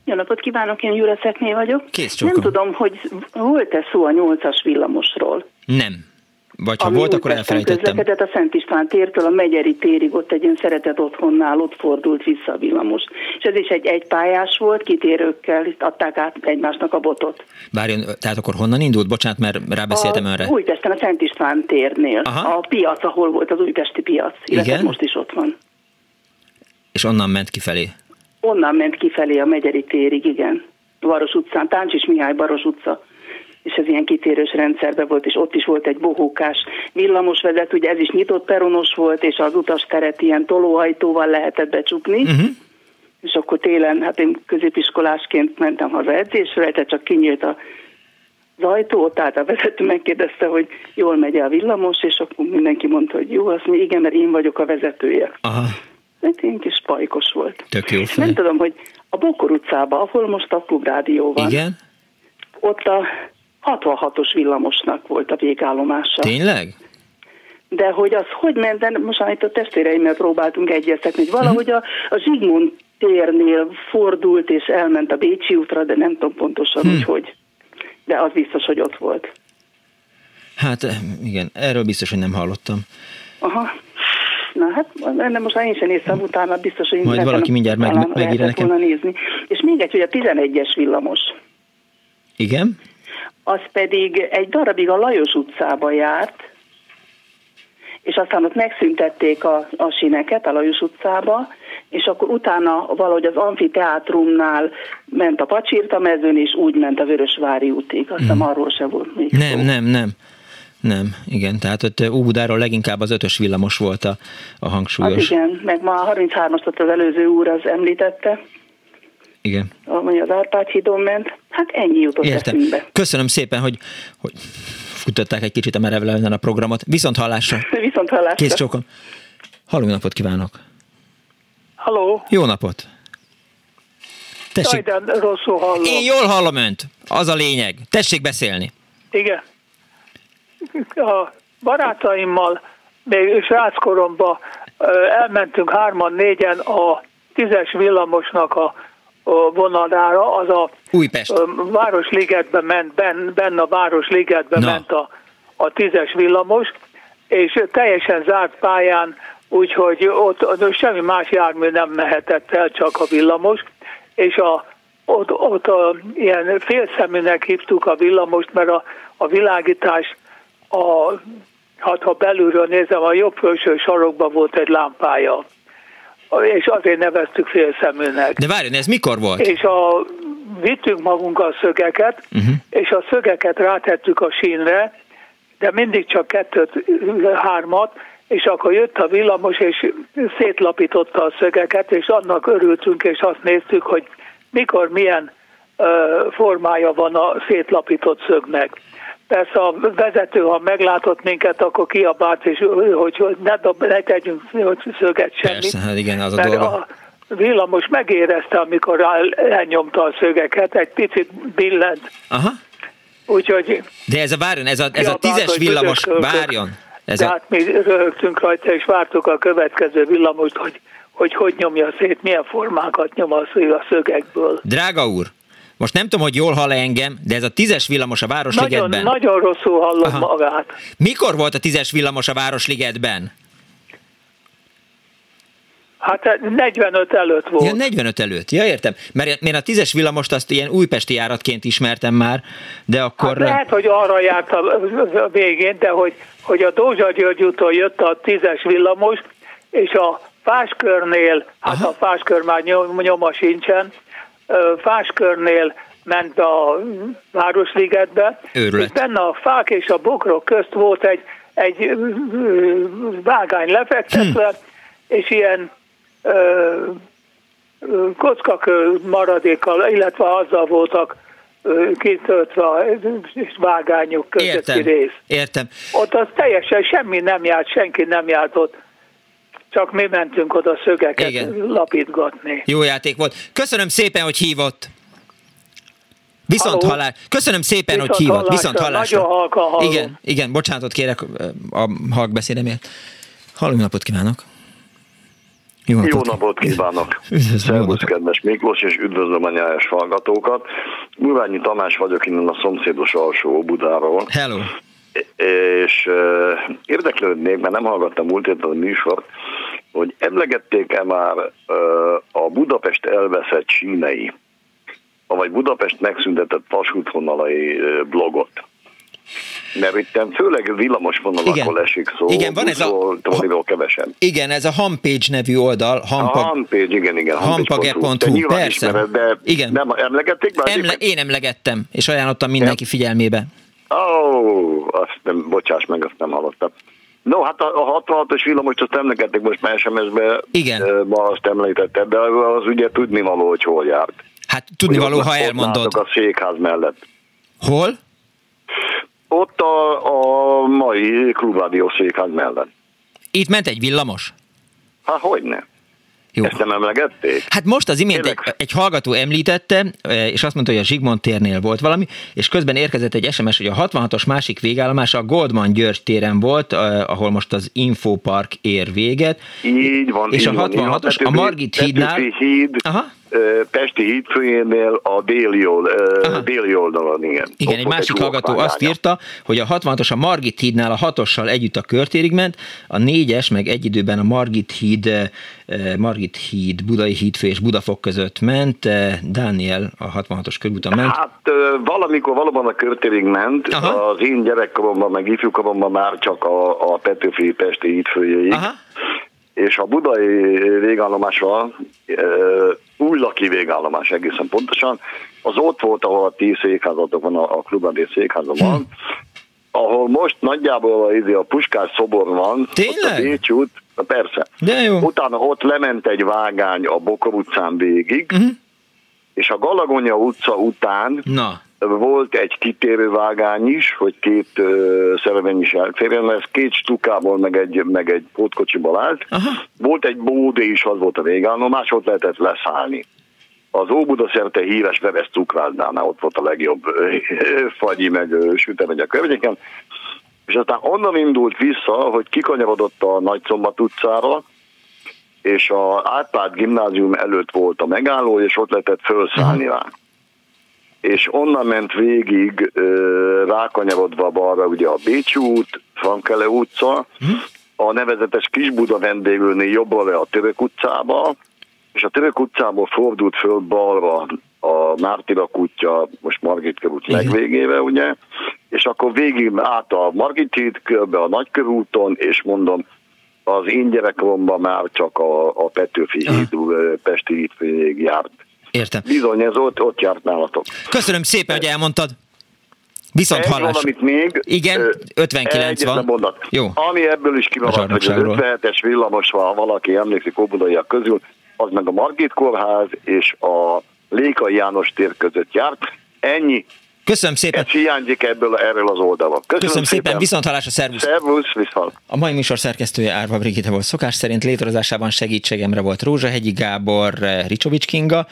Speaker 3: Jó napot kívánok, én Jura Szekné vagyok.
Speaker 1: Kész
Speaker 3: Nem tudom, hogy volt-e szó a nyolcas villamosról.
Speaker 1: Nem. Vagy ha volt, akkor elfelejtettem.
Speaker 3: a Szent István tértől a Megyeri térig, ott egy ilyen szeretet otthonnál, ott fordult vissza a villamos. És ez is egy egypályás volt, kitérőkkel, itt adták át egymásnak a botot.
Speaker 1: Bárjon, tehát akkor honnan indult? Bocsánat, mert rábeszéltem
Speaker 3: a
Speaker 1: önre.
Speaker 3: Újpesten, a Szent István térnél. Aha. A piac, ahol volt az újpesti piac. Igen? most is ott van.
Speaker 1: És onnan ment kifelé?
Speaker 3: Onnan ment kifelé a Megyeri térig, igen. Varos utcán, Táncsis Mihály Baros utca és ez ilyen kitérős rendszerben volt, és ott is volt egy bohókás villamosvezet, ugye ez is nyitott peronos volt, és az utasteret ilyen tolóhajtóval lehetett becsukni, uh-huh. és akkor télen, hát én középiskolásként mentem haza edzésre, tehát csak kinyílt a az ajtó, ott állt a vezető, megkérdezte, hogy jól megy a villamos, és akkor mindenki mondta, hogy jó, azt mondja, igen, mert én vagyok a vezetője.
Speaker 1: Aha.
Speaker 3: Hát én kis pajkos volt.
Speaker 1: Tök jó
Speaker 3: fel. Nem tudom, hogy a Bokor utcában, ahol most a klubrádió van.
Speaker 1: Igen?
Speaker 3: Ott a 66-os villamosnak volt a végállomása.
Speaker 1: Tényleg?
Speaker 3: De hogy az hogy ment, de most itt a testvéreimmel próbáltunk egyeztetni, hogy valahogy a, a Zsigmond térnél fordult és elment a Bécsi útra, de nem tudom pontosan, hm. hogy hogy. De az biztos, hogy ott volt.
Speaker 1: Hát igen, erről biztos, hogy nem hallottam.
Speaker 3: Aha. Na hát, nem most én sem néztem utána, biztos, hogy
Speaker 1: Majd valaki mindjárt meg, megír nekem.
Speaker 3: Nézni. És még egy, hogy a 11-es villamos.
Speaker 1: Igen?
Speaker 3: Az pedig egy darabig a Lajos utcába járt, és aztán ott megszüntették a, a sineket a Lajos utcába, és akkor utána valahogy az amfiteátrumnál ment a Pacsirta mezőn, és úgy ment a Vörösvári útig. Aztán hmm. arról se volt még
Speaker 1: Nem, szó. nem, nem. Nem, igen, tehát ott Óbudáról leginkább az ötös villamos volt a, a hangsúlyos. Az
Speaker 3: igen, meg ma a 33-astot az előző úr az említette.
Speaker 1: Igen.
Speaker 3: Amely az Árpád hídon ment. Hát ennyi jutott Értem. eszünkbe.
Speaker 1: Köszönöm szépen, hogy, hogy futották egy kicsit a merevelen a programot. Viszont hallásra.
Speaker 3: Viszont hallásra.
Speaker 1: Kész csókon. Halló napot kívánok.
Speaker 19: Halló.
Speaker 1: Jó napot.
Speaker 19: Tessék. De rosszul hallom.
Speaker 1: Én jól hallom önt. Az a lényeg. Tessék beszélni.
Speaker 19: Igen. A barátaimmal még sráckoromban elmentünk hárman, négyen a tízes villamosnak a vonalára, az a
Speaker 1: Újpest.
Speaker 19: Városligetbe ment, benne ben a Városligetbe Na. ment a, a tízes villamos, és teljesen zárt pályán, úgyhogy ott, ott semmi más jármű nem mehetett el, csak a villamos, és a, ott, ott a, ilyen félszeműnek hívtuk a villamost, mert a, a világítás a, hát ha belülről nézem, a jobb felső sarokban volt egy lámpája és azért neveztük félszeműnek.
Speaker 1: De várjon, ez mikor volt?
Speaker 19: És a, vittünk magunkkal szögeket, uh-huh. és a szögeket rátettük a sínre, de mindig csak kettőt, hármat, és akkor jött a villamos, és szétlapította a szögeket, és annak örültünk, és azt néztük, hogy mikor milyen uh, formája van a szétlapított szögnek. Persze a vezető, ha meglátott minket, akkor kiabált, és hogy, hogy ne, dob, ne tegyünk szöget semmit.
Speaker 1: Persze, hát igen, az a dolga.
Speaker 19: A villamos megérezte, amikor elnyomta a szögeket, egy picit billent.
Speaker 1: Aha.
Speaker 19: Úgyhogy...
Speaker 1: De ez a várjon, ez a, ez a tízes villamos, várjon.
Speaker 19: Ez a... Hát mi röhögtünk rajta, és vártuk a következő villamost, hogy hogy hogy nyomja szét, milyen formákat nyom a szögekből.
Speaker 1: Drága úr, most nem tudom, hogy jól hall engem, de ez a tízes villamos a Városligetben.
Speaker 19: Nagyon, nagyon rosszul hallom Aha. magát.
Speaker 1: Mikor volt a tízes villamos a Városligetben?
Speaker 19: Hát 45 előtt volt.
Speaker 1: Ja, 45 előtt, ja értem. Mert én a tízes villamost azt ilyen újpesti járatként ismertem már, de akkor... Hát
Speaker 19: lehet, hogy arra járt a végén, de hogy, hogy a Dózsa György úton jött a tízes villamos, és a Fáskörnél, hát Aha. a Fáskör már nyoma sincsen, Fáskörnél ment a Városligetbe,
Speaker 1: Őrület.
Speaker 19: és benne a fák és a bokrok közt volt egy, egy vágány lefektetve, hm. és ilyen ö, kockakő maradékkal, illetve azzal voltak kitöltve a vágányok közötti
Speaker 1: Értem.
Speaker 19: rész.
Speaker 1: Értem.
Speaker 19: Ott az teljesen semmi nem járt, senki nem járt ott. Csak mi mentünk oda szögeket
Speaker 1: Igen.
Speaker 19: lapítgatni.
Speaker 1: Jó játék volt. Köszönöm szépen, hogy hívott. Viszont
Speaker 19: Halló?
Speaker 1: hallás. Köszönöm szépen,
Speaker 19: Viszont
Speaker 1: hogy hívott.
Speaker 19: hallásra.
Speaker 1: Viszont hallásra.
Speaker 19: Nagyon halkan hallom.
Speaker 1: Igen, igen, bocsánatot kérek a halkbeszédemért. Halló, napot kívánok! Jó napot,
Speaker 20: Jó napot kívánok! Szervusz, kedves Miklós, és üdvözlöm a nyájas hallgatókat. Urányi Tamás vagyok innen a szomszédos alsó Budáról.
Speaker 1: Hello!
Speaker 20: És érdeklődnék, mert nem hallgattam múlt héten a műsort, hogy emlegették-e már a Budapest elveszett sínei, vagy Budapest megszüntetett vasútvonalai blogot. Mert itt főleg villamos vonalakról esik szó,
Speaker 1: Igen, van ez a-
Speaker 20: kevesen.
Speaker 1: Igen, ez a Hampage nevű oldal,
Speaker 20: A
Speaker 1: Hampag,
Speaker 20: Hampage, igen, igen.
Speaker 1: Hampage.hu, persze.
Speaker 20: ismered, de
Speaker 1: Igen.
Speaker 20: nem emlegették már?
Speaker 1: Emle, én emlegettem, és ajánlottam mindenki figyelmébe.
Speaker 20: Ó, oh, azt nem, bocsáss meg, azt nem hallottam. No, hát a, a 66-os villamost azt emlegették most már SMS-be,
Speaker 1: Igen.
Speaker 20: ma azt említetted, de az ugye tudnivaló, hogy hol járt.
Speaker 1: Hát tudnivaló,
Speaker 20: Hogy ott-
Speaker 1: ha elmondod.
Speaker 20: a székház mellett.
Speaker 1: Hol?
Speaker 20: Ott a, a mai klubrádió székház mellett.
Speaker 1: Itt ment egy villamos?
Speaker 20: Hát hogyne?
Speaker 1: Jó.
Speaker 20: Ezt nem emlegették?
Speaker 1: Hát most az imént egy, egy hallgató említette, eh, és azt mondta, hogy a Zsigmond térnél volt valami, és közben érkezett egy SMS, hogy a 66-os másik végállomása a Goldman György téren volt, eh, ahol most az Infopark ér véget.
Speaker 20: Így van.
Speaker 1: És
Speaker 20: így
Speaker 1: a
Speaker 20: van, így van.
Speaker 1: 66-os, a Margit hídnál...
Speaker 20: Híd,
Speaker 1: Aha.
Speaker 20: Pesti hídfőjénél a déli, old, ö, déli oldalon, igen.
Speaker 1: Igen,
Speaker 20: Ott
Speaker 1: egy másik hallgató
Speaker 20: homlokvágánya.
Speaker 1: azt írta, hogy a 66-os a Margit hídnál a 6-ossal együtt a körtérig ment, a 4-es meg egy időben a Margit híd, Margit híd, Budai hídfő és Budafok között ment, Dániel a 66-os körúton ment.
Speaker 20: Hát valamikor valóban a körtérig ment, Aha. az én gyerekkoromban, meg ifjúkoromban már csak a, a Petőfi Pesti hídfőjéig.
Speaker 1: Aha.
Speaker 20: És a budai végállomásra, új laki végállomás egészen pontosan, az ott volt, ahol a ti székházatok van, a, a klubadé székháza van, ahol most nagyjából a, izé, a Puskás szobor van,
Speaker 1: Tényleg?
Speaker 20: ott a Bécs út, persze.
Speaker 1: De jó.
Speaker 20: Utána ott lement egy vágány a Bokor utcán végig, uh-huh. és a Galagonya utca után
Speaker 1: Na.
Speaker 20: Volt egy kitérő vágány is, hogy két uh, szerveny is elférjen, ez két stukából meg egy, meg egy pótkocsiból állt.
Speaker 1: Aha.
Speaker 20: Volt egy bódé is, az volt a végállomás, ott lehetett leszállni. Az Óbuda szerte híres Veres cukrászdánál ott volt a legjobb fagyi, meg sütemegy a környéken. És aztán onnan indult vissza, hogy kikanyarodott a Nagyszombat utcára, és a Árpád gimnázium előtt volt a megálló, és ott lehetett felszállni rá. És onnan ment végig, rákanyarodva balra ugye a Bécsi út, Frankele utca, a nevezetes Kisbuda vendéglőnél jobbra le a Török utcába, és a Török utcából fordult föl balra a Mártira kutya, most Margit körút legvégébe, ugye, és akkor végig át a Margit híd körbe, a Nagykörúton, és mondom, az én gyerekkoromban már csak a, a Petőfi híd, Pesti híd járt.
Speaker 1: Értem.
Speaker 20: Bizony, ez ott, ott járt nálatok.
Speaker 1: Köszönöm szépen, hogy elmondtad. Viszont
Speaker 20: Egy
Speaker 1: hallás.
Speaker 20: valamit még.
Speaker 1: Igen,
Speaker 20: Ö,
Speaker 1: 59
Speaker 20: egyetlen
Speaker 1: van.
Speaker 20: mondat.
Speaker 1: Jó.
Speaker 20: Ami ebből is kimaradt, hogy az
Speaker 1: zsarnokságról.
Speaker 20: 57-es villamos, ha valaki emlékszik óbudaiak közül, az meg a Margit kórház és a Lékai János tér között járt. Ennyi.
Speaker 1: Köszönöm szépen.
Speaker 20: Ez hiányzik ebből, erről az oldalon. Köszönöm,
Speaker 1: Köszönöm szépen, viszont hallásra, szervusz.
Speaker 20: Szervusz, viszont.
Speaker 1: A mai műsor szerkesztője Árva Brigitte volt szokás szerint, létrehozásában segítségemre volt Rózsahegyi Gábor, Ricsovics Kinga,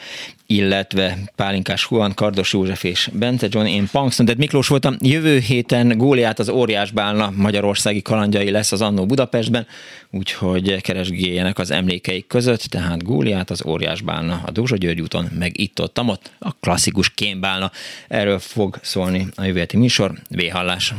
Speaker 1: illetve Pálinkás Huan, Kardos József és Bence John, én Punksnoded Miklós voltam. Jövő héten Góliát az Óriás Bálna magyarországi kalandjai lesz az Annó Budapestben, úgyhogy keresgéljenek az emlékeik között, tehát Góliát az Óriás Bálna a Dózsa György úton, meg itt-ott, ott a klasszikus kémbálna. Erről fog szólni a jövő műsor. Véhallás!